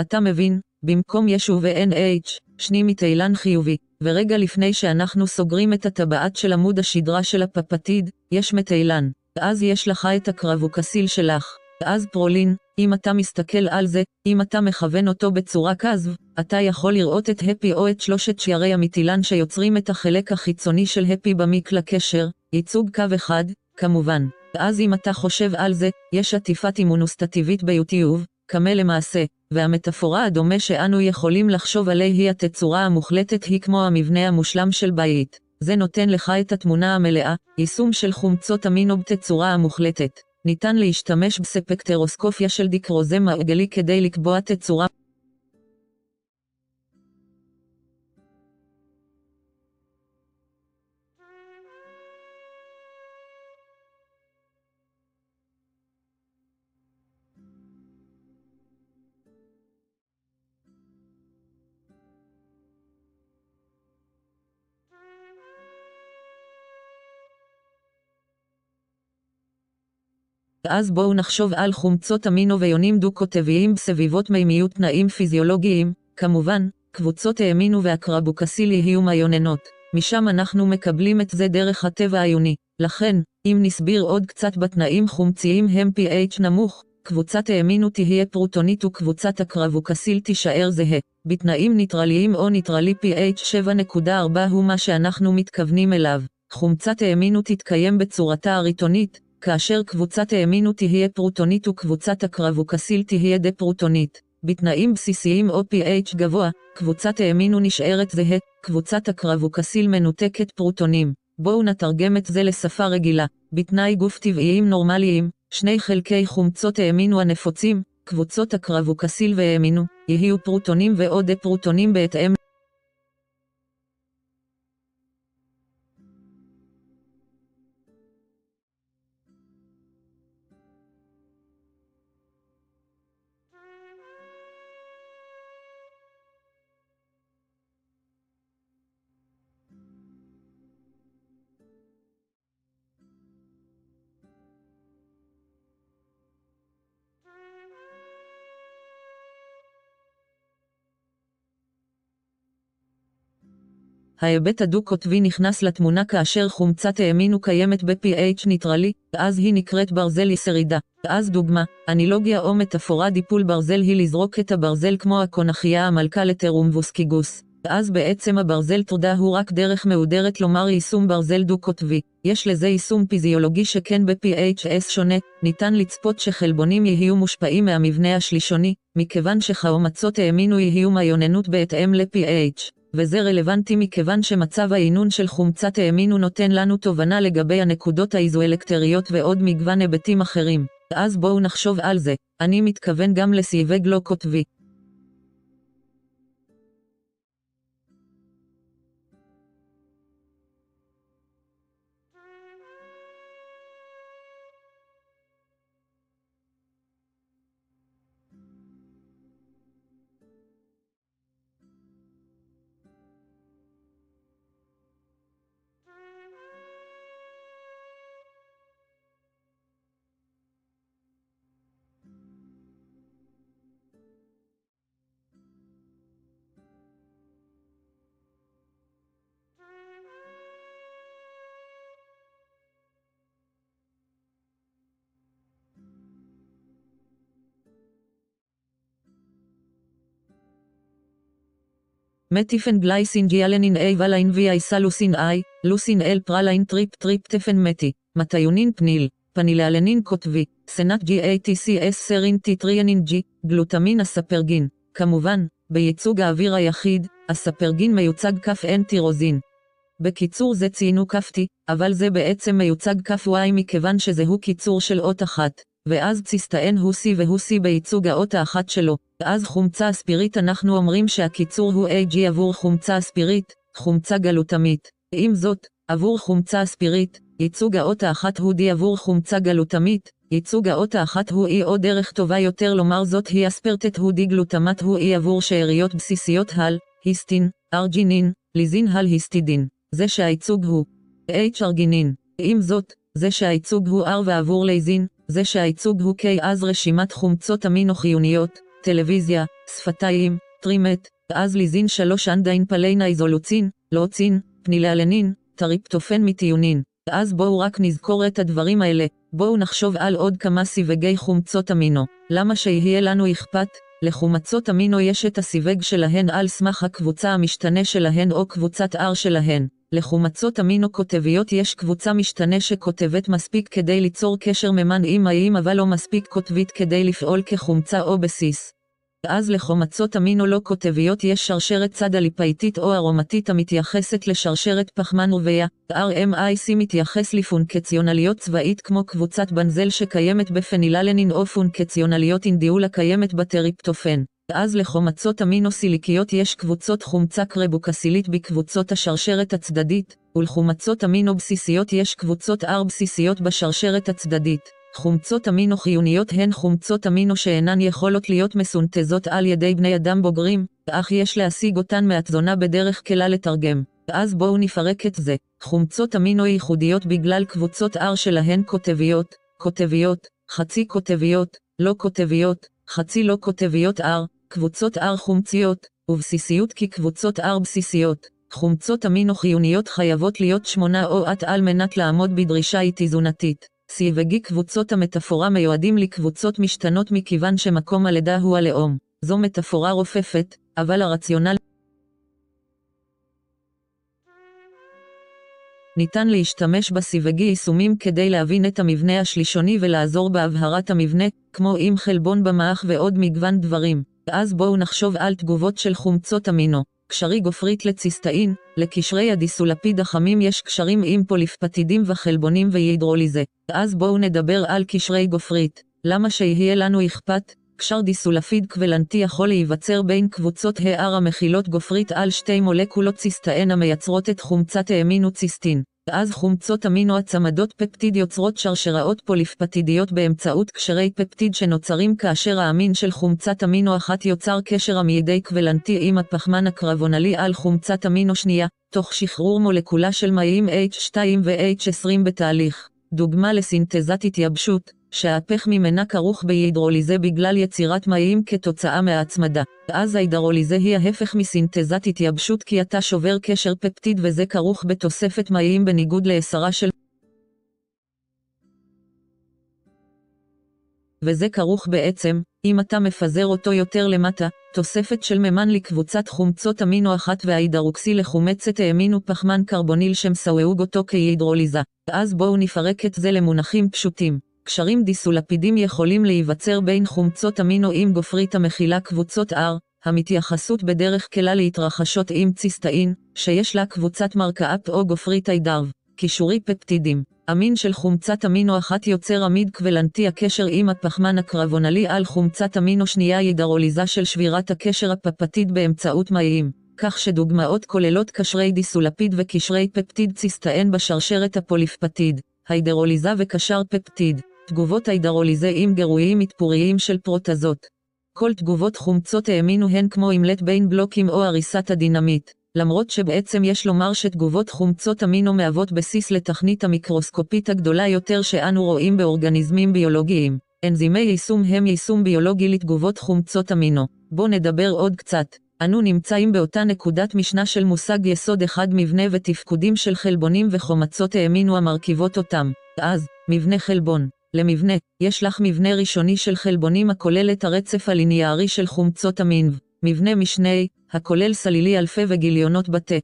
אתה מבין, במקום ישו ו-NH, שני מתאילן חיובי, ורגע לפני שאנחנו סוגרים את הטבעת של עמוד השדרה של הפפטיד, יש מתאילן. אז יש לך את הקרבוקסיל שלך. אז פרולין, אם אתה מסתכל על זה, אם אתה מכוון אותו בצורה כזו, אתה יכול לראות את הפי או את שלושת שיירי המטילן שיוצרים את החלק החיצוני של הפי במיק לקשר, ייצוג קו אחד, כמובן. אז אם אתה חושב על זה, יש עטיפת אימונוסטטיבית ביוטיוב, קמה למעשה, והמטאפורה הדומה שאנו יכולים לחשוב עליה היא התצורה המוחלטת היא כמו המבנה המושלם של בית. זה נותן לך את התמונה המלאה, יישום של חומצות אמינו בתצורה המוחלטת. ניתן להשתמש בספקטרוסקופיה של דיקרוזם מעגלי כדי לקבוע תצורה אז בואו נחשוב על חומצות אמינו ויונים דו-קוטביים בסביבות מימיות תנאים פיזיולוגיים, כמובן, קבוצות האמינו והקרבוקסיל יהיו מיוננות. משם אנחנו מקבלים את זה דרך הטבע העיוני. לכן, אם נסביר עוד קצת בתנאים חומציים הם pH נמוך, קבוצת האמינו תהיה פרוטונית וקבוצת הקרבוקסיל תישאר זהה. בתנאים ניטרליים או ניטרלי pH 7.4 הוא מה שאנחנו מתכוונים אליו. חומצת האמינו תתקיים בצורתה הריטונית, כאשר קבוצת האמינו תהיה פרוטונית וקבוצת הקרבוקסיל תהיה דה-פרוטונית. בתנאים בסיסיים או pH גבוה, קבוצת האמינו נשארת זהה, קבוצת הקרבוקסיל מנותקת פרוטונים. בואו נתרגם את זה לשפה רגילה. בתנאי גוף טבעיים נורמליים, שני חלקי חומצות האמינו הנפוצים, קבוצות הקרבוקסיל והאמינו, יהיו פרוטונים ועוד דה-פרוטונים בהתאם ההיבט הדו-קוטבי נכנס לתמונה כאשר חומצת האמינו קיימת ב-pH ניטרלי, אז היא נקראת ברזל יסרידה. אז דוגמה, אנילוגיה או מטאפורה דיפול ברזל היא לזרוק את הברזל כמו הקונכייה המלכה לטרומבוסקיגוס. אז בעצם הברזל תודה הוא רק דרך מהודרת לומר יישום ברזל דו-קוטבי. יש לזה יישום פיזיולוגי שכן ב-PHS שונה, ניתן לצפות שחלבונים יהיו מושפעים מהמבנה השלישוני, מכיוון שחומצות האמינו יהיו מיוננות בהתאם ל-PH. וזה רלוונטי מכיוון שמצב היינון של חומצת האמינו נותן לנו תובנה לגבי הנקודות האיזואלקטריות ועוד מגוון היבטים אחרים. אז בואו נחשוב על זה, אני מתכוון גם לסיווג לא קוטבי. מטיפן גלייסין גיאלנין A וליין וי סלוסין I, לוסין L פרליין טריפ טריפטפן מתי, מתיונין פניל, פנילאלנין קוטבי, סנט GATCS סרין טיטריאנין G, גלוטמין אספרגין. כמובן, בייצוג האוויר היחיד, אספרגין מיוצג כף N טירוזין. בקיצור זה ציינו כף T, אבל זה בעצם מיוצג כף Y מכיוון שזהו קיצור של אות אחת. ואז C והוא C בייצוג האות האחת שלו. אז חומצה אספירית אנחנו אומרים שהקיצור הוא AG עבור חומצה אספירית, חומצה גלוטמית. עם זאת, עבור חומצה אספירית, ייצוג האות האחת הוא D עבור חומצה גלוטמית, ייצוג האות האחת הוא E או דרך טובה יותר לומר זאת היא אספרטט הוא D גלוטמת הוא E עבור שאריות בסיסיות הל, היסטין, ארג'ינין, ליזין הל היסטידין. זה שהייצוג הוא H ארגינין. עם זאת, זה שהייצוג הוא R ועבור ליזין, זה שהייצוג הוא K אז רשימת חומצות אמינו חיוניות, טלוויזיה, שפתיים, טרימט, אז ליזין 3 אנדיין פליינה איזולוצין, לוצין, פנילאלנין, טריפטופן מתיונין. אז בואו רק נזכור את הדברים האלה, בואו נחשוב על עוד כמה סיווגי חומצות אמינו. למה שיהיה לנו אכפת? לחומצות אמינו יש את הסיווג שלהן על סמך הקבוצה המשתנה שלהן או קבוצת R שלהן. לחומצות אמינו קוטביות יש קבוצה משתנה שכותבת מספיק כדי ליצור קשר ממן עם האיים אבל לא מספיק קוטבית כדי לפעול כחומצה או בסיס. אז לחומצות אמינו לא קוטביות יש שרשרת צד אליפאיטית או ארומטית המתייחסת לשרשרת פחמן רבייה. RMIC מתייחס לפונקציונליות צבאית כמו קבוצת בנזל שקיימת בפניללנין או פונקציונליות אינדיול הקיימת בטריפטופן. אז לחומצות אמינו סיליקיות יש קבוצות חומצה קרבוקסילית בקבוצות השרשרת הצדדית, ולחומצות אמינו בסיסיות יש קבוצות R בסיסיות בשרשרת הצדדית. חומצות אמינו חיוניות הן חומצות אמינו שאינן יכולות להיות מסונתזות על ידי בני אדם בוגרים, אך יש להשיג אותן מהתזונה בדרך כלל לתרגם. אז בואו נפרק את זה. חומצות אמינו ייחודיות בגלל קבוצות R שלהן קוטביות, קוטביות, חצי קוטביות, לא קוטביות, חצי לא קוטביות R, קבוצות R חומציות, ובסיסיות כי קבוצות R בסיסיות. חומצות אמינו חיוניות חייבות להיות שמונה או עט על מנת לעמוד בדרישה איתי-תזונתית. C ו-G קבוצות המטאפורה מיועדים לקבוצות משתנות מכיוון שמקום הלידה הוא הלאום. זו מטאפורה רופפת, אבל הרציונל ניתן להשתמש בסיווגי יישומים כדי להבין את המבנה השלישוני ולעזור בהבהרת המבנה, כמו עם חלבון במאח ועוד מגוון דברים. ואז בואו נחשוב על תגובות של חומצות אמינו. קשרי גופרית לציסטאין, לקשרי הדיסולפיד החמים יש קשרים עם פוליפפטידים וחלבונים והידרוליזה. אז בואו נדבר על קשרי גופרית. למה שיהיה לנו אכפת? קשר דיסולפיד קוולנטי יכול להיווצר בין קבוצות HR המכילות גופרית על שתי מולקולות ציסטאין המייצרות את חומצת האמינו ציסטין. ואז חומצות אמינו הצמדות פפטיד יוצרות שרשראות פוליפפטידיות באמצעות קשרי פפטיד שנוצרים כאשר האמין של חומצת אמינו אחת יוצר קשר עמידי קוולנטי עם הפחמן הקרבונלי על חומצת אמינו שנייה, תוך שחרור מולקולה של מים H2 ו-H20 בתהליך. דוגמה לסינתזת התייבשות, שההפך ממנה כרוך בהידרוליזה בגלל יצירת מים כתוצאה מההצמדה. ואז ההידרוליזה היא ההפך מסינתזת התייבשות כי אתה שובר קשר פפטיד וזה כרוך בתוספת מים בניגוד להסרה של וזה כרוך בעצם, אם אתה מפזר אותו יותר למטה, תוספת של מימן לקבוצת חומצות אמינו אחת וההידרוקסי לחומצת האמינו פחמן קרבוניל שמסווג אותו כהידרוליזה. ואז בואו נפרק את זה למונחים פשוטים. קשרים דיסולפידים יכולים להיווצר בין חומצות אמינו עם גופרית המכילה קבוצות R, המתייחסות בדרך כלל להתרחשות עם ציסטאין, שיש לה קבוצת מרקאפט או גופרית הידרב. קישורי פפטידים אמין של חומצת אמינו אחת יוצר עמיד קוולנטי הקשר עם הפחמן הקרבונלי על חומצת אמינו שנייה הידרוליזה של שבירת הקשר הפפטיד באמצעות מים, כך שדוגמאות כוללות קשרי דיסולפיד וקשרי פפטיד ציסטאין בשרשרת הפוליפפטיד, הידרוליזה וקשר פפטיד. תגובות ההידרוליזה עם גירויים מתפוריים של פרוטזות. כל תגובות חומצות האמינו הן כמו אימלט בין בלוקים או הריסת הדינמיט, למרות שבעצם יש לומר שתגובות חומצות אמינו מהוות בסיס לתכנית המיקרוסקופית הגדולה יותר שאנו רואים באורגניזמים ביולוגיים. אנזימי יישום הם יישום ביולוגי לתגובות חומצות אמינו. בואו נדבר עוד קצת. אנו נמצאים באותה נקודת משנה של מושג יסוד אחד מבנה ותפקודים של חלבונים וחומצות האמינו המרכיבות אותם. אז, מבנה חלבון. למבנה, יש לך מבנה ראשוני של חלבונים הכולל את הרצף הליניארי של חומצות המין. מבנה משני, הכולל סלילי אלפי וגיליונות בתה.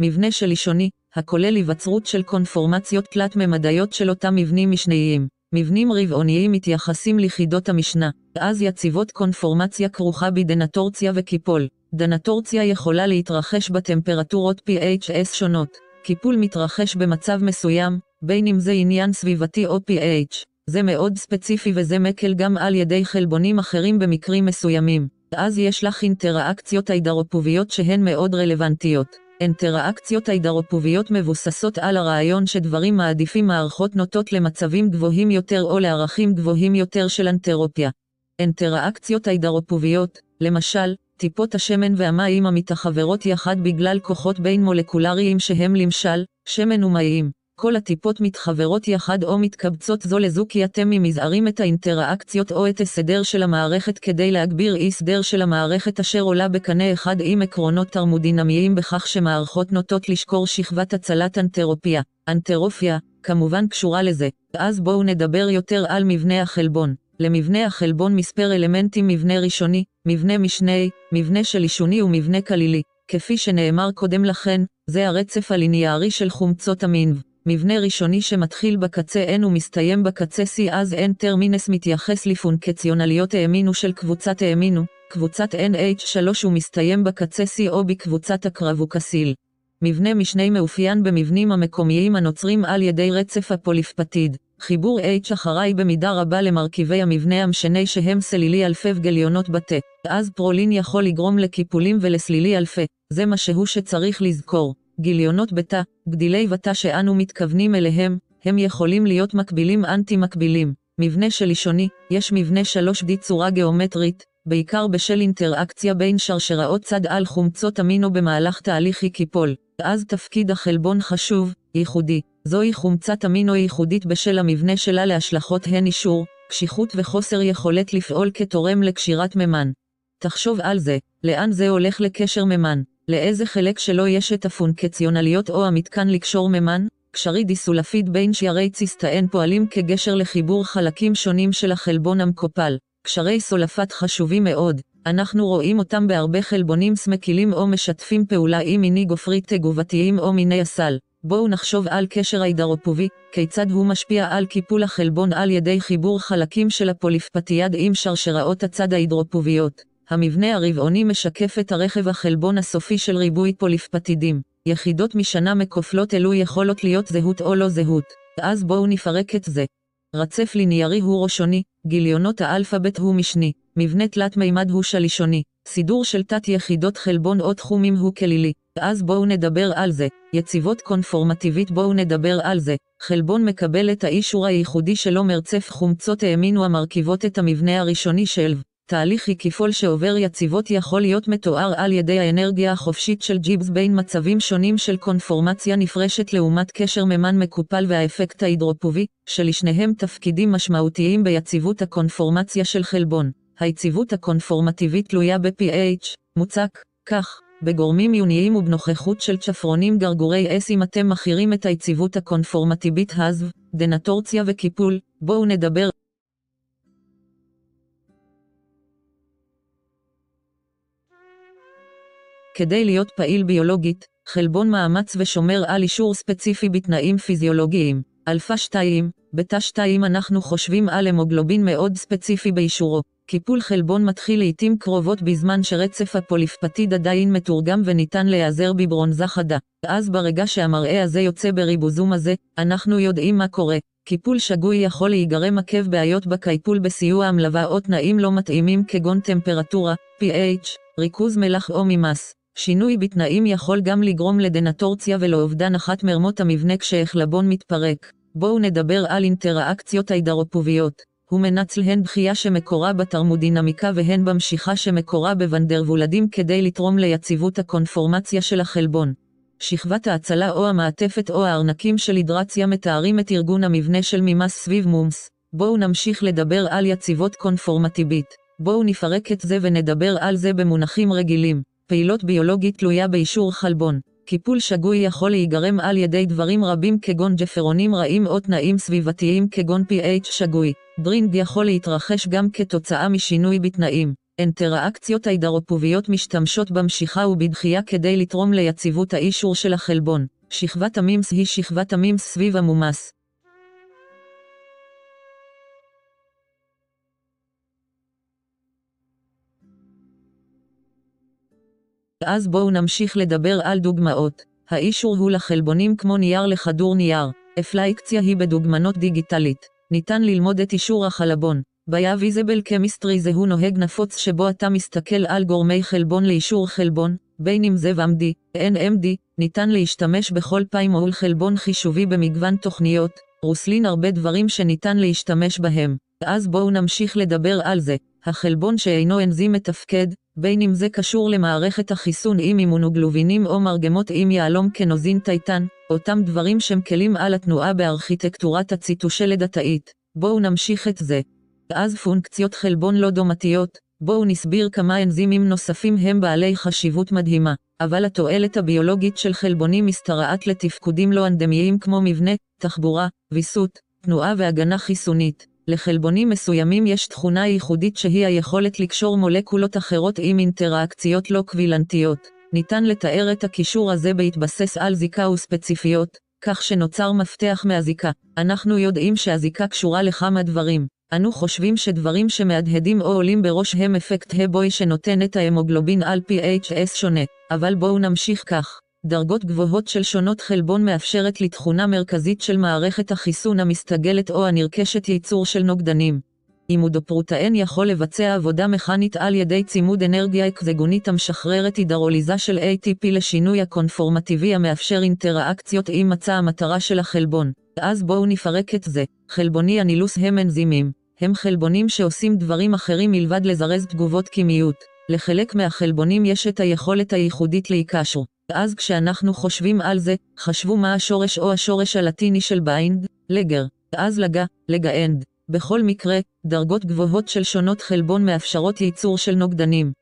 מבנה שלישוני, הכולל היווצרות של קונפורמציות תלת-ממדיות של אותם מבנים משניים. מבנים רבעוניים מתייחסים ליחידות המשנה, אז יציבות קונפורמציה כרוכה בדנטורציה וקיפול. דנטורציה יכולה להתרחש בטמפרטורות PHS שונות. קיפול מתרחש במצב מסוים, בין אם זה עניין סביבתי או pH. זה מאוד ספציפי וזה מקל גם על ידי חלבונים אחרים במקרים מסוימים. אז יש לך אינטראקציות הידרופוביות שהן מאוד רלוונטיות. אינטראקציות הידרופוביות מבוססות על הרעיון שדברים מעדיפים מערכות נוטות למצבים גבוהים יותר או לערכים גבוהים יותר של אנטרופיה. אינטראקציות הידרופוביות, למשל, טיפות השמן והמים המתחברות יחד בגלל כוחות בין מולקולריים שהם למשל, שמן ומים. כל הטיפות מתחברות יחד או מתקבצות זו לזו כי אתם ממזערים את האינטראקציות או את הסדר של המערכת כדי להגביר אי סדר של המערכת אשר עולה בקנה אחד עם עקרונות תרמודינמיים בכך שמערכות נוטות לשקור שכבת הצלת אנטרופיה. אנטרופיה, כמובן קשורה לזה. אז בואו נדבר יותר על מבנה החלבון. למבנה החלבון מספר אלמנטים מבנה ראשוני, מבנה משני, מבנה שלישוני ומבנה כלילי. כפי שנאמר קודם לכן, זה הרצף הליניארי של חומצות המין. מבנה ראשוני שמתחיל בקצה N ומסתיים בקצה C אז N טרמינס מתייחס לפונקציונליות האמינו של קבוצת האמינו, קבוצת NH3 ומסתיים בקצה C או בקבוצת הקרבוקסיל. מבנה משני מאופיין במבנים המקומיים הנוצרים על ידי רצף הפוליפפטיד. חיבור H אחראי במידה רבה למרכיבי המבנה המשנה שהם סלילי אלפי וגליונות בתה. אז פרולין יכול לגרום לקיפולים ולסלילי אלפי. זה מה שהוא שצריך לזכור. גיליונות בתא, גדילי בתא שאנו מתכוונים אליהם, הם יכולים להיות מקבילים אנטי-מקבילים. מבנה שלישוני, יש מבנה 3D צורה גיאומטרית, בעיקר בשל אינטראקציה בין שרשראות צד על חומצות אמינו במהלך תהליך קיפול. אז תפקיד החלבון חשוב, ייחודי. זוהי חומצת אמינו ייחודית בשל המבנה שלה להשלכות הן אישור, קשיחות וחוסר יכולת לפעול כתורם לקשירת ממן. תחשוב על זה, לאן זה הולך לקשר ממן? לאיזה חלק שלו יש את הפונקציונליות או המתקן לקשור ממן? קשרי דיסולפיד בין שיירי ציסטאן פועלים כגשר לחיבור חלקים שונים של החלבון המקופל. קשרי סולפת חשובים מאוד, אנחנו רואים אותם בהרבה חלבונים סמקילים או משתפים פעולה עם מיני גופרית תגובתיים או מיני הסל. בואו נחשוב על קשר ההידרופובי, כיצד הוא משפיע על קיפול החלבון על ידי חיבור חלקים של הפוליפפטיאד עם שרשראות הצד ההידרופוביות. המבנה הרבעוני משקף את הרכב החלבון הסופי של ריבוי פוליפפטידים. יחידות משנה מקופלות אלו יכולות להיות זהות או לא זהות. אז בואו נפרק את זה. רצף ליניארי הוא ראשוני, גיליונות האלפבית הוא משני, מבנה תלת מימד הוא שלישוני, סידור של תת יחידות חלבון או תחומים הוא כלילי. אז בואו נדבר על זה. יציבות קונפורמטיבית בואו נדבר על זה. חלבון מקבל את האישור הייחודי שלו מרצף חומצות האמינו המרכיבות את המבנה הראשוני של תהליך הקיפול שעובר יציבות יכול להיות מתואר על ידי האנרגיה החופשית של ג'יבס בין מצבים שונים של קונפורמציה נפרשת לעומת קשר ממן מקופל והאפקט ההידרופובי, שלשניהם תפקידים משמעותיים ביציבות הקונפורמציה של חלבון. היציבות הקונפורמטיבית תלויה ב-pH, מוצק, כך, בגורמים עיוניים ובנוכחות של צ'פרונים גרגורי אס אם אתם מכירים את היציבות הקונפורמטיבית הזו, דנטורציה וקיפול, בואו נדבר כדי להיות פעיל ביולוגית, חלבון מאמץ ושומר על אישור ספציפי בתנאים פיזיולוגיים. אלפא 2, בתא 2 אנחנו חושבים על המוגלובין מאוד ספציפי באישורו. קיפול חלבון מתחיל לעיתים קרובות בזמן שרצף הפוליפפטיד עדיין מתורגם וניתן להיעזר בברונזה חדה. אז ברגע שהמראה הזה יוצא בריבוזום הזה, אנחנו יודעים מה קורה. קיפול שגוי יכול להיגרם עקב בעיות בקיפול בסיוע המלווה או תנאים לא מתאימים כגון טמפרטורה, pH, ריכוז מלח או ממס. שינוי בתנאים יכול גם לגרום לדנטורציה ולאובדן אחת מרמות המבנה כשהחלבון מתפרק. בואו נדבר על אינטראקציות ההידרופוביות. הוא מנצל הן דחייה שמקורה בתרמודינמיקה והן במשיכה שמקורה בוונדרוולדים כדי לתרום ליציבות הקונפורמציה של החלבון. שכבת ההצלה או המעטפת או הארנקים של הידרציה מתארים את ארגון המבנה של ממס סביב מומס. בואו נמשיך לדבר על יציבות קונפורמטיבית. בואו נפרק את זה ונדבר על זה במונחים רגילים. פעילות ביולוגית תלויה באישור חלבון. קיפול שגוי יכול להיגרם על ידי דברים רבים כגון צ'פרונים רעים או תנאים סביבתיים כגון pH שגוי. דרינג יכול להתרחש גם כתוצאה משינוי בתנאים. אינטראקציות ההידרופוביות משתמשות במשיכה ובדחייה כדי לתרום ליציבות האישור של החלבון. שכבת המימס היא שכבת המימס סביב המומס. אז בואו נמשיך לדבר על דוגמאות. האישור הוא לחלבונים כמו נייר לכדור נייר. אפלאיקציה היא בדוגמנות דיגיטלית. ניתן ללמוד את אישור החלבון. ב-Visible Chemistry זהו נוהג נפוץ שבו אתה מסתכל על גורמי חלבון לאישור חלבון, בין אם זה VMD, NMD, ניתן להשתמש בכל פעם מול חלבון חישובי במגוון תוכניות, רוסלין הרבה דברים שניתן להשתמש בהם. אז בואו נמשיך לדבר על זה. החלבון שאינו אנזים מתפקד, בין אם זה קשור למערכת החיסון עם אימונוגלובינים או מרגמות עם יהלום כנוזין טייטן, אותם דברים שמקלים על התנועה בארכיטקטורת הציטושלד התאית. בואו נמשיך את זה. אז פונקציות חלבון לא דומתיות, בואו נסביר כמה אנזימים נוספים הם בעלי חשיבות מדהימה. אבל התועלת הביולוגית של חלבונים משתרעת לתפקודים לא אנדמיים כמו מבנה, תחבורה, ויסות, תנועה והגנה חיסונית. לחלבונים מסוימים יש תכונה ייחודית שהיא היכולת לקשור מולקולות אחרות עם אינטראקציות לא קבילנטיות. ניתן לתאר את הקישור הזה בהתבסס על זיקה וספציפיות, כך שנוצר מפתח מהזיקה. אנחנו יודעים שהזיקה קשורה לכמה דברים. אנו חושבים שדברים שמהדהדים או עולים בראש הם אפקט הבוי שנותן את ההמוגלובין על PHS שונה, אבל בואו נמשיך כך. דרגות גבוהות של שונות חלבון מאפשרת לתכונה מרכזית של מערכת החיסון המסתגלת או הנרכשת ייצור של נוגדנים. אימודופרוטאן יכול לבצע עבודה מכנית על ידי צימוד אנרגיה אקזגונית המשחררת הידרוליזה של ATP לשינוי הקונפורמטיבי המאפשר אינטראקציות עם מצע המטרה של החלבון. אז בואו נפרק את זה. חלבוני הנילוס הם אנזימים. הם חלבונים שעושים דברים אחרים מלבד לזרז תגובות קימיות. לחלק מהחלבונים יש את היכולת הייחודית להיקשר. אז כשאנחנו חושבים על זה, חשבו מה השורש או השורש הלטיני של ביינד, לגר. אז לגה, לגאנד. בכל מקרה, דרגות גבוהות של שונות חלבון מאפשרות ייצור של נוגדנים.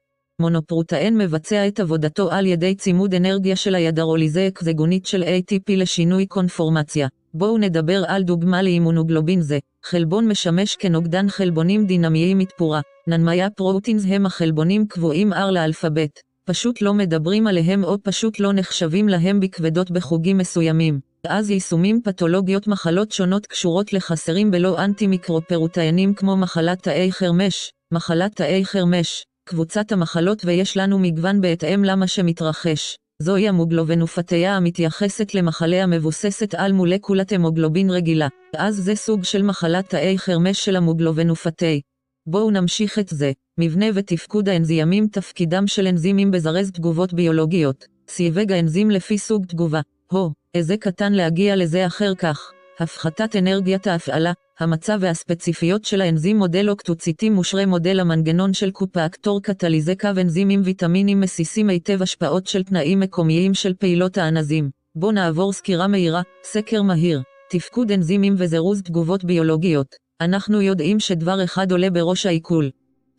מונופרוטאן מבצע את עבודתו על ידי צימוד אנרגיה של הידרוליזה אקזגונית של ATP לשינוי קונפורמציה. בואו נדבר על דוגמה לאימונוגלובין זה. חלבון משמש כנוגדן חלבונים דינמיים מתפורה. ננמיה פרוטינס הם החלבונים קבועים R לאלפבית. פשוט לא מדברים עליהם או פשוט לא נחשבים להם בכבדות בחוגים מסוימים. אז יישומים פתולוגיות מחלות שונות קשורות לחסרים בלא אנטי-מיקרופרוטאינים כמו מחלת תאי חרמש, מחלת תאי חרמש, קבוצת המחלות ויש לנו מגוון בהתאם למה שמתרחש. זוהי המוגלובנופתיה המתייחסת למחלה המבוססת על מולקולת המוגלובין רגילה. אז זה סוג של מחלת תאי חרמש של המוגלובנופתי. בואו נמשיך את זה. מבנה ותפקוד האנזימים תפקידם של אנזימים בזרז תגובות ביולוגיות. סיווג האנזים לפי סוג תגובה. הו, איזה קטן להגיע לזה אחר כך. הפחתת אנרגיית ההפעלה, המצב והספציפיות של האנזים מודל אוקטוציטים מושרי מודל המנגנון של קופאקטור קטליזה קו אנזימים ויטמינים מסיסים היטב השפעות של תנאים מקומיים של פעילות האנזים. בואו נעבור סקירה מהירה, סקר מהיר, תפקוד אנזימים וזירוז תגובות ביולוגיות. אנחנו יודעים שדבר אחד עולה בראש העיכול.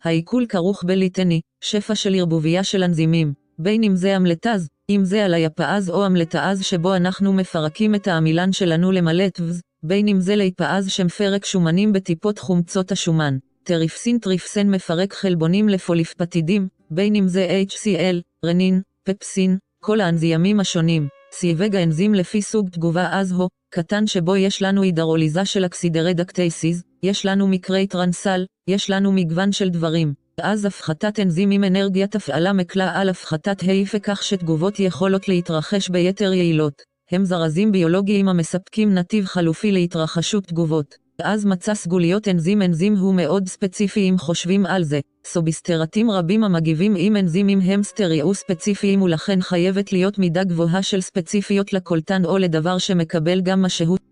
העיכול כרוך בליטני, שפע של ערבוביה של אנזימים, בין אם זה אמלטז, אם זה על היפאז או אמלטאז שבו אנחנו מפרקים את העמילן שלנו למלטבז, בין אם זה ליפאז שמפרק שומנים בטיפות חומצות השומן. טריפסין טריפסן מפרק חלבונים לפוליפפטידים, בין אם זה HCl, רנין, פפסין, כל האנזימים השונים. סיווג האנזים לפי סוג תגובה אז הו, קטן שבו יש לנו הידרוליזה של אקסידרדקטייסיס, יש לנו מקרי טרנסל, יש לנו מגוון של דברים. אז הפחתת אנזימים אנרגיית הפעלה מקלה על הפחתת העיפה כך שתגובות יכולות להתרחש ביתר יעילות. הם זרזים ביולוגיים המספקים נתיב חלופי להתרחשות תגובות. אז מצא סגוליות אנזים אנזים הוא מאוד ספציפי אם חושבים על זה. סוביסטרטים רבים המגיבים עם אנזימים הם סטריאו ספציפיים ולכן חייבת להיות מידה גבוהה של ספציפיות לקולטן או לדבר שמקבל גם משהו.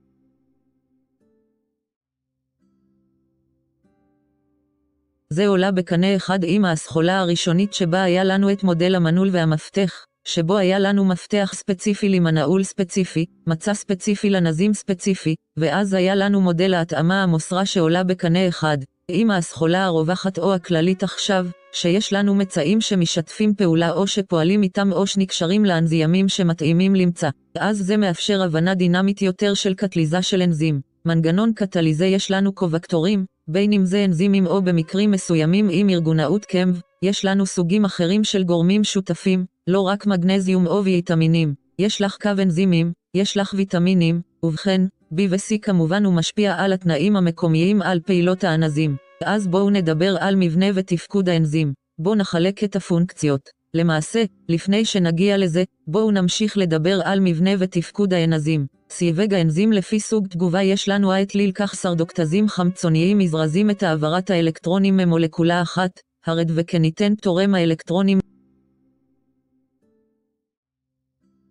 זה עולה בקנה אחד עם האסכולה הראשונית שבה היה לנו את מודל המנעול והמפתח, שבו היה לנו מפתח ספציפי למנעול ספציפי, מצע ספציפי לנזים ספציפי, ואז היה לנו מודל ההתאמה המוסרה שעולה בקנה אחד, עם האסכולה הרווחת או הכללית עכשיו, שיש לנו מצעים שמשתפים פעולה או שפועלים איתם או שנקשרים לאנזימים שמתאימים למצא, אז זה מאפשר הבנה דינמית יותר של קטליזה של אנזים. מנגנון קטליזה יש לנו קובקטורים, בין אם זה אנזימים או במקרים מסוימים עם ארגונאות קמב, יש לנו סוגים אחרים של גורמים שותפים, לא רק מגנזיום או ויטמינים. יש לך קו אנזימים, יש לך ויטמינים, ובכן, B ו-C כמובן הוא משפיע על התנאים המקומיים על פעילות האנזים. אז בואו נדבר על מבנה ותפקוד האנזים. בואו נחלק את הפונקציות. למעשה, לפני שנגיע לזה, בואו נמשיך לדבר על מבנה ותפקוד האנזים. סיווג האנזים לפי סוג תגובה יש לנו האטליל כך סרדוקטזים חמצוניים מזרזים את העברת האלקטרונים ממולקולה אחת, הרד וכניתן תורם האלקטרונים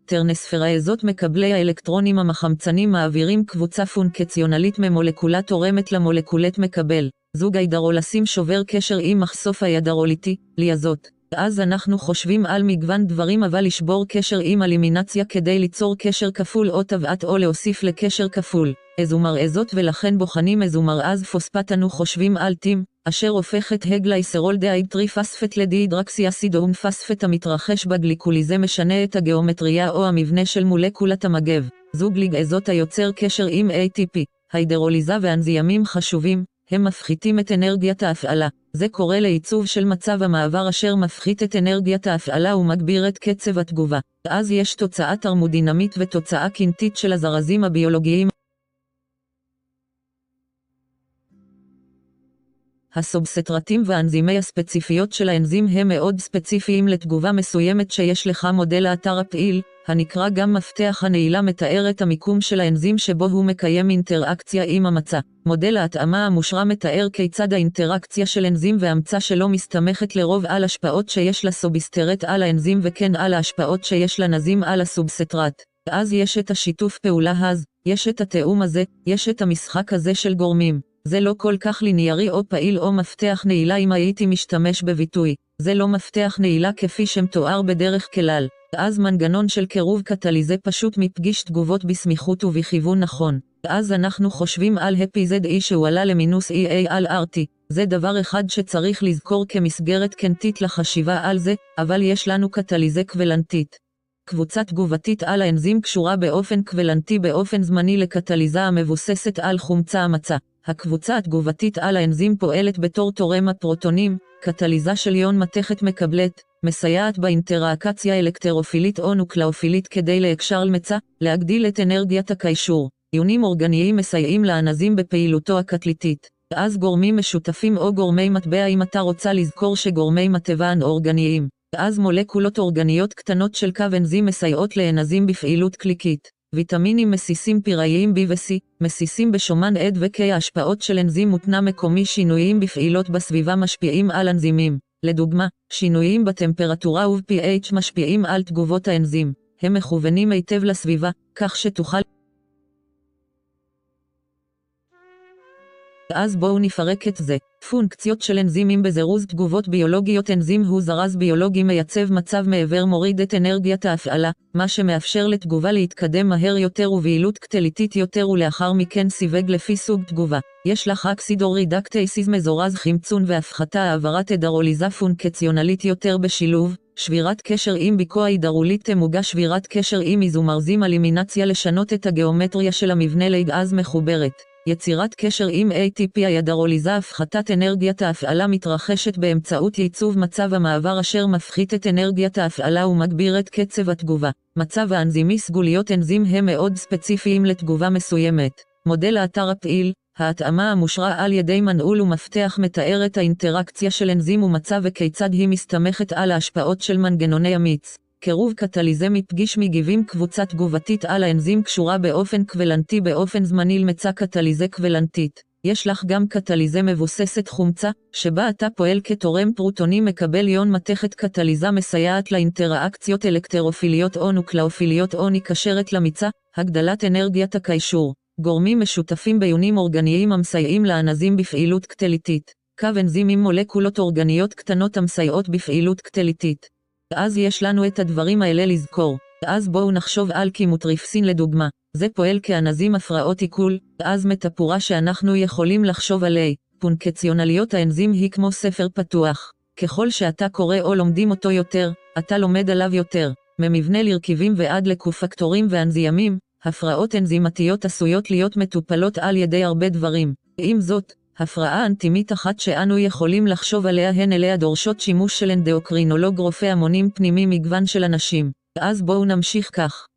טרנספרזות מקבלי האלקטרונים המחמצנים מעבירים קבוצה פונקציונלית ממולקולה תורמת למולקולת מקבל. זוג הידרולסים שובר קשר עם מחשוף הידרוליטי, ליאזות. אז אנחנו חושבים על מגוון דברים אבל לשבור קשר עם אלימינציה כדי ליצור קשר כפול או טבעת או להוסיף לקשר כפול. איזומר איזות ולכן בוחנים איזומר אז פוספט אנו חושבים על טים, אשר הופך את הגלייסרול דהייד טריפספט לדיהידרקסיאסידון פספט המתרחש בגליקוליזה משנה את הגיאומטריה או המבנה של מולקולת המגב. זוג ליגעזות היוצר קשר עם ATP. ההידרוליזה ואנזימים חשובים, הם מפחיתים את אנרגיית ההפעלה. זה קורה לעיצוב של מצב המעבר אשר מפחית את אנרגיית ההפעלה ומגביר את קצב התגובה. אז יש תוצאה תרמודינמית ותוצאה קינטית של הזרזים הביולוגיים. הסובסטרטים והאנזימי הספציפיות של האנזים הם מאוד ספציפיים לתגובה מסוימת שיש לך מודל האתר הפעיל, הנקרא גם מפתח הנעילה מתאר את המיקום של האנזים שבו הוא מקיים אינטראקציה עם המצע. מודל ההתאמה המושרע מתאר כיצד האינטראקציה של אנזים והמצע שלו מסתמכת לרוב על השפעות שיש לסוביסטרט על האנזים וכן על ההשפעות שיש לנזים על הסובסטרט. אז יש את השיתוף פעולה הז, יש את התיאום הזה, יש את המשחק הזה של גורמים. זה לא כל כך ליניארי או פעיל או מפתח נעילה אם הייתי משתמש בביטוי. זה לא מפתח נעילה כפי שמתואר בדרך כלל. אז מנגנון של קירוב קטליזה פשוט מפגיש תגובות בסמיכות ובכיוון נכון. אז אנחנו חושבים על הפי ZE שהוא עלה למינוס EA על RT. זה דבר אחד שצריך לזכור כמסגרת קנטית לחשיבה על זה, אבל יש לנו קטליזה קוולנטית. קבוצה תגובתית על האנזים קשורה באופן קוולנטי באופן זמני לקטליזה המבוססת על חומצה המצה. הקבוצה התגובתית על האנזים פועלת בתור תורם הפרוטונים, קטליזה של איון מתכת מקבלת, מסייעת באינטראקציה אלקטרופילית או נוקלאופילית כדי להקשר למצע, להגדיל את אנרגיית הקישור. איונים אורגניים מסייעים לאנזים בפעילותו הקטליטית. אז גורמים משותפים או גורמי מטבע אם אתה רוצה לזכור שגורמי מטבע אורגניים. אז מולקולות אורגניות קטנות של קו אנזים מסייעות לאנזים בפעילות קליקית. ויטמינים מסיסים פיראיים B ו-C, מסיסים בשומן עד ו-K ההשפעות של אנזים מותנה מקומי שינויים בפעילות בסביבה משפיעים על אנזימים. לדוגמה, שינויים בטמפרטורה וב-pH משפיעים על תגובות האנזים. הם מכוונים היטב לסביבה, כך שתוכל אז בואו נפרק את זה. פונקציות של אנזימים בזירוז תגובות ביולוגיות אנזים הוא זרז ביולוגי מייצב מצב מעבר מוריד את אנרגיית ההפעלה, מה שמאפשר לתגובה להתקדם מהר יותר וביעילות קטליטית יותר ולאחר מכן סיווג לפי סוג תגובה. יש לך אקסידור רידקטייסיס מזורז חמצון והפחתה העברת הדרוליזה פונקציונלית יותר בשילוב, שבירת קשר עם ביקוע הידרולית תמוגה שבירת קשר עם איזומרזים אלימינציה לשנות את הגיאומטריה של המבנה לגז מחוברת. יצירת קשר עם ATP הידרוליזה הפחתת אנרגיית ההפעלה מתרחשת באמצעות ייצוב מצב המעבר אשר מפחית את אנרגיית ההפעלה ומגביר את קצב התגובה. מצב האנזימי סגוליות אנזים הם מאוד ספציפיים לתגובה מסוימת. מודל האתר הפעיל, ההתאמה המושרה על ידי מנעול ומפתח מתאר את האינטראקציה של אנזים ומצב וכיצד היא מסתמכת על ההשפעות של מנגנוני המיץ. קירוב קטליזה מפגיש מגיבים קבוצה תגובתית על האנזים קשורה באופן קוולנטי באופן זמני למצע קטליזה קוולנטית. יש לך גם קטליזה מבוססת חומצה, שבה אתה פועל כתורם פרוטוני מקבל יון מתכת קטליזה מסייעת לאינטראקציות אלקטרופיליות או נוקלאופיליות או נקשרת למיצה, הגדלת אנרגיית הקישור. גורמים משותפים ביונים אורגניים המסייעים לאנזים בפעילות קטליטית. קו אנזים עם מולקולות אורגניות קטנות המסייעות בפעילות קטליטית. אז יש לנו את הדברים האלה לזכור. אז בואו נחשוב על קימוטריפסין לדוגמה. זה פועל כאנזים הפרעות עיכול, אז מטפורה שאנחנו יכולים לחשוב עליה. פונקציונליות האנזים היא כמו ספר פתוח. ככל שאתה קורא או לומדים אותו יותר, אתה לומד עליו יותר. ממבנה לרכיבים ועד לקופקטורים ואנזימים, הפרעות אנזימתיות עשויות להיות מטופלות על ידי הרבה דברים. עם זאת, הפרעה אנטימית אחת שאנו יכולים לחשוב עליה הן אליה דורשות שימוש של אנדאוקרינולוג רופא המונים פנימי מגוון של אנשים. אז בואו נמשיך כך.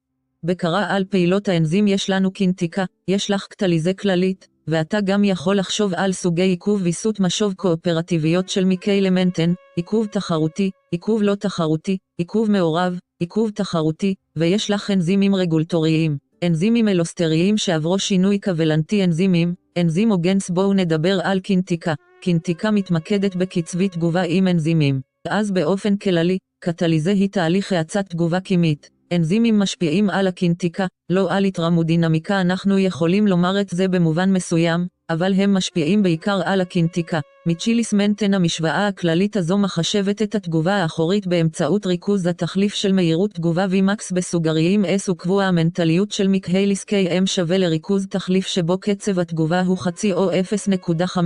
בקרה על פעילות האנזים יש לנו קינטיקה, יש לך קטליזה כללית, ואתה גם יכול לחשוב על סוגי עיכוב ויסות משוב קואופרטיביות של מיקי אלמנטן, עיכוב תחרותי, עיכוב לא תחרותי, עיכוב מעורב, עיכוב תחרותי, ויש לך אנזימים רגולטוריים. אנזימים אלוסטריים שעברו שינוי קוולנטי אנזימים, אנזימוגנס בואו נדבר על קינטיקה. קינטיקה מתמקדת בקצבי תגובה עם אנזימים. אז באופן כללי, קטליזה היא תהליך האצת תגובה כימית. אנזימים משפיעים על הקינטיקה, לא על התרמודינמיקה אנחנו יכולים לומר את זה במובן מסוים, אבל הם משפיעים בעיקר על הקינטיקה. מצ'יליס מנטן המשוואה הכללית הזו מחשבת את התגובה האחורית באמצעות ריכוז התחליף של מהירות תגובה Vmax בסוגריים S וקבוע המנטליות של מקהליס KM שווה לריכוז תחליף שבו קצב התגובה הוא חצי או 0.5.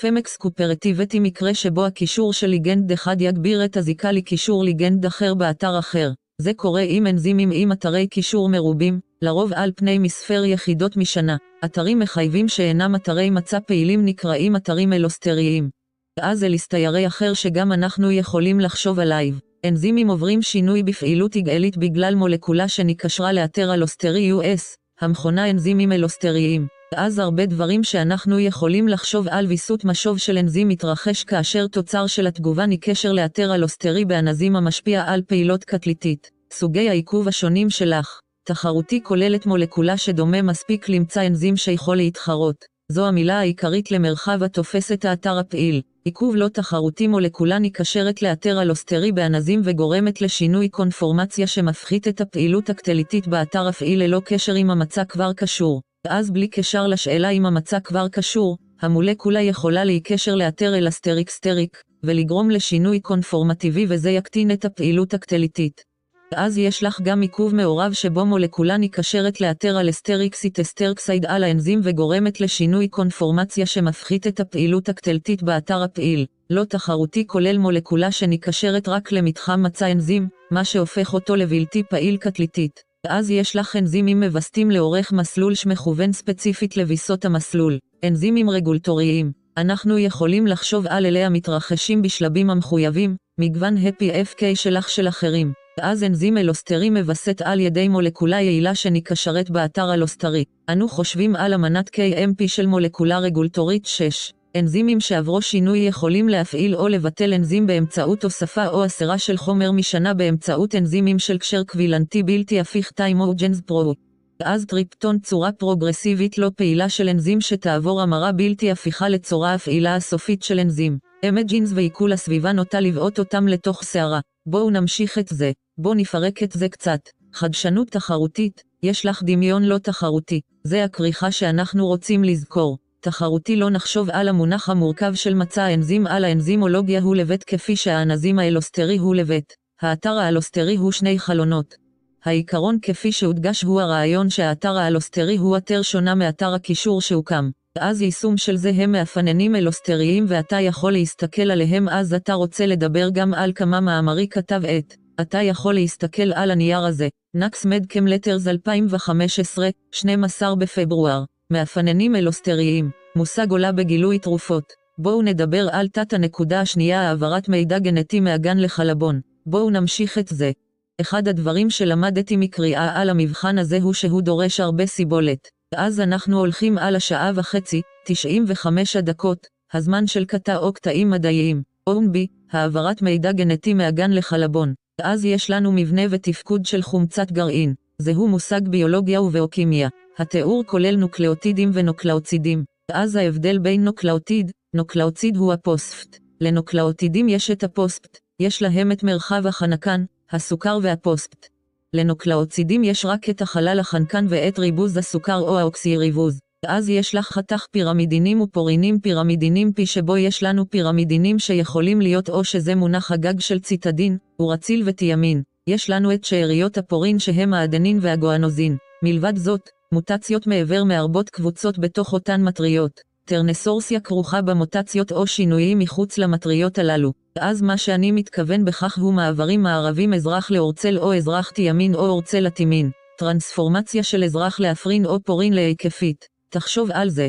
פמקס קופרטיבטי מקרה שבו הקישור של ליגנד אחד יגביר את הזיקה לקישור ליגנד אחר באתר אחר. זה קורה עם אנזימים עם אתרי קישור מרובים, לרוב על פני מספר יחידות משנה. אתרים מחייבים שאינם אתרי מצע פעילים נקראים אתרים אלוסטריים. אז אליסטיירי אחר שגם אנחנו יכולים לחשוב עליו. אנזימים עוברים שינוי בפעילות יגאלית בגלל מולקולה שנקשרה לאתר אלוסטרי US, המכונה אנזימים אלוסטריים. אז הרבה דברים שאנחנו יכולים לחשוב על ויסות משוב של אנזים מתרחש כאשר תוצר של התגובה נקשר לאתר אלוסטרי באנזים המשפיע על פעילות קטליטית. סוגי העיכוב השונים שלך תחרותי כוללת מולקולה שדומה מספיק למצע אנזים שיכול להתחרות. זו המילה העיקרית למרחב התופס את האתר הפעיל. עיכוב לא תחרותי מולקולה נקשרת לאתר אלוסטרי באנזים וגורמת לשינוי קונפורמציה שמפחית את הפעילות הקטליטית באתר הפעיל ללא קשר עם המצע כבר קשור. ואז בלי קשר לשאלה אם המצע כבר קשור, המולקולה יכולה להיקשר לאתר allosteric, ולגרום לשינוי קונפורמטיבי וזה יקטין את הפעילות הקטליטית. ואז יש לך גם עיכוב מעורב שבו מולקולה נקשרת לאתר allosteric site allosteric site על האנזים וגורמת לשינוי קונפורמציה שמפחית את הפעילות הקטליטית באתר הפעיל. לא תחרותי כולל מולקולה שנקשרת רק למתחם מצע אנזים, מה שהופך אותו לבלתי פעיל קטליטית. ואז יש לך אנזימים מווסתים לאורך מסלול שמכוון ספציפית לוויסות המסלול. אנזימים רגולטוריים. אנחנו יכולים לחשוב על אלה המתרחשים בשלבים המחויבים, מגוון הפי FK שלך של אחרים. ואז אנזים אלוסטרי מווסת על ידי מולקולה יעילה שנקשרת באתר אלוסטרי. אנו חושבים על אמנת KMP של מולקולה רגולטורית 6. אנזימים שעברו שינוי יכולים להפעיל או לבטל אנזים באמצעות הוספה או הסרה של חומר משנה באמצעות אנזימים של קשר קבילנטי בלתי הפיך טיימוג'נס פרו. ואז טריפטון צורה פרוגרסיבית לא פעילה של אנזים שתעבור המרה בלתי הפיכה לצורה הפעילה הסופית של אנזים. אמג'ינס ועיכול הסביבה נוטה לבעוט אותם לתוך שערה. בואו נמשיך את זה. בוא נפרק את זה קצת. חדשנות תחרותית, יש לך דמיון לא תחרותי. זה הכריכה שאנחנו רוצים לזכור. תחרותי לא נחשוב על המונח המורכב של מצע האנזים על האנזימולוגיה הוא לבית כפי שהאנזים האלוסטרי הוא לבית. האתר האלוסטרי הוא שני חלונות. העיקרון כפי שהודגש הוא הרעיון שהאתר האלוסטרי הוא אתר שונה מאתר הקישור שהוקם. אז יישום של זה הם מאפננים אלוסטריים ואתה יכול להסתכל עליהם אז אתה רוצה לדבר גם על כמה מאמרי כתב עת. אתה יכול להסתכל על הנייר הזה. נקס מדקם לטרס 2015, 12 בפברואר. מאפננים אלוסטריים. מושג עולה בגילוי תרופות. בואו נדבר על תת הנקודה השנייה העברת מידע גנטי מהגן לחלבון. בואו נמשיך את זה. אחד הדברים שלמדתי מקריאה על המבחן הזה הוא שהוא דורש הרבה סיבולת. אז אנחנו הולכים על השעה וחצי, 95 הדקות, הזמן של קטע או קטעים מדעיים. אומבי, העברת מידע גנטי מהגן לחלבון. אז יש לנו מבנה ותפקוד של חומצת גרעין. זהו מושג ביולוגיה ובאוקימיה. התיאור כולל נוקלאוטידים ונוקלאוזידים. אז ההבדל בין נוקלאוטיד, נוקלאוזיד הוא הפוספט. לנוקלאוטידים יש את הפוספט, יש להם את מרחב החנקן, הסוכר והפוספט. לנוקלאוזידים יש רק את החלל החנקן ואת ריבוז הסוכר או האוקסיריבוז. אז יש לך חתך פירמידינים ופורינים פירמידינים פי שבו יש לנו פירמידינים שיכולים להיות או שזה מונח הגג של ציטידין, אורציל ותימין. יש לנו את שאריות הפורין שהם האדנין והגואנוזין. מלבד זאת, מוטציות מעבר מהרבות קבוצות בתוך אותן מטריות. טרנסורסיה כרוכה במוטציות או שינויים מחוץ למטריות הללו. אז מה שאני מתכוון בכך הוא מעברים מערבים אזרח לאורצל או אזרח תיאמין או אורצל לתימין. טרנספורמציה של אזרח לאפרין או פורין להיקפית. תחשוב על זה.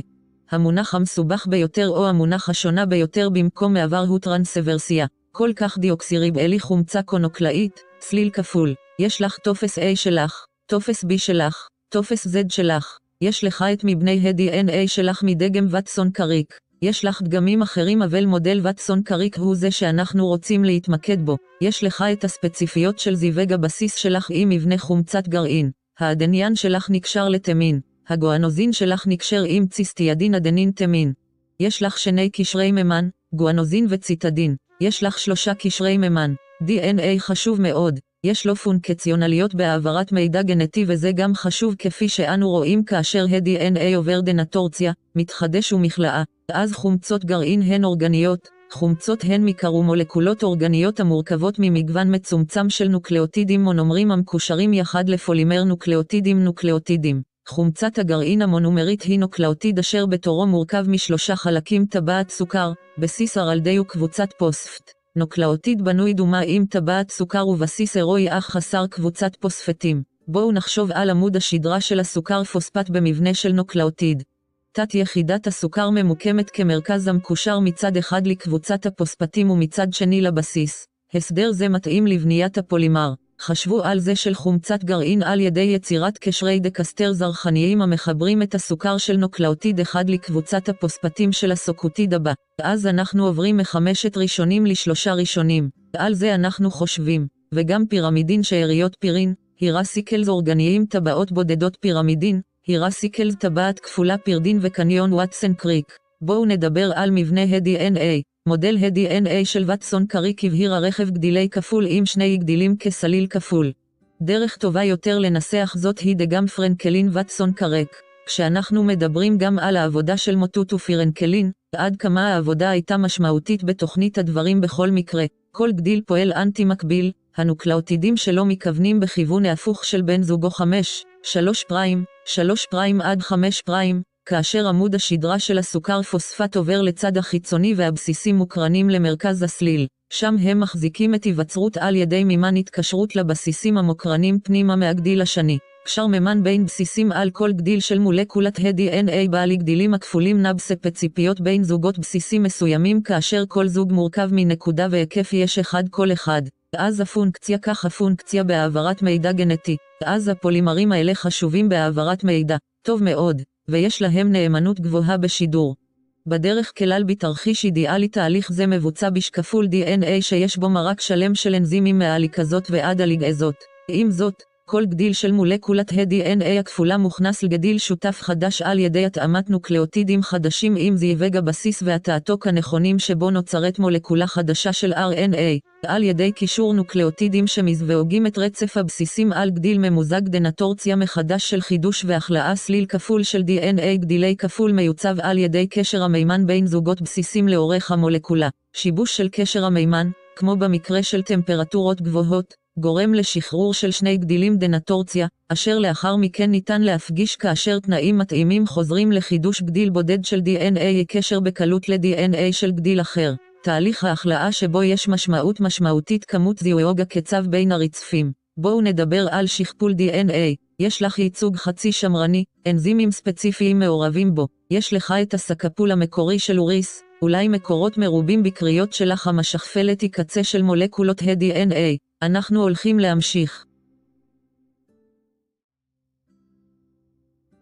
המונח המסובך ביותר או המונח השונה ביותר במקום מעבר הוא טרנסוורסיה. כל כך דיוקסיריבלי חומצה קונוקלאית, צליל כפול. יש לך טופס A שלך, טופס B שלך, טופס Z שלך. יש לך את מבני ה-DNA שלך מדגם ווטסון קריק. יש לך דגמים אחרים אבל מודל ווטסון קריק הוא זה שאנחנו רוצים להתמקד בו. יש לך את הספציפיות של זיווג הבסיס שלך עם מבנה חומצת גרעין. האדנין שלך נקשר לתימין. הגואנוזין שלך נקשר עם ציטידין אדנין תימין. יש לך שני קשרי מימן, גואנוזין וציטידין. יש לך שלושה קשרי מימן. DNA חשוב מאוד, יש לו פונקציונליות בהעברת מידע גנטי וזה גם חשוב כפי שאנו רואים כאשר ה-DNA עובר דנטורציה, מתחדש והכלאה, אז חומצות גרעין הן אורגניות, חומצות הן מקרומולקולות אורגניות המורכבות ממגוון מצומצם של נוקלאוטידים מונומרים המקושרים יחד לפולימר נוקלאוטידים נוקלאוטידים. חומצת הגרעין המונומרית היא נוקלאוטיד אשר בתורו מורכב משלושה חלקים טבעת סוכר, בסיס הרלדי וקבוצת פוספט. נוקלאוטיד בנוי דומה עם טבעת סוכר ובסיס הירואי אך חסר קבוצת פוספטים. בואו נחשוב על עמוד השדרה של הסוכר פוספט במבנה של נוקלאוטיד. תת יחידת הסוכר ממוקמת כמרכז המקושר מצד אחד לקבוצת הפוספטים ומצד שני לבסיס. הסדר זה מתאים לבניית הפולימר. חשבו על זה של חומצת גרעין על ידי יצירת קשרי דקסטר זרחניים המחברים את הסוכר של נוקלאוטיד אחד לקבוצת הפוספטים של הסוקוטיד הבא. אז אנחנו עוברים מחמשת ראשונים לשלושה ראשונים. על זה אנחנו חושבים. וגם פירמידין שאריות פירין, הירסיקלס אורגניים טבעות בודדות פירמידין, הירסיקלס טבעת כפולה פירדין וקניון וואטסן קריק. בואו נדבר על מבנה ה-DNA. מודל ה-DNA של וטסון קריק הבהיר הרכב גדילי כפול עם שני גדילים כסליל כפול. דרך טובה יותר לנסח זאת היא דגם פרנקלין וטסון קרק. כשאנחנו מדברים גם על העבודה של מוטוט ופרנקלין, עד כמה העבודה הייתה משמעותית בתוכנית הדברים בכל מקרה, כל גדיל פועל אנטי מקביל, הנוקלאוטידים שלו מכוונים בכיוון ההפוך של בן זוגו 5, 3 prime, 3 prime עד 5 prime, כאשר עמוד השדרה של הסוכר פוספט עובר לצד החיצוני והבסיסים מוקרנים למרכז הסליל. שם הם מחזיקים את היווצרות על ידי מימן התקשרות לבסיסים המוקרנים פנימה מהגדיל השני. קשר מימן בין בסיסים על כל גדיל של מולקולת ה-DNA בעלי גדילים הכפולים נבספציפיות בין זוגות בסיסים מסוימים כאשר כל זוג מורכב מנקודה והיקף יש אחד כל אחד. אז הפונקציה כך הפונקציה בהעברת מידע גנטי. אז הפולימרים האלה חשובים בהעברת מידע. טוב מאוד. ויש להם נאמנות גבוהה בשידור. בדרך כלל בתרחיש אידיאלי תהליך זה מבוצע בשקפול DNA שיש בו מרק שלם של אנזימים מהליקזות ועד הליגזות. עם זאת, כל גדיל של מולקולת ה-DNA הכפולה מוכנס לגדיל שותף חדש על ידי התאמת נוקלאוטידים חדשים עם זיווג הבסיס והתעתוק הנכונים שבו נוצרת מולקולה חדשה של RNA, על ידי קישור נוקלאוטידים שמזווגים את רצף הבסיסים על גדיל ממוזג דנטורציה מחדש של חידוש והכלאה סליל כפול של DNA גדילי כפול מיוצב על ידי קשר המימן בין זוגות בסיסים לאורך המולקולה. שיבוש של קשר המימן, כמו במקרה של טמפרטורות גבוהות, גורם לשחרור של שני גדילים דנטורציה, אשר לאחר מכן ניתן להפגיש כאשר תנאים מתאימים חוזרים לחידוש גדיל בודד של DNA קשר בקלות ל-DNA של גדיל אחר. תהליך ההחלאה שבו יש משמעות משמעותית כמות זיוויוג הקצב בין הרצפים. בואו נדבר על שכפול DNA. יש לך ייצוג חצי שמרני, אנזימים ספציפיים מעורבים בו. יש לך את הסקפול המקורי של אוריס, אולי מקורות מרובים בקריות שלך המשכפלת היא קצה של מולקולות ה-DNA. אנחנו הולכים להמשיך.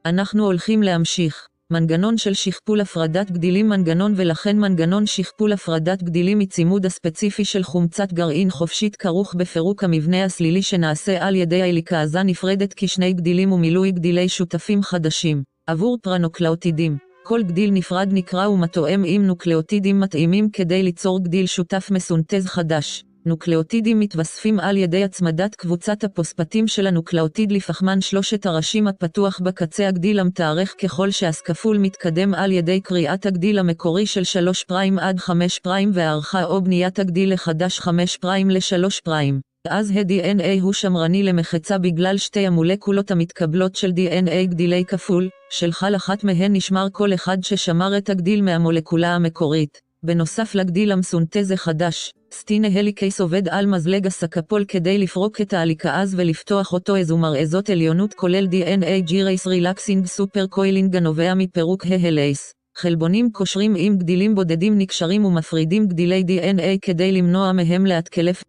אנחנו הולכים להמשיך. מנגנון של שכפול הפרדת גדילים מנגנון ולכן מנגנון שכפול הפרדת גדילים מצימוד הספציפי של חומצת גרעין חופשית כרוך בפירוק המבנה הסלילי שנעשה על ידי האליקאזה נפרדת כשני גדילים ומילוי גדילי שותפים חדשים. עבור פרנוקלאוטידים, כל גדיל נפרד נקרא ומתואם עם נוקלאוטידים מתאימים כדי ליצור גדיל שותף מסונתז חדש. נוקלאוטידים מתווספים על ידי הצמדת קבוצת הפוספטים של הנוקלאוטיד לפחמן שלושת הראשים הפתוח בקצה הגדיל המתארך ככל שהשכפול מתקדם על ידי קריאת הגדיל המקורי של 3 prime עד 5 prime והערכה או בניית הגדיל לחדש 5 prime ל-3 prime. אז ה-DNA הוא שמרני למחצה בגלל שתי המולקולות המתקבלות של DNA גדילי כפול, של חל אחת מהן נשמר כל אחד ששמר את הגדיל מהמולקולה המקורית. בנוסף לגדיל המסונטז החדש, סטינה הליקייס עובד על מזלג הסקפול כדי לפרוק את ההליקאז ולפתוח אותו איזו מראה עליונות כולל DNA G-Race Relaxing Super Coiling הנובע מפירוק ההלייס. חלבונים קושרים עם גדילים בודדים נקשרים ומפרידים גדילי DNA כדי למנוע מהם להתקלף.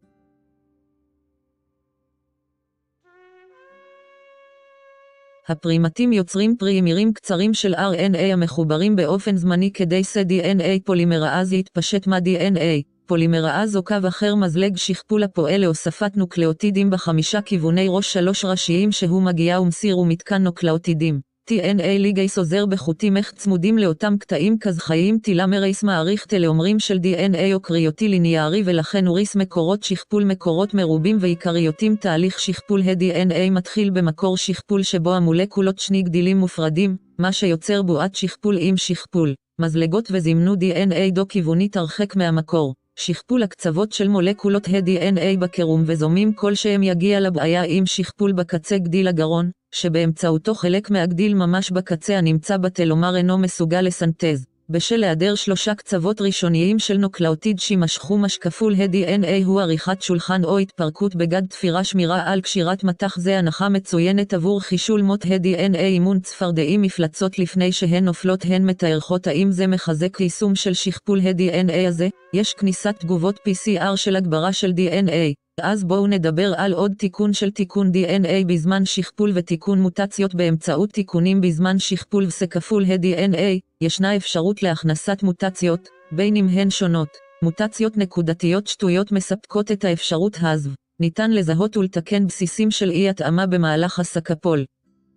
הפרימטים יוצרים פרימירים קצרים של RNA המחוברים באופן זמני כדי ש-DNA פולימראז יתפשט מה-DNA. פולימראז או קו אחר מזלג שכפול הפועל להוספת נוקלאוטידים בחמישה כיווני ראש שלוש ראשיים שהוא מגיע ומסיר ומתקן נוקלאוטידים. TNA ליגייס עוזר בחוטים איך צמודים לאותם קטעים כזכאיים טילמרייס מעריך טלאומרים של DNA או קריוטי ליניארי ולכן אוריס מקורות שכפול מקורות מרובים ועיקריותים תהליך שכפול ה-DNA מתחיל במקור שכפול שבו המולקולות שני גדילים מופרדים, מה שיוצר בועת שכפול עם שכפול. מזלגות וזימנו DNA דו-כיוונית הרחק מהמקור. שכפול הקצוות של מולקולות ה-DNA בקרום וזומים כלשהם יגיע לבעיה עם שכפול בקצה גדיל הגרון, שבאמצעותו חלק מהגדיל ממש בקצה הנמצא בתלומר אינו מסוגל לסנטז. בשל היעדר שלושה קצוות ראשוניים של נוקלאוטיד שימשכו משקפול ה-DNA הוא עריכת שולחן או התפרקות בגד תפירה שמירה על קשירת מטח זה הנחה מצוינת עבור חישול מות ה-DNA אימון צפרדעים מפלצות לפני שהן נופלות הן מתארכות האם זה מחזק יישום של שכפול ה-DNA הזה? יש כניסת תגובות PCR של הגברה של DNA. אז בואו נדבר על עוד תיקון של תיקון DNA בזמן שכפול ותיקון מוטציות באמצעות תיקונים בזמן שכפול וסכפול ה-DNA, ישנה אפשרות להכנסת מוטציות, בין אם הן שונות. מוטציות נקודתיות שטויות מספקות את האפשרות הזו. ניתן לזהות ולתקן בסיסים של אי התאמה במהלך הסקפול.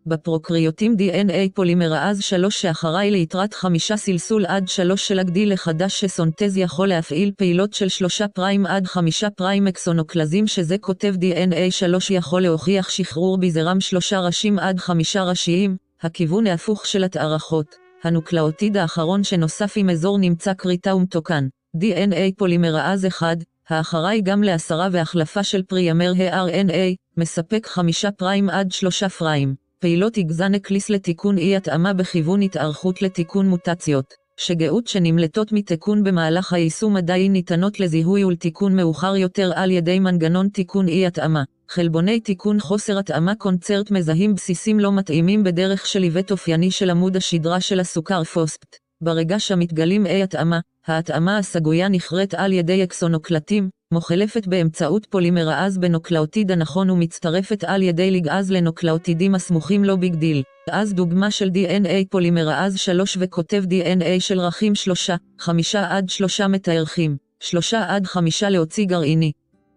בפרוקריוטים DNA פולימראז 3 שאחראי ליתרת חמישה סלסול עד 3 של הגדיל לחדש שסונטז יכול להפעיל פעילות של 3 פריים עד 5 פריים אקסונוקלזים שזה כותב DNA 3 יכול להוכיח שחרור בזרם 3 ראשים עד 5 ראשיים, הכיוון ההפוך של התארכות. הנוקלאוטיד האחרון שנוסף עם אזור נמצא כריתה ומתוקן. DNA פולימראז 1, האחראי גם להסרה והחלפה של primer ה-RNA, מספק 5 prime עד 3 prime. פעילות אקליס לתיקון אי התאמה בכיוון התארכות לתיקון מוטציות, שגיאות שנמלטות מתיקון במהלך היישום עדיין ניתנות לזיהוי ולתיקון מאוחר יותר על ידי מנגנון תיקון אי התאמה. חלבוני תיקון חוסר התאמה קונצרט מזהים בסיסים לא מתאימים בדרך של עיוות אופייני של עמוד השדרה של הסוכר פוספט. ברגע שמתגלים אי התאמה, ההתאמה הסגויה נכרת על ידי אקסונוקלטים, מוחלפת באמצעות פולימראז בנוקלאוטיד הנכון ומצטרפת על ידי ליגאז לנוקלאוטידים הסמוכים לו ביג דיל. אז דוגמה של DNA פולימראז 3 וכותב DNA של רכים 3, 5 עד 3 מתארכים, 3 עד 5 להוציא גרעיני.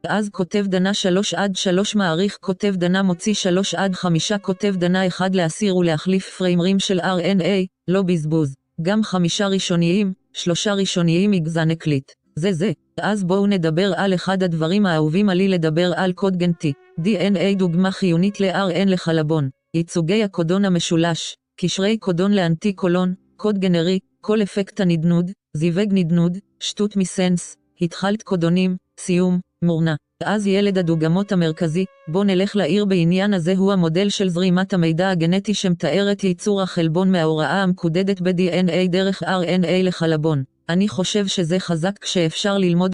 אז כותב דנה 3 עד 3 מעריך כותב דנה מוציא 3 עד 5 כותב דנה 1 להסיר ולהחליף פריימרים של RNA, לא בזבוז. גם חמישה ראשוניים, שלושה ראשוניים יגזן הקליט. זה זה. אז בואו נדבר על אחד הדברים האהובים עלי לדבר על קוד גנטי. DNA דוגמה חיונית ל-RN לחלבון. ייצוגי הקודון המשולש. קשרי קודון לאנטי קולון, קוד גנרי, כל אפקט הנדנוד, זיווג נדנוד, שטות מסנס, התחלת קודונים, סיום, מורנה. אז ילד הדוגמות המרכזי, בוא נלך לעיר בעניין הזה הוא המודל של זרימת המידע הגנטי שמתאר את ייצור החלבון מההוראה המקודדת ב-DNA דרך RNA לחלבון. אני חושב שזה חזק כשאפשר ללמוד.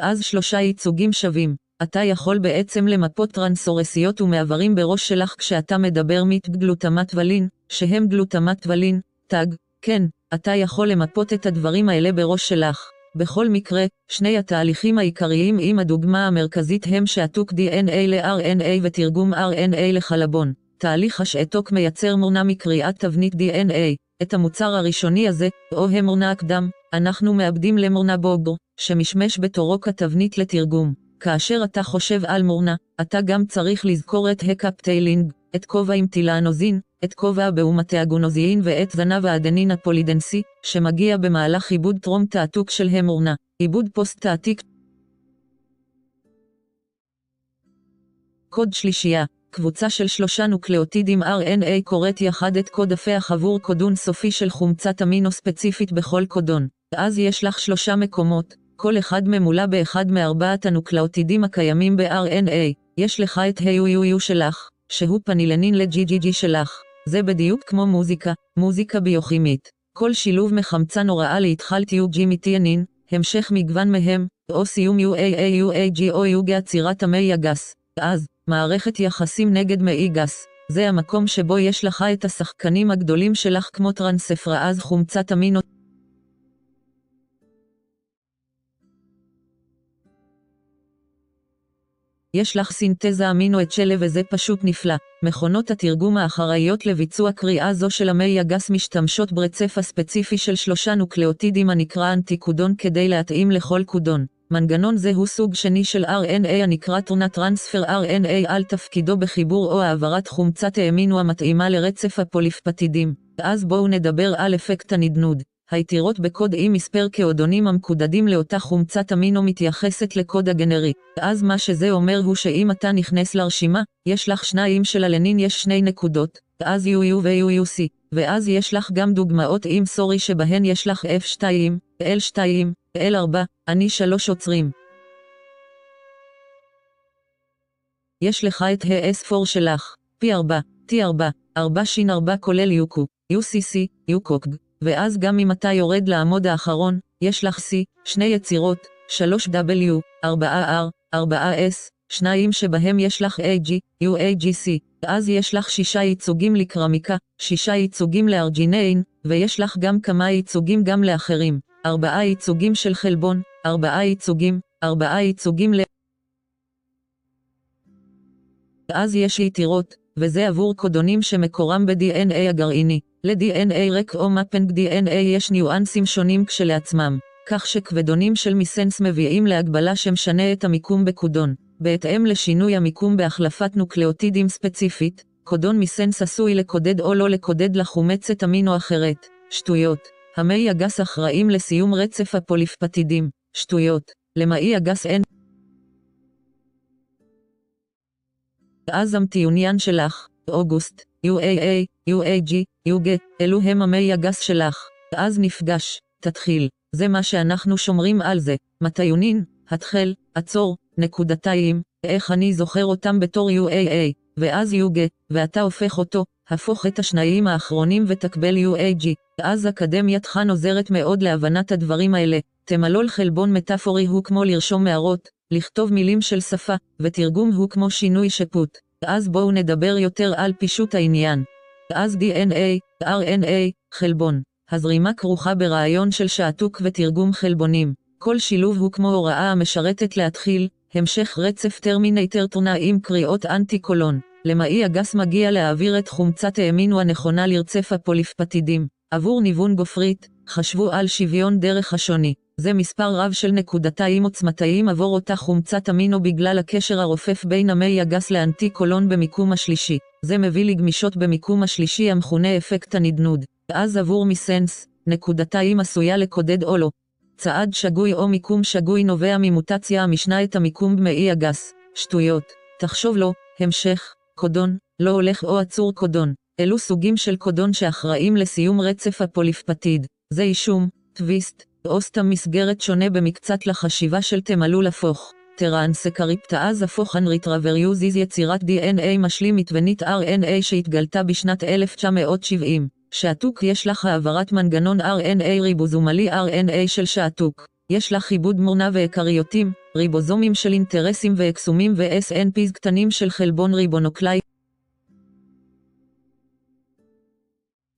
אז שלושה ייצוגים שווים. אתה יכול בעצם למפות טרנסורסיות ומעברים בראש שלך כשאתה מדבר מיט גלוטמט ולין, שהם גלוטמט ולין, תג, כן, אתה יכול למפות את הדברים האלה בראש שלך. בכל מקרה, שני התהליכים העיקריים עם הדוגמה המרכזית הם שעתוק DNA ל-RNA ותרגום RNA לחלבון. תהליך השעתוק מייצר מורנה מקריאת תבנית DNA. את המוצר הראשוני הזה, או המורנה הקדם, אנחנו מאבדים למורנה בוגר, שמשמש בתורו כתבנית לתרגום. כאשר אתה חושב על מורנה, אתה גם צריך לזכור את הקפטיילינג, את כובע עם טילאנוזין, את כובע באומתי הגונוזיין ואת זנב האדנין הפולידנסי, שמגיע במהלך עיבוד טרום תעתוק של המורנה, עיבוד פוסט-תעתיק. קוד שלישייה קבוצה של שלושה נוקלאוטידים RNA קוראת יחד את קוד הפך עבור קודון סופי של חומצת אמינו ספציפית בכל קודון. אז יש לך שלושה מקומות, כל אחד ממולא באחד מארבעת הנוקלאוטידים הקיימים ב-RNA. יש לך את ה-UUU שלך, שהוא פנילנין ל-GGG שלך. זה בדיוק כמו מוזיקה, מוזיקה ביוכימית. כל שילוב מחמצן הוראה להתחלת UG מתיאנין, המשך מגוון מהם, או סיום UAAUAG או יוגה עצירת המי הגס. אז, מערכת יחסים נגד מעי גס. זה המקום שבו יש לך את השחקנים הגדולים שלך כמו טרנספראז חומצת אמינות. יש לך סינתזה אמינו את שלה וזה פשוט נפלא. מכונות התרגום האחראיות לביצוע קריאה זו של המי הגס משתמשות ברצף הספציפי של שלושה נוקלאוטידים הנקרא אנטיקודון כדי להתאים לכל קודון. מנגנון זה הוא סוג שני של RNA הנקרא תונה טרנספר RNA על תפקידו בחיבור או העברת חומצת האמינו המתאימה לרצף הפוליפפטידים. אז בואו נדבר על אפקט הנדנוד. היתירות בקוד עם מספר כאודונים המקודדים לאותה חומצת אמינו מתייחסת לקוד הגנרי. אז מה שזה אומר הוא שאם אתה נכנס לרשימה, יש לך שניים של הלנין יש שני נקודות, אז UU ו-UUC, ואז יש לך גם דוגמאות עם סורי שבהן יש לך F2, L2, L4, אני שלוש עוצרים. יש לך את ה-S4 שלך, P4, T4, 4 שין 4 כולל יוקו, UCC, יוקוקג, ואז גם אם אתה יורד לעמוד האחרון, יש לך C, שני יצירות, 3W, 4R, 4S, שניים שבהם יש לך AG, UAGC, אז יש לך שישה ייצוגים לקרמיקה, שישה ייצוגים לארג'יניין, ויש לך גם כמה ייצוגים גם לאחרים, ארבעה ייצוגים של חלבון, ארבעה ייצוגים, ארבעה ייצוגים ל... אז יש יתירות, וזה עבור קודונים שמקורם ב-DNA הגרעיני. ל-DNA רק או מפנג DNA יש ניואנסים שונים כשלעצמם, כך שכבדונים של מיסנס מביאים להגבלה שמשנה את המיקום בקודון. בהתאם לשינוי המיקום בהחלפת נוקלאוטידים ספציפית, קודון מיסנס עשוי לקודד או לא לקודד לחומצת אמינו אחרת. שטויות. המעי הגס אחראים לסיום רצף הפוליפפטידים. שטויות. למעי הגס אין אז המטיוניין שלך, אוגוסט, UAA, UAG, UG, אלו הם המי הגס שלך. אז נפגש, תתחיל. זה מה שאנחנו שומרים על זה. מטיונין, התחל, עצור, נקודתיים, איך אני זוכר אותם בתור UAA, ואז UG, ואתה הופך אותו, הפוך את השניים האחרונים ותקבל UAG. אז אקדמיית חאן עוזרת מאוד להבנת הדברים האלה. תמלול חלבון מטאפורי הוא כמו לרשום מערות, לכתוב מילים של שפה, ותרגום הוא כמו שינוי שפוט. אז בואו נדבר יותר על פישוט העניין. אז DNA, RNA, חלבון. הזרימה כרוכה ברעיון של שעתוק ותרגום חלבונים. כל שילוב הוא כמו הוראה המשרתת להתחיל, המשך רצף טרמינטר תונה עם קריאות אנטי קולון. למעי הגס מגיע להעביר את חומצת האמינו הנכונה לרצף הפוליפפטידים. עבור ניוון גופרית, חשבו על שוויון דרך השוני. זה מספר רב של נקודתיים עוצמתיים עבור אותה חומצת אמינו בגלל הקשר הרופף בין המי הגס לאנטי קולון במיקום השלישי. זה מביא לגמישות במיקום השלישי המכונה אפקט הנדנוד. אז עבור מיסנס, נקודתיים עשויה לקודד או לא. צעד שגוי או מיקום שגוי נובע ממוטציה המשנה את המיקום במעי הגס. שטויות. תחשוב לו, המשך, קודון, לא הולך או עצור קודון. אלו סוגים של קודון שאחראים לסיום רצף הפוליפפטיד. זה אישום, טוויסט, או סתם מסגרת שונה במקצת לחשיבה של תמלול הפוך. טרנסקריפטאז הפוך אנריטרווריוזיז יצירת DNA משלים מתבנית RNA שהתגלתה בשנת 1970. שעתוק יש לך העברת מנגנון RNA ריבוזומלי RNA של שעתוק. יש לך עיבוד מורנה ואקריותים, ריבוזומים של אינטרסים ואקסומים ו-SNPs קטנים של חלבון ריבונוקלאי.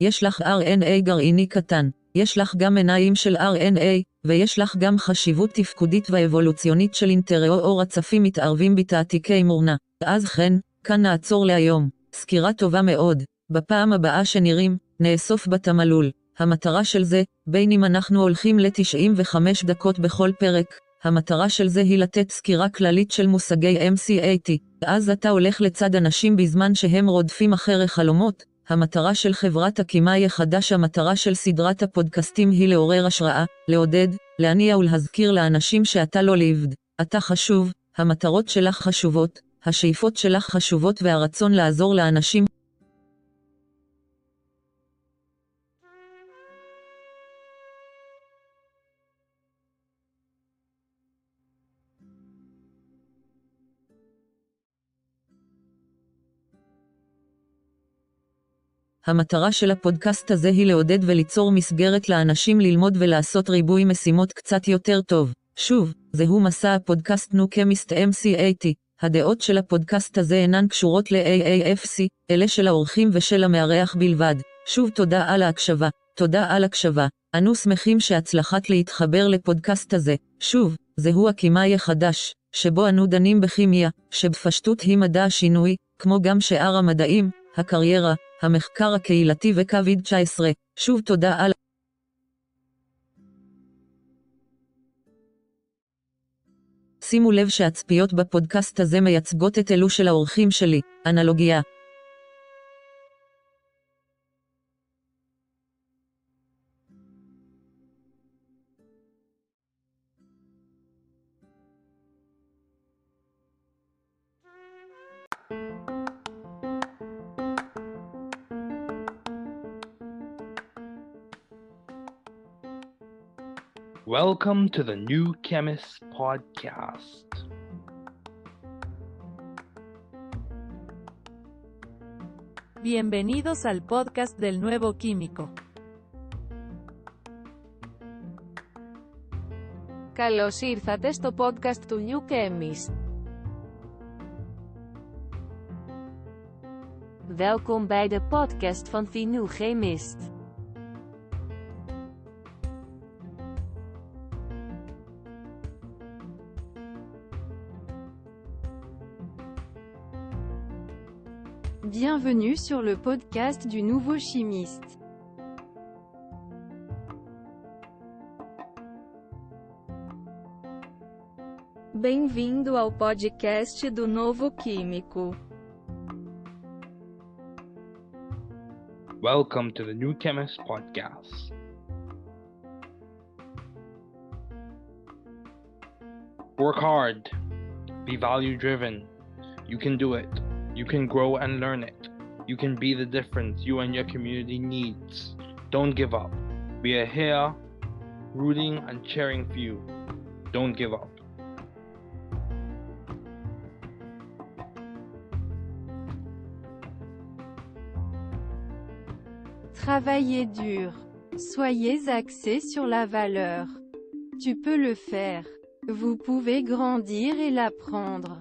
יש לך RNA גרעיני קטן. יש לך גם עיניים של RNA, ויש לך גם חשיבות תפקודית ואבולוציונית של אינטראו או רצפים מתערבים בתעתיקי מורנה. אז כן, כאן נעצור להיום. סקירה טובה מאוד. בפעם הבאה שנראים, נאסוף בתמלול. המטרה של זה, בין אם אנחנו הולכים ל-95 דקות בכל פרק, המטרה של זה היא לתת סקירה כללית של מושגי MCAT, אז אתה הולך לצד אנשים בזמן שהם רודפים אחרי חלומות, המטרה של חברת הקימאי החדש המטרה של סדרת הפודקאסטים היא לעורר השראה, לעודד, להניע ולהזכיר לאנשים שאתה לא לבד, אתה חשוב, המטרות שלך חשובות, השאיפות שלך חשובות והרצון לעזור לאנשים המטרה של הפודקאסט הזה היא לעודד וליצור מסגרת לאנשים ללמוד ולעשות ריבוי משימות קצת יותר טוב. שוב, זהו מסע הפודקאסט נו קמיסט MCAT. הדעות של הפודקאסט הזה אינן קשורות ל-AAFC, אלה של האורחים ושל המארח בלבד. שוב תודה על ההקשבה. תודה על הקשבה. אנו שמחים שהצלחת להתחבר לפודקאסט הזה. שוב, זהו הקימאי החדש, שבו אנו דנים בכימיה, שבפשטות היא מדע השינוי, כמו גם שאר המדעים, הקריירה, המחקר הקהילתי וקוביד 19. שוב תודה על שימו לב שהצפיות בפודקאסט הזה מייצגות את אלו של האורחים שלי. אנלוגיה Welcome to the New Chemist Podcast. Bienvenidos al podcast del nuevo químico. Καλώς ήρθατε στο podcast του New Chemist. Welkom bij de podcast van The New Chemist. Bienvenue sur le podcast du nouveau chimiste. Bem-vindo ao podcast do Novo Químico. Welcome to the New Chemist Podcast. Work hard. Be value driven. You can do it. You can grow and learn it. You can be the difference you and your community needs. Don't give up. We are here rooting and cheering for you. Don't give up. Travaillez dur. Soyez axé sur la valeur. Tu peux le faire. Vous pouvez grandir et l'apprendre.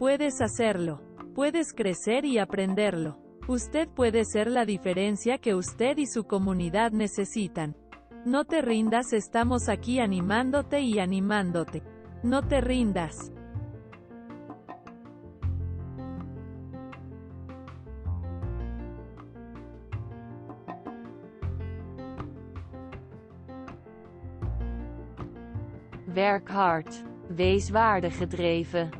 Puedes hacerlo. Puedes crecer y aprenderlo. Usted puede ser la diferencia que usted y su comunidad necesitan. No te rindas, estamos aquí animándote y animándote. No te rindas. Werk hard. Wees waardegedreven.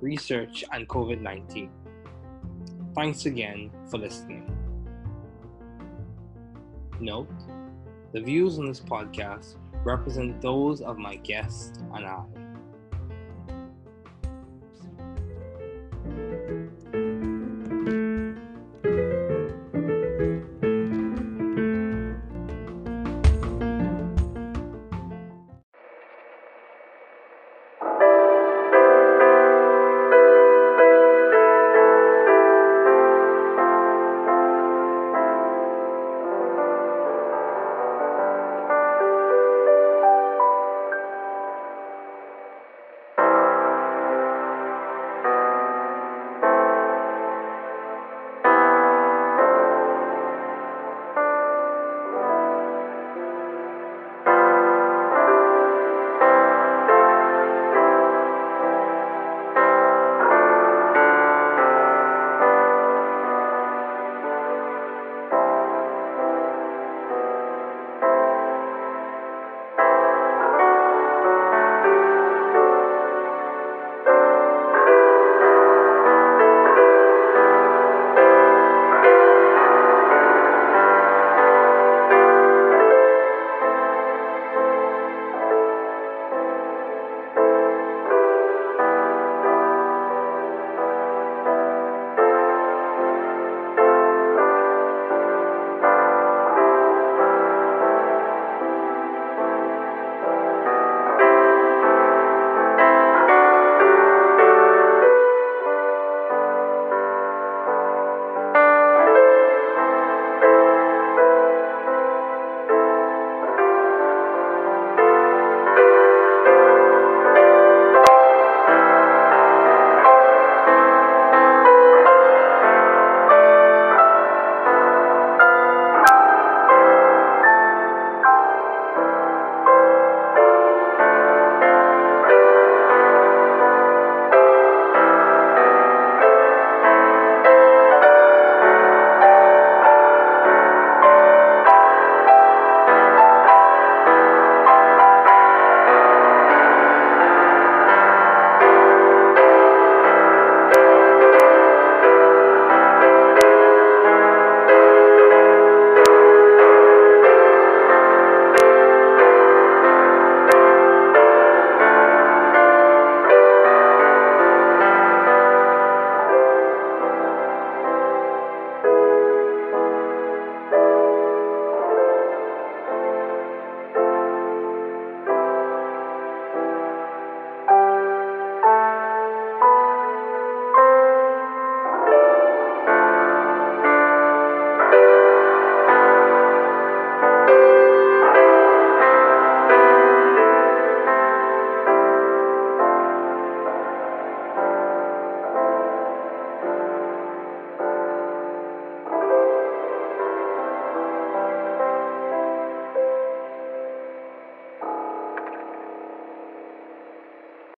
research, and COVID 19. Thanks again for listening. Note the views on this podcast represent those of my guests and I